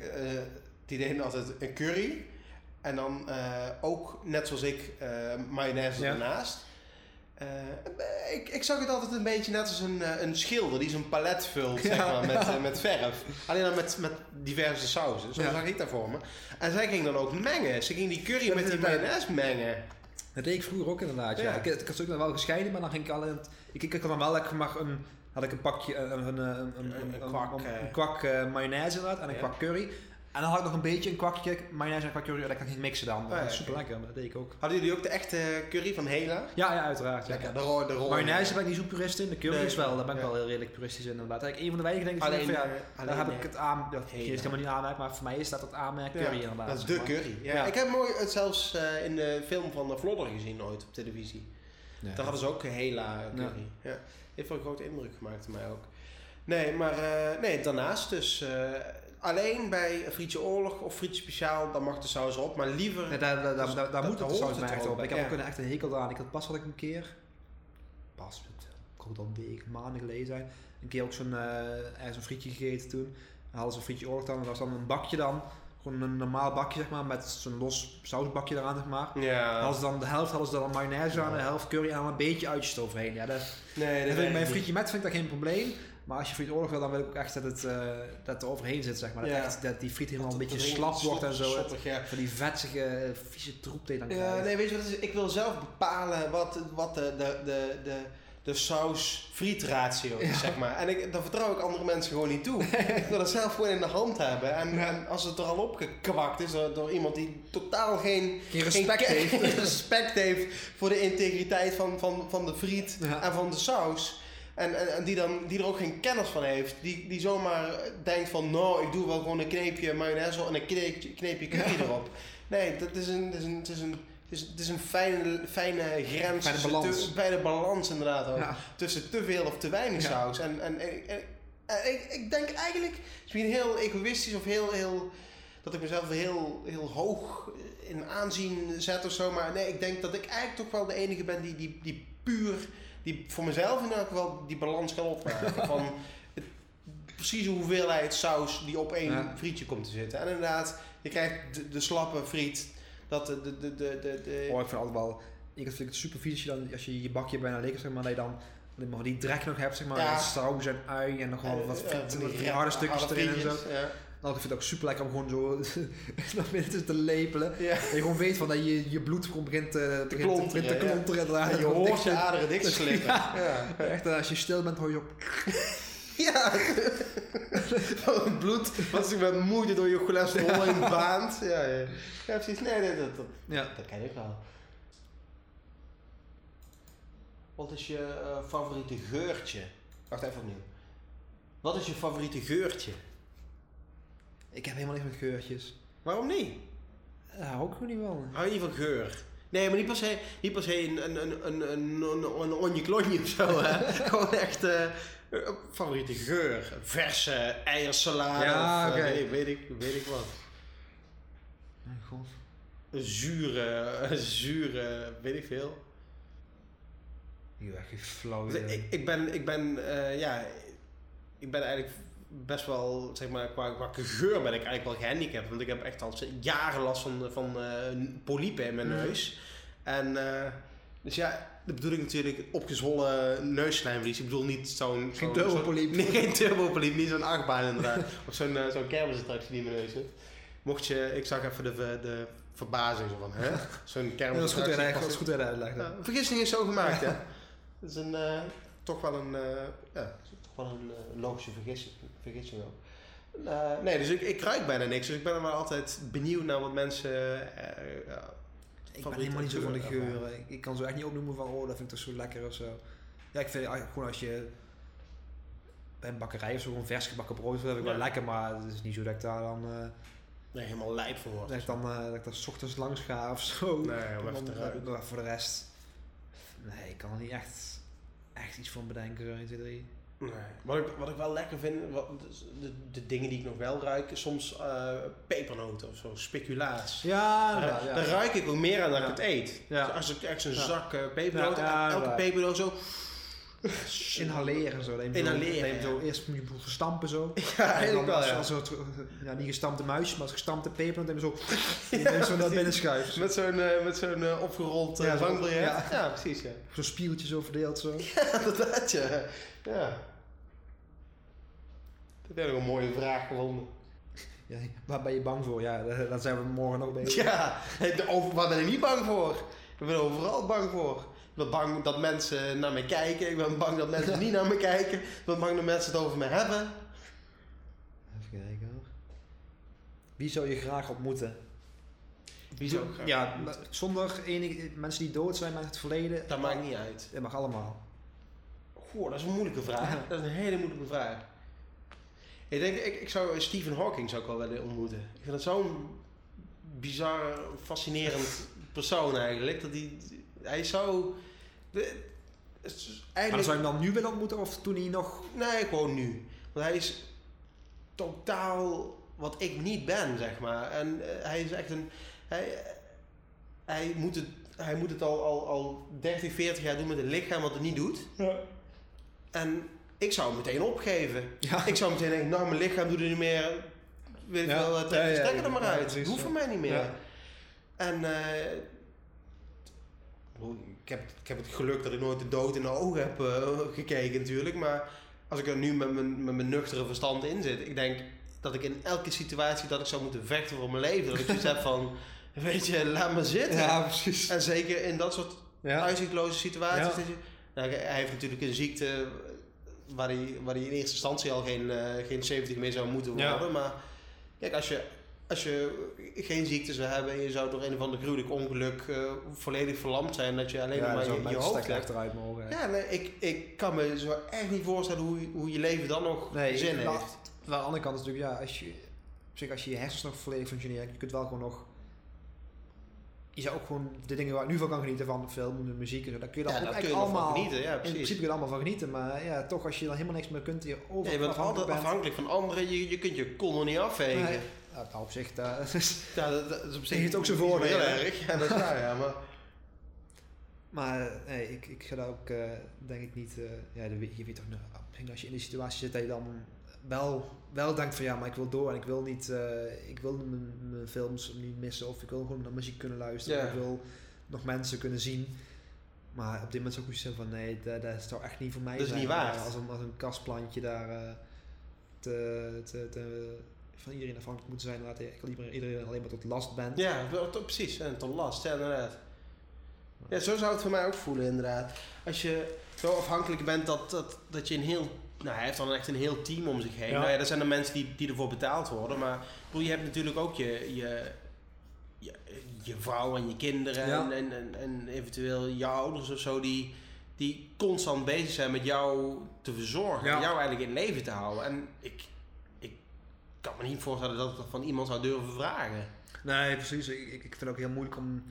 die deed altijd een curry. En dan ook, net zoals ik, mayonaise Ja. ernaast. Eh, ik, ik zag het altijd een beetje net als een, eh, een schilder die zo'n palet vult zeg maar, met, eh, met verf. Alleen dan met, met diverse sauzen. Zo Ja. zag ik dat voor me. En zij ging dan ook mengen. Ze ging die curry Dat met die mayonaise mengen. Dat deed ik vroeger ook inderdaad, ja. Ik, ik had ook nog wel gescheiden, maar dan ging ik al in het, ik, ik had dan wel lekker maar een, had ik een pakje, een, een, een, kwak, een, kwak mayonaise inderdaad en een kwak curry. En dan had ik nog een beetje een kwakje mayonaise en kwak curry dat kan ik niet mixen dan. ja, dat is super lekker, maar dat deed ik ook. Hadden jullie ook de echte curry van Hela? Ja, ja, uiteraard. Ja. Lekker, de rol. De rol Mayonaise ben ik niet zo purist in, de curry Nee. is wel, daar ben ik Ja. wel heel redelijk puristisch in inderdaad. Eigenlijk een van de weinige dingen Alleen, van, ja, eh, daar alleen, heb eh, ik het aan, dat is helemaal niet aanmerk, maar voor mij is dat het aanmerk curry inderdaad. Dat is de curry. Ja. Ik heb mooi het zelfs eh, in de film van de Vlodder gezien ooit op televisie. Daar hadden ze ook Hela curry. Ja. Heeft wel een grote indruk gemaakt op mij ook. Nee, maar eh, nee, daarnaast dus alleen bij een frietje oorlog of frietje speciaal, dan mag de saus op. Maar liever... Nee, daar, daar, daar, Dus daar, daar dat- moet het hoort saus echt op. Ik heb ook een echt een hekel aan. Ik had pas had ik een keer, pas, het kon al weken, maanden geleden zijn, een keer ook zo'n, ergens een frietje gegeten toen. Dan hadden ze een frietje oorlog dan en dat was dan een bakje dan, gewoon een normaal bakje, zeg maar, met zo'n los sausbakje eraan, zeg maar. Ja. Hadden ze dan, de helft hadden ze dan mayonaise aan, de helft curry aan, een beetje uitjes eroverheen. Ja, dat, Nee, dat vind ik, bij een frietje met vind ik dat geen probleem. Maar als je friet oorlog wil, dan wil ik ook echt dat het eh, dat er overheen zit, zeg maar. Dat, Ja. echt, dat die friet helemaal een beetje slap wordt en zo. Ja. Van die vetsige, vieze troep die dan krijgt. nee, weet je wat is? Ik wil zelf bepalen wat, wat de, de, de, de, de saus-friet ratio is, Ja. zeg maar. En ik, dan vertrouw ik andere mensen gewoon niet toe. [laughs] ik wil dat zelf gewoon in de hand hebben. En, Ja. en als het er al opgekwakt is door, door iemand die totaal geen, Geen respect geen, heeft. [laughs] respect heeft voor de integriteit van, van, van de friet Ja. en van de saus. En, en, en die, dan, die er ook geen kennis van heeft. Die, die zomaar denkt van, nou, ik doe wel gewoon een kneepje mayonaise en een kneepje, kneepje [laughs] curry erop. Nee, dat is een, dat is een, het is een, is, het is een fijne, fijne grens. Fijne tussen balans. te- bij de balans inderdaad ook. Ja. Tussen te veel of te weinig Ja. saus. En, en, en, en- en ik, ik denk eigenlijk, misschien heel egoïstisch of heel, heel dat ik mezelf heel, heel hoog in aanzien zet of zo. Maar nee, ik denk dat ik eigenlijk toch wel de enige ben die, die, die puur, die voor mezelf in elk geval die balans kan opmaken. [laughs] van het, precies de hoeveelheid saus die op één Ja. frietje komt te zitten. En inderdaad, je krijgt de, de slappe friet. Dat de, de, de, de, de, Oh, ik vind altijd wel... Ik vind het super vies als je, dan, als je je bakje bijna leeg zeg maar, dat je dan maar die drek nog hebt, zeg maar. Ja. Saus en ui en nog wel wat, wat harde stukjes erin en zo. Ja. Nou, ik vind het ook super lekker om gewoon zo [laughs] naar binnen te lepelen. Ja. Je gewoon weet van dat je, je bloed gewoon begint, te begint, te, begint te klonteren, ja. inderdaad. En je hoort je aderen dicht [laughs] slippen. Ja. Echt, eh, als je stil bent hoor je op. [laughs] Ja. Van het bloed wat zich met moeite door je cholesterol heen baant. Ja, ja. ja, precies. Nee, nee, dat, dat, Ja. dat ken ik wel. Wat is je eh, favoriete geurtje? Wacht even opnieuw. Wat is je favoriete geurtje? Ik heb helemaal niks met geurtjes. Waarom niet? Daar hou ik gewoon niet van. Hou je niet van geur? Nee, maar niet per se, niet per se een, een, een, een, een, een, een onje-klonje of zo. Hè? [laughs] Gewoon echt een favoriete geur. Verse eiersalade Ja, of eh, oké. weet, weet, ik, weet ik wat. Mijn god. Zure, zure, weet ik veel. Je echt geen flauw Dus ik, ik ben, ik ben, eh, ja, ik ben eigenlijk best wel, zeg maar, qua, qua geur ben ik eigenlijk wel gehandicapt. Want ik heb echt al jaren last van, van eh, polypen in mijn Mhm. neus. En, eh, dus ja, dat bedoel ik natuurlijk opgezwollen neusslijmvlies. Ik bedoel niet zo'n... Geen zo'n- turbopoliep. [laughs] Nee, geen turbopoliep, niet zo'n achtbaan inderdaad. [laughs] of zo'n eh, zo'n kermisattractie die in mijn neus zit. Mocht je, ik zag even de, de verbazing zo van, hè? [laughs] Zo'n Ja, kermisattractie. je dat is goed. Ja, een vergissing is zo gemaakt, hè? Dat is een, toch wel een, ja, toch wel een eh, logische vergissing, vergissing ook. Eh, nee, dus ik, ik ruik bijna niks. Dus ik ben er maar altijd benieuwd naar wat mensen... eh, ja, Ik ben helemaal niet zo van de geuren. Ik, ik kan zo echt niet opnoemen van, oh, dat vind ik toch zo lekker of zo. Ja, ik vind eigenlijk gewoon als je bij een bakkerij of zo gewoon vers gebakken brood, dat vind ik wel lekker, maar het is niet zo dat ik daar dan, eh, Nee, helemaal lijp voor wordt. dat ik dan, eh, dat ik daar 's ochtends langs ga of zo. Nee, om even Dan, eh, maar voor de rest, nee, ik kan er niet echt, echt iets van bedenken, zo 1, 2, 3. Nee. Wat, ik, wat ik wel lekker vind, wat, de, de dingen die ik nog wel ruik, soms eh, pepernoten of zo, speculaas. Ja, Daar, daar ruik ik ook meer aan dan ik Ja. het eet. Ja. Dus als ik echt zo'n Ja. zak eh, pepernoten, Ja, ja, en elke pepernoot zo... [laughs] Inhaleren zo. Dat zo- Inhaleren, dat je zo ja. eerst moet je gestampen zo. [laughs] Ja, En eigenlijk dan wel, als, ja. het, ja, niet gestampte muisjes, maar als gestampte peper, dan heb je zo, [laughs] zo naar binnen schuift. Met zo'n eh, met zo'n eh, opgerold uh, Ja, zo- ja. Ja. precies, ja. Zo'n spieltje zo verdeeld zo. Ja, inderdaad, ja. Ja. Dat heb ik nog een mooie vraag gevonden. Ja, waar ben je bang voor? Ja, [laughs] daar zijn we morgen nog bezig. Ja, over, waar ben ik niet bang voor? Ik ben overal bang voor. Ik ben bang dat mensen naar me kijken. Ik ben bang dat mensen [laughs] niet naar me kijken. Ik ben bang dat mensen het over me hebben. Even kijken hoor. Wie zou je graag ontmoeten? Wie zou ik graag Ja, ontmoeten? zonder enige, mensen die dood zijn met het verleden. Dat maakt niet uit. Dat mag allemaal. Goh, dat is een moeilijke vraag. [laughs] Dat is een hele moeilijke vraag. Ik denk, ik, ik zou Stephen Hawking zou ik wel willen ontmoeten. Ik vind dat zo'n bizar, fascinerend persoon eigenlijk. Dat hij, hij zou... De, is Maar eigenlijk, zou je hem dan nu willen ontmoeten of toen hij nog... Nee, gewoon nu. Want hij is totaal wat ik niet ben, zeg maar. En eh, hij is echt een... Hij, hij, moet, het, hij moet het al, al, al 30, 40 jaar doen met een lichaam wat het niet doet. En ik zou hem meteen opgeven. Ja. Ik zou meteen denken, nou mijn lichaam doet het niet meer. weet Ja. wel, trek de stekker er maar uit. precies, Hoeft voor mij niet meer. En eh, ik, heb, ik heb het geluk dat ik nooit de dood in de ogen heb eh, gekeken natuurlijk. Maar als ik er nu met mijn, met mijn nuchtere verstand in zit, ik denk dat ik in elke situatie dat ik zou moeten vechten voor mijn leven, dat ik zoiets heb van, [laughs] weet je, laat me zitten. Ja, precies. En zeker in dat soort Ja. uitzichtloze situaties. Ja. Dat je, nou, hij heeft natuurlijk een ziekte waar hij, waar hij in eerste instantie al geen, eh, geen 70 meer zou moeten Ja. worden. Maar kijk, als je, als je geen ziekte zou hebben en je zou door een of ander gruwelijk ongeluk eh, volledig verlamd zijn, dat je alleen nog maar je, je hoofd hebt. achteruit mogen. Ja, nee, ik, ik kan me zo echt niet voorstellen hoe, je- hoe je leven dan nog Nee, zin heeft. Maar aan de andere kant is natuurlijk, ja, als je, op zich, als je je hersens nog volledig functioneren, je kunt wel gewoon nog. Je zou ook gewoon de dingen waar ik nu van kan genieten van film, de muziek en zo, daar kun je dan Ja, ook daar echt kun je nog van allemaal. genieten. Ja, in precies. principe kun je er allemaal van genieten, maar ja, toch als je dan helemaal niks meer kunt, je over Ja, je bent afhankelijk altijd bent. afhankelijk van anderen. Je, je kunt je kon er niet afvegen. Nee. Ja, nou, op zich, [laughs] dat is- Ja, dat, dat is op zich Heeft ook zijn voordelen. Heel erg. Ja, dat is waar, ja. Maar [laughs] maar nee, ik, ik ga daar ook, eh, denk ik niet, eh, ja, de- je weet toch, nou, als je in die situatie zit, dat je dan wel, wel denkt van ja, maar ik wil door en ik wil niet, eh, ik wil mijn, mijn films niet missen of ik wil gewoon naar muziek kunnen luisteren, of ik wil nog mensen kunnen zien. Maar op dit moment zou ik hebben van nee, dat, dat zou echt niet voor mij Dat is zijn. niet waard. Eh, Als een, als een kastplantje daar eh, te, te, te, van iedereen afhankelijk moeten zijn. Laat ik liever iedereen alleen maar tot last bent. Ja, precies. En tot last, ja, inderdaad. Ja, zo zou het voor mij ook voelen, inderdaad. Als je zo afhankelijk bent dat, dat, dat je een heel... Nou, hij heeft dan echt een heel team om zich heen. Ja. Nou ja, dat zijn de mensen die, die ervoor betaald worden. Maar bedoel, je hebt natuurlijk ook je, je, je, je vrouw en je kinderen. Ja. En, en, en, en eventueel je ouders of zo. Die, die constant bezig zijn met jou te verzorgen. Ja. Jou eigenlijk in leven te houden. En ik, ik kan me niet voorstellen dat ik dat van iemand zou durven vragen. Nee, precies. Ik, ik vind het ook heel moeilijk om,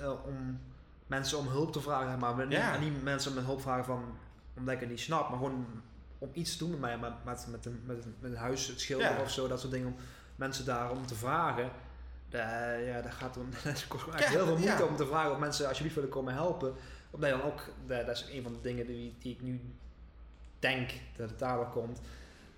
eh, om mensen om hulp te vragen. Maar niet, Ja. niet mensen om hulp vragen van, omdat ik het niet snap. Maar gewoon om iets te doen met mij. Met, met, met, een, met, een- met een huis, het schilderen Ja. of zo. Dat soort dingen. Om mensen daarom te vragen. Da- ja, dat gaat om, [laughs] dat kost echt heel veel moeite ja. om te vragen of mensen alsjeblieft willen komen helpen. Omdat je dan ook, dat, dat is een van de dingen die, die ik nu denk dat het daardoor komt.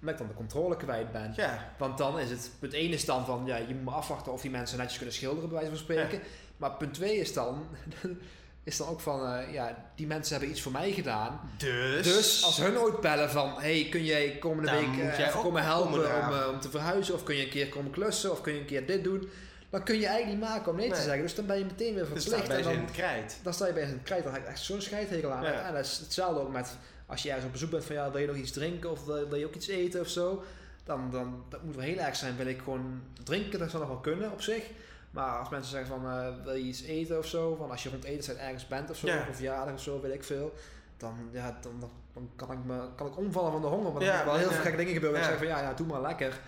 Omdat ik dan de controle kwijt ben. Ja, Want dan is het, punt 1 is dan van, ja, je moet afwachten of die mensen netjes kunnen schilderen, bij wijze van spreken. Maar punt 2 is dan, [laughs] is dan ook van, eh, ja, die mensen hebben iets voor mij gedaan. dus... Dus als hun ooit bellen van, hey, kun jij komende Dan week eh, jij even komen helpen komen om, eh, om te verhuizen? Of kun je een keer komen klussen? Of kun je een keer dit doen? Dan kun je eigenlijk niet maken om nee, te zeggen. Dus dan ben je meteen weer Dus verplicht. daar en ben je dan, in het krijt. dan sta je bij een krijt, dan heb ik echt zo'n scheidhekel aan. Ja. En dat is hetzelfde ook met als je ergens op bezoek bent van ja, wil je nog iets drinken of wil, wil je ook iets eten of zo. Dan, dan dat moet wel heel erg zijn. Wil ik gewoon drinken, dat zou nog wel kunnen op zich. Maar als mensen zeggen van eh, wil je iets eten of zo, van als je rond etenstijd ergens bent of zo, of verjaardag of zo, weet ik veel. Dan, ja, dan, kan, ik me, kan ik omvallen van de honger. Maar dan heb ik wel heel veel gekke dingen gebeuren. Ja. Ik zeg van ja, ja, doe maar lekker.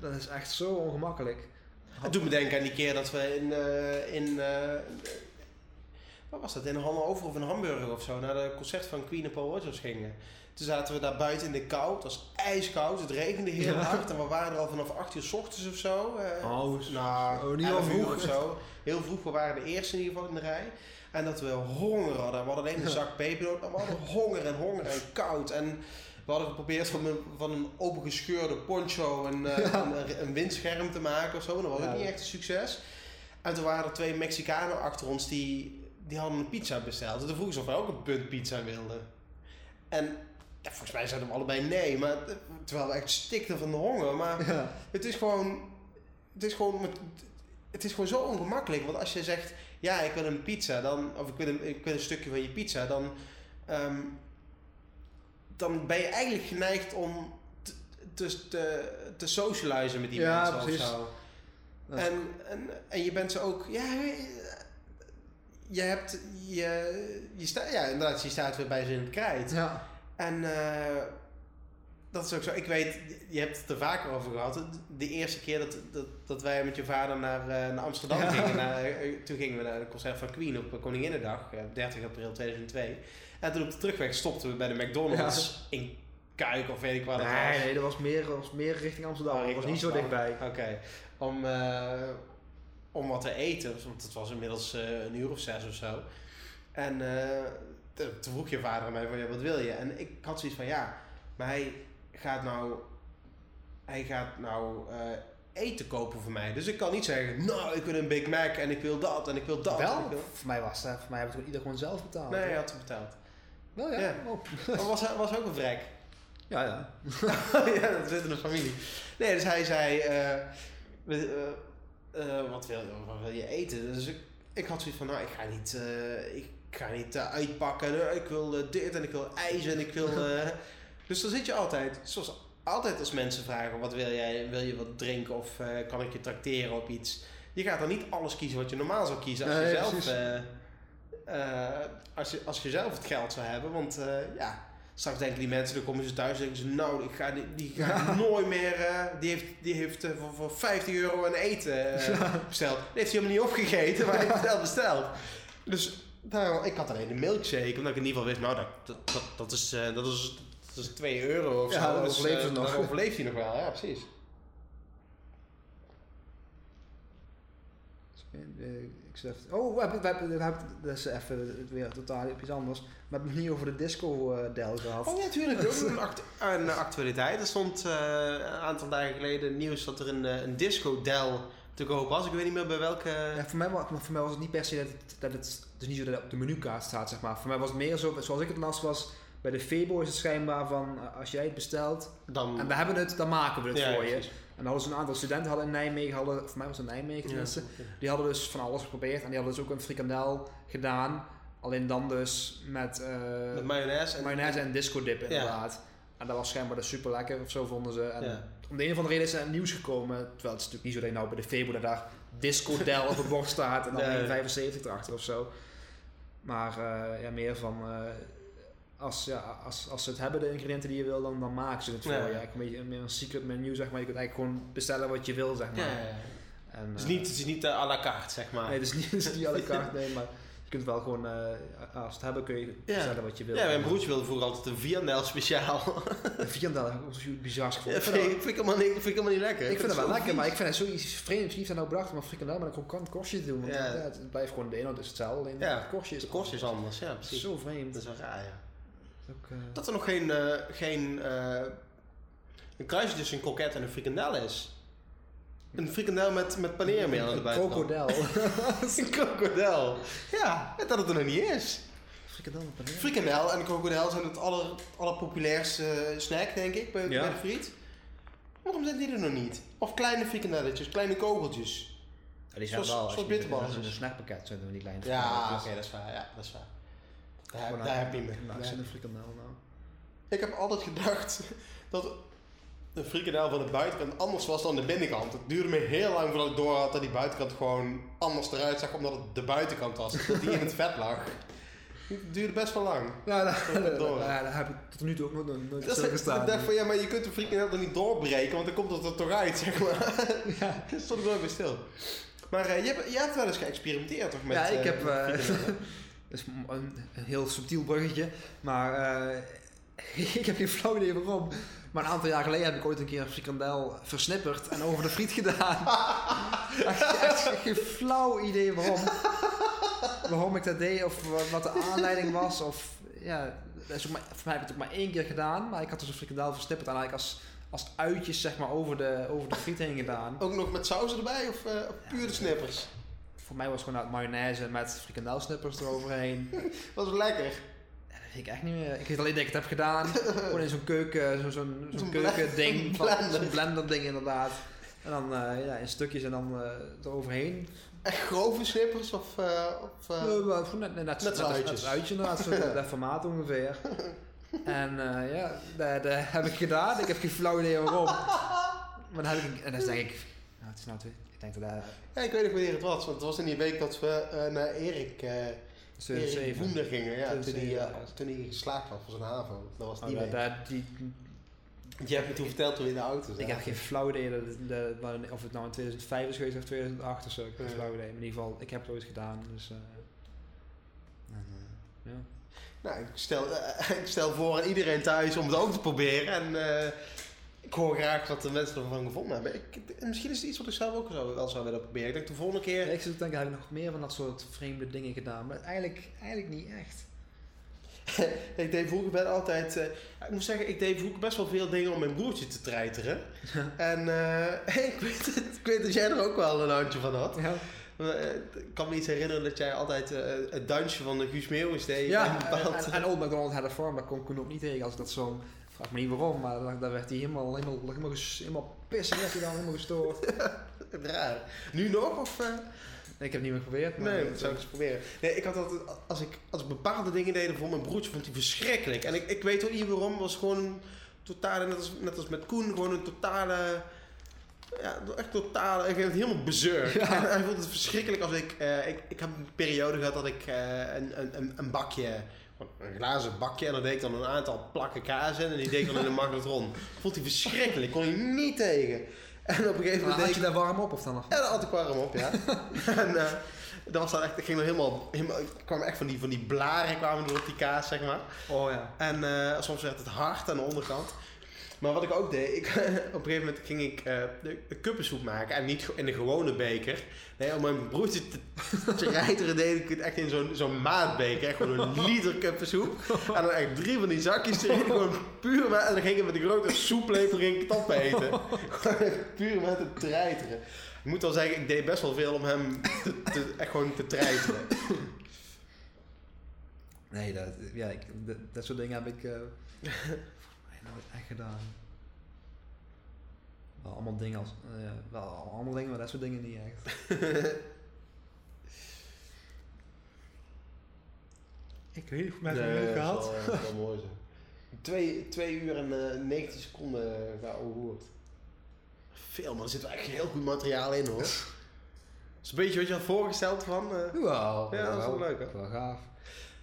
Dat is echt zo ongemakkelijk. Het doet me denken aan die keer dat we in... eh in eh, wat was dat? In Hannover of in Hamburg of zo. Naar de concert van Queen en Paul Rogers gingen. Toen zaten we daar buiten in de kou. Het was ijskoud. Het regende heel Ja. hard. En we waren er al vanaf 8 uur s ochtends of zo. eh, Oh, nou, oh, niet 11 al vroeg. of zo. Heel vroeg. We waren de eerste in ieder geval in de rij. En dat we honger hadden. We hadden alleen een [laughs] zak pepernoot. Maar we hadden honger en honger en koud. En we hadden geprobeerd van een, van een opengescheurde poncho een, eh, [laughs] een, een windscherm te maken of zo. Maar dat was Ja. ook niet echt een succes. En toen waren er twee Mexicanen achter ons die, die hadden een pizza besteld. En toen vroegen ze of wij ook een punt pizza wilden. En ja, volgens mij zeiden we allebei nee. Maar, terwijl we echt stikten van de honger. Maar Ja. het is gewoon... Het is gewoon, het is gewoon zo ongemakkelijk. Want als je zegt, ja, ik wil een pizza, dan, of ik wil een, ik wil een stukje van je pizza, dan, ehm, dan ben je eigenlijk geneigd om te, te, te, te socializen met die Ja, mensen precies. of zo. En, en, en je bent ze ook, ja, je hebt, je, je staat, ja, inderdaad, je staat weer bij ze in het krijt. ja. En eh, dat is ook zo. Ik weet, je hebt het er vaker over gehad. De eerste keer dat, dat, dat wij met je vader naar, eh, naar Amsterdam Ja. gingen. Naar, eh, toen gingen we naar het concert van Queen op Koninginnedag, eh, 30 april 2002. En toen op de terugweg stopten we bij de McDonald's in Kuik of weet ik waar dat Nee, was. nee, dat was meer, dat was meer richting Amsterdam. Oh, dat was niet zo dichtbij. Oké. Om, om wat te eten. Want het was inmiddels een uur of zes of zo. En toen vroeg je vader aan mij van ja, wat wil je? En ik had zoiets van ja, maar hij gaat nou, hij gaat nou eh, eten kopen voor mij. Dus ik kan niet zeggen, nou, ik wil een Big Mac en ik wil dat en ik wil dat. Wel? ik wil- Voor mij was dat, voor mij hebben het ieder gewoon zelf betaald. Nee, hij had het betaald. Wel ja? Ja. Oh. [laughs] Maar was, was ook een vrek. Ja, ja. [laughs] ja, dat zit in de familie. Nee, dus hij zei, eh, eh, wat, wil, wat wil je eten? Dus ik, ik had zoiets van, nou, ik ga niet, eh, ik ga niet eh, uitpakken. Ik wil eh, dit en ik wil ijs en ik wil... eh, [laughs] dus dan zit je altijd, zoals altijd als mensen vragen, wat wil jij? Wil je wat drinken of kan ik je trakteren op iets? Je gaat dan niet alles kiezen wat je normaal zou kiezen als, Nee, je, zelf, als, je, als je zelf het geld zou hebben. Want ja, straks denken die mensen, dan komen ze thuis en denken ze, nou, ik ga, die, die ga ik [laughs] nooit meer, die heeft, die heeft voor, voor 50 euro een eten besteld. Die heeft hij helemaal niet opgegeten, maar hij heeft het wel besteld. Dus nou, ik had alleen een milkshake, omdat ik in ieder geval wist, nou, dat, dat, dat, is, eh, dat, is, dat is 2 euro of Ja, zo. dan Dus, overleeft eh, het nog. Dan overleeft hij nog wel, ja, precies. Eh, Ik zeg, oh, we hebben, we hebben, we hebben, dat is even weer totaal iets anders. We hebben het niet over de disco-del gehad. Oh ja, natuurlijk. Ook [laughs] act een actualiteit. Er stond eh, een aantal dagen geleden nieuws dat er een, eh, een disco-del te koop was. Ik weet niet meer bij welke... Ja, voor, mij, voor mij was het niet per se dat het, dat het, is niet zo dat het op de menukaart staat, zeg maar. Voor mij was het meer zo, zoals ik het las was, bij de Febo is het schijnbaar van, eh, als jij het bestelt dan... en we hebben het, dan maken we het Ja, voor je. En dan hadden ze een aantal studenten hadden in Nijmegen, hadden, voor mij was het Nijmegen Ja. tenminste, die hadden dus van alles geprobeerd en die hadden dus ook een frikandel gedaan. Alleen dan dus met, eh Met mayonaise. En, mayonaise en disco dip inderdaad. En dat was schijnbaar dus super lekker of zo vonden ze. En Ja. om de een of andere reden is er nieuws gekomen. Terwijl het is natuurlijk niet zo dat je nou bij de Febo dat daar disco del op het bord staat en dan [laughs] Nee. 1,75 erachter of zo. Maar eh, ja, meer van eh, als, ja, als, als ze het hebben, de ingrediënten die je wil, dan, dan maken ze het voor Ja. je. Een beetje meer een secret menu, zeg maar. Je kunt eigenlijk gewoon bestellen wat je wil, zeg maar. Ja. En, Het is eh, niet, het is niet eh, à la carte, zeg maar. Nee, het is niet, het is niet à la carte, nee, maar je kunt wel gewoon, eh, als het hebben, kun je bestellen wat je wil. ja, mijn broertje wilde vroeger altijd een Viandel speciaal. [laughs] Een Viandel heb ik ook bizar Ja, vind, ik, vind, ik helemaal niet, vind ik helemaal niet lekker. Ik vind het wel lekker, maar ik vind het zoiets vreemds. Dat nou bedacht om een frikandel met een krokant korstje te doen? Want Ja. ja, het blijft gewoon de inhoud is hetzelfde, alleen Ja, het korstje is De kost is anders, ja, precies. zo vreemd. Dat is wel raar, ja. Ook, eh, Dat er nog geen, eh, geen een kruisje tussen een kroket en een frikandel is. Een frikandel met, met paneermeel aan de buitenkant. krokodel. [laughs] Een krokodel. Ja, dat het er nog niet is. frikandel met paneer. Frikandel en krokodil zijn het aller, allerpopulairste snack, denk ik, bij, Ja. bij de friet. Waarom zijn die er nog niet? Of kleine frikandelletjes, kleine kogeltjes. Ja, die zijn Zoals- wel, zoals bitterballen. een snackpakket zijn van die kleine Ja, oké, dat is waar. Ja, dat is waar. Daar, Gewoon daar heb je me. Zit heb een frikandel nou. Ik heb altijd gedacht [laughs] dat een frikandel van de buitenkant anders was dan de binnenkant. Het duurde me heel lang voordat ik door had dat die buitenkant gewoon anders eruit zag, omdat het de buitenkant was. Dat die in het vet lag. Het duurde best wel lang. Ja, Dat ja, heb ik tot nu toe ook nooit, nooit Dat ik dacht van ja, maar je kunt de frikandel er niet doorbreken, want dan komt het er toch uit, zeg maar. Ja. Daar [laughs] stond ik nooit bij stil. Maar eh, je, hebt, je hebt wel eens geëxperimenteerd, toch? Met, Ja, ik eh, heb, eh? [laughs] Dat is een, heel subtiel bruggetje, maar [laughs] ik heb geen flauw idee waarom. Maar een aantal jaar geleden heb ik ooit een keer een frikandel versnipperd en over de friet gedaan. [laughs] echt, echt geen flauw idee waarom. Waarom ik dat deed of wa- wat de aanleiding was. Of, ja, dat is ook maar, voor mij heb ik het ook maar één keer gedaan, maar ik had dus een frikandel versnipperd en eigenlijk als, als uitjes zeg maar over de, over de friet heen gedaan. Ook nog met saus erbij of, eh, of puur de snippers? Voor mij was het gewoon uit mayonaise met frikandelsnippers eroverheen. [laughs] Was lekker? Ik echt niet meer. Ik weet alleen dat ik het heb gedaan. Gewoon in zo'n keuken, zo- zo'n zo'n Zo'n keukending. Zo'n blender ding inderdaad. En dan eh, ja, in stukjes en dan eh eroverheen. Echt grove snippers of... of Uh, gewoon net, net, net, Net uitjes. uitje inderdaad, zo [laughs] dat formaat ongeveer. En ja, dat, dat heb ik gedaan. Ik heb geen flauw idee waarom. Maar dan heb ik, en dan denk ik, nou het is nou twee, ik denk dat Ja, ik weet nog wanneer het was, want het was in die week dat we naar Erik 2007. Woender gingen. Ja, toen, 2007 hij, eh, was. toen hij geslaagd was voor zijn HAVO. Dat was Oh, die week. dat- die, Je hebt me toen verteld toen we in de auto ik zaten. heb geen flauw idee dat het, dat- wanneer- of het nou in 2005 is geweest of 2008 of zo. Ik heb geen flauw idee. Maar in ieder geval, ik heb het ooit gedaan. Dus, eh, en, eh, ja. Nou, ik stel, eh, [laughs] ik stel voor aan iedereen thuis om het ook te proberen. En ik hoor graag wat de mensen ervan gevonden hebben. Ik, misschien is het iets wat ik zelf ook zou, wel zou willen proberen. Ik denk de volgende keer... Ja, ik zit te denken, heb ik nog meer van dat soort vreemde dingen gedaan? Maar eigenlijk, eigenlijk niet echt. [laughs] ik deed vroeger ben altijd... eh, ik moet zeggen, ik deed vroeger best wel veel dingen om mijn broertje te treiteren. en eh, [laughs] ik, weet het, ik weet dat jij er ook wel een handje van had. Ja. Eh, ik kan me iets herinneren dat jij altijd het dansje van de Guus Meeuwis deed. Ja, En en, en Old McDonald had een vorm, daar kon Koen ook niet tegen als ik dat zo... Vraag me niet waarom, maar daar, daar werd hij helemaal, helemaal, helemaal, helemaal pissig, werd hij dan helemaal gestoord. [laughs] Raar. Nu nog? Of, eh? Nee, ik heb het niet meer geprobeerd, maar... Nee, dat zou ik eens proberen. Nee, ik had altijd, als ik, als ik bepaalde dingen deed voor mijn broertje, vond hij verschrikkelijk. En ik, ik weet ook niet waarom, het was gewoon een totale, net als, net als met Koen, gewoon een totale, ja, echt totale, ik werd helemaal bezurk. [laughs] Ja. En hij vond het verschrikkelijk als ik, eh, ik, ik heb een periode gehad dat ik eh, een, een, een, bakje, een glazen bakje, en daar deed ik dan een aantal plakken kaas in, en die deed ik dan in een magnetron. [laughs] Vond hij verschrikkelijk, kon hij niet tegen. En op een gegeven moment deed had je daar warm op of dan nog? ja, daar had ik warm op, ja. [laughs] en dat was dan echt, ik ging dan helemaal, helemaal, ik kwam echt van die, van die blaren kwamen door op die kaas, zeg maar. Oh ja. En eh, soms werd het hard aan de onderkant. Maar wat ik ook deed, ik, [laughs] op een gegeven moment ging ik eh, de, de kuppensoep maken. En niet in de gewone beker. Nee, om mijn broertje te, te [laughs] rijteren deed ik het echt in zo'n zo'n maatbeker. Echt gewoon een [laughs] liter kuppensoep. En dan echt drie van die zakjes erin. Gewoon puur met, en dan ging ik met een grote soeplepel ging ik het opeten. Gewoon echt puur met het treiteren. Ik moet wel zeggen, ik deed best wel veel om hem te, te- echt gewoon te treiteren. Nee, dat, ja, ik, dat, dat soort dingen heb ik eh, nooit echt gedaan. Wel allemaal dingen als, eh, wel allemaal dingen, maar dat soort dingen niet echt. [laughs] Ik weet niet of Nee, dat is wel- dat is wel mooi zo. Twee, twee uur en eh 19 seconden geouwehoerd. Veel, maar er zit wel echt heel goed materiaal in hoor. [laughs] Dat is een beetje wat je had voorgesteld van. eh. Wel, Ja, dat is wel leuk, hè? Wel gaaf.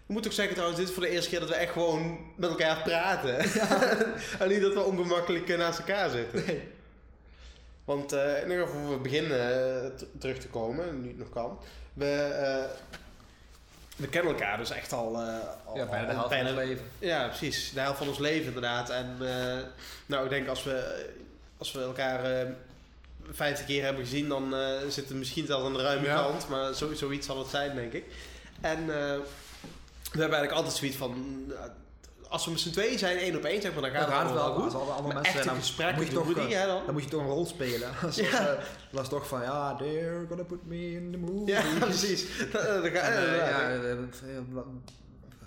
Ik moet ook zeggen trouwens, dit is voor de eerste keer dat we echt gewoon met elkaar praten. [laughs] en niet dat we ongemakkelijk eh, naast elkaar zitten. Nee. Want eh in ieder geval voor we beginnen eh, t- terug te komen, nu het nog kan. We, eh, we kennen elkaar dus echt al... eh, al Ja, bijna de helft van ons leven. Ja, precies. De helft van ons leven inderdaad. En eh, nou, ik denk als we, als we elkaar eh 50 keer hebben gezien, dan eh zitten we misschien zelfs aan de ruime Ja. kant. Maar zo, zoiets zal het zijn, denk ik. En eh, we hebben eigenlijk altijd zoiets van... eh, als we met z'n tweeën zijn, één op één, zeg maar, dan gaat Dan het gaat het wel wel goed. Als alle Maar mensen zijn, dan gesprekken moet je doen toch, we die, eh, hè, dan? dan moet je toch een rol spelen. [laughs] Zoals, Ja. dat is toch van, ja, they're gonna put me in the movie. Ja, [laughs] precies. Dan ga- En, ja,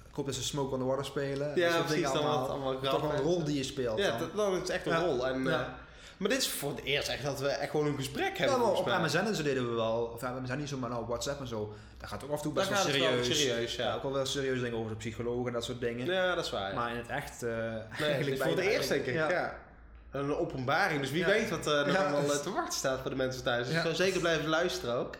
ik hoop dat ze Smoke on the Water spelen. Ja, Dat precies, dan allemaal. wat- allemaal Toch een rol die je speelt. Ja, dan. dat, dat is echt een Ja. rol. En, Ja. Eh, maar dit is voor het eerst echt dat we echt gewoon een gesprek Ja, hebben. maar volgens op. MSN en zo deden we wel. Of ja, MSN niet zo, maar nou WhatsApp en zo. Daar gaat ook af en toe best wel het wel serieus. serieus, ja. Ja, ook wel wel serieus dingen over de psycholoog en dat soort dingen. Ja, dat is waar. ja. Maar in het echt eh Nee, eigenlijk voor het eerst denk ik. Ja. Ja. Een openbaring. Dus wie Ja. weet wat er nog Ja. allemaal eh, te wachten staat voor de mensen thuis. Dus Ja. ik zou zeker blijven luisteren ook.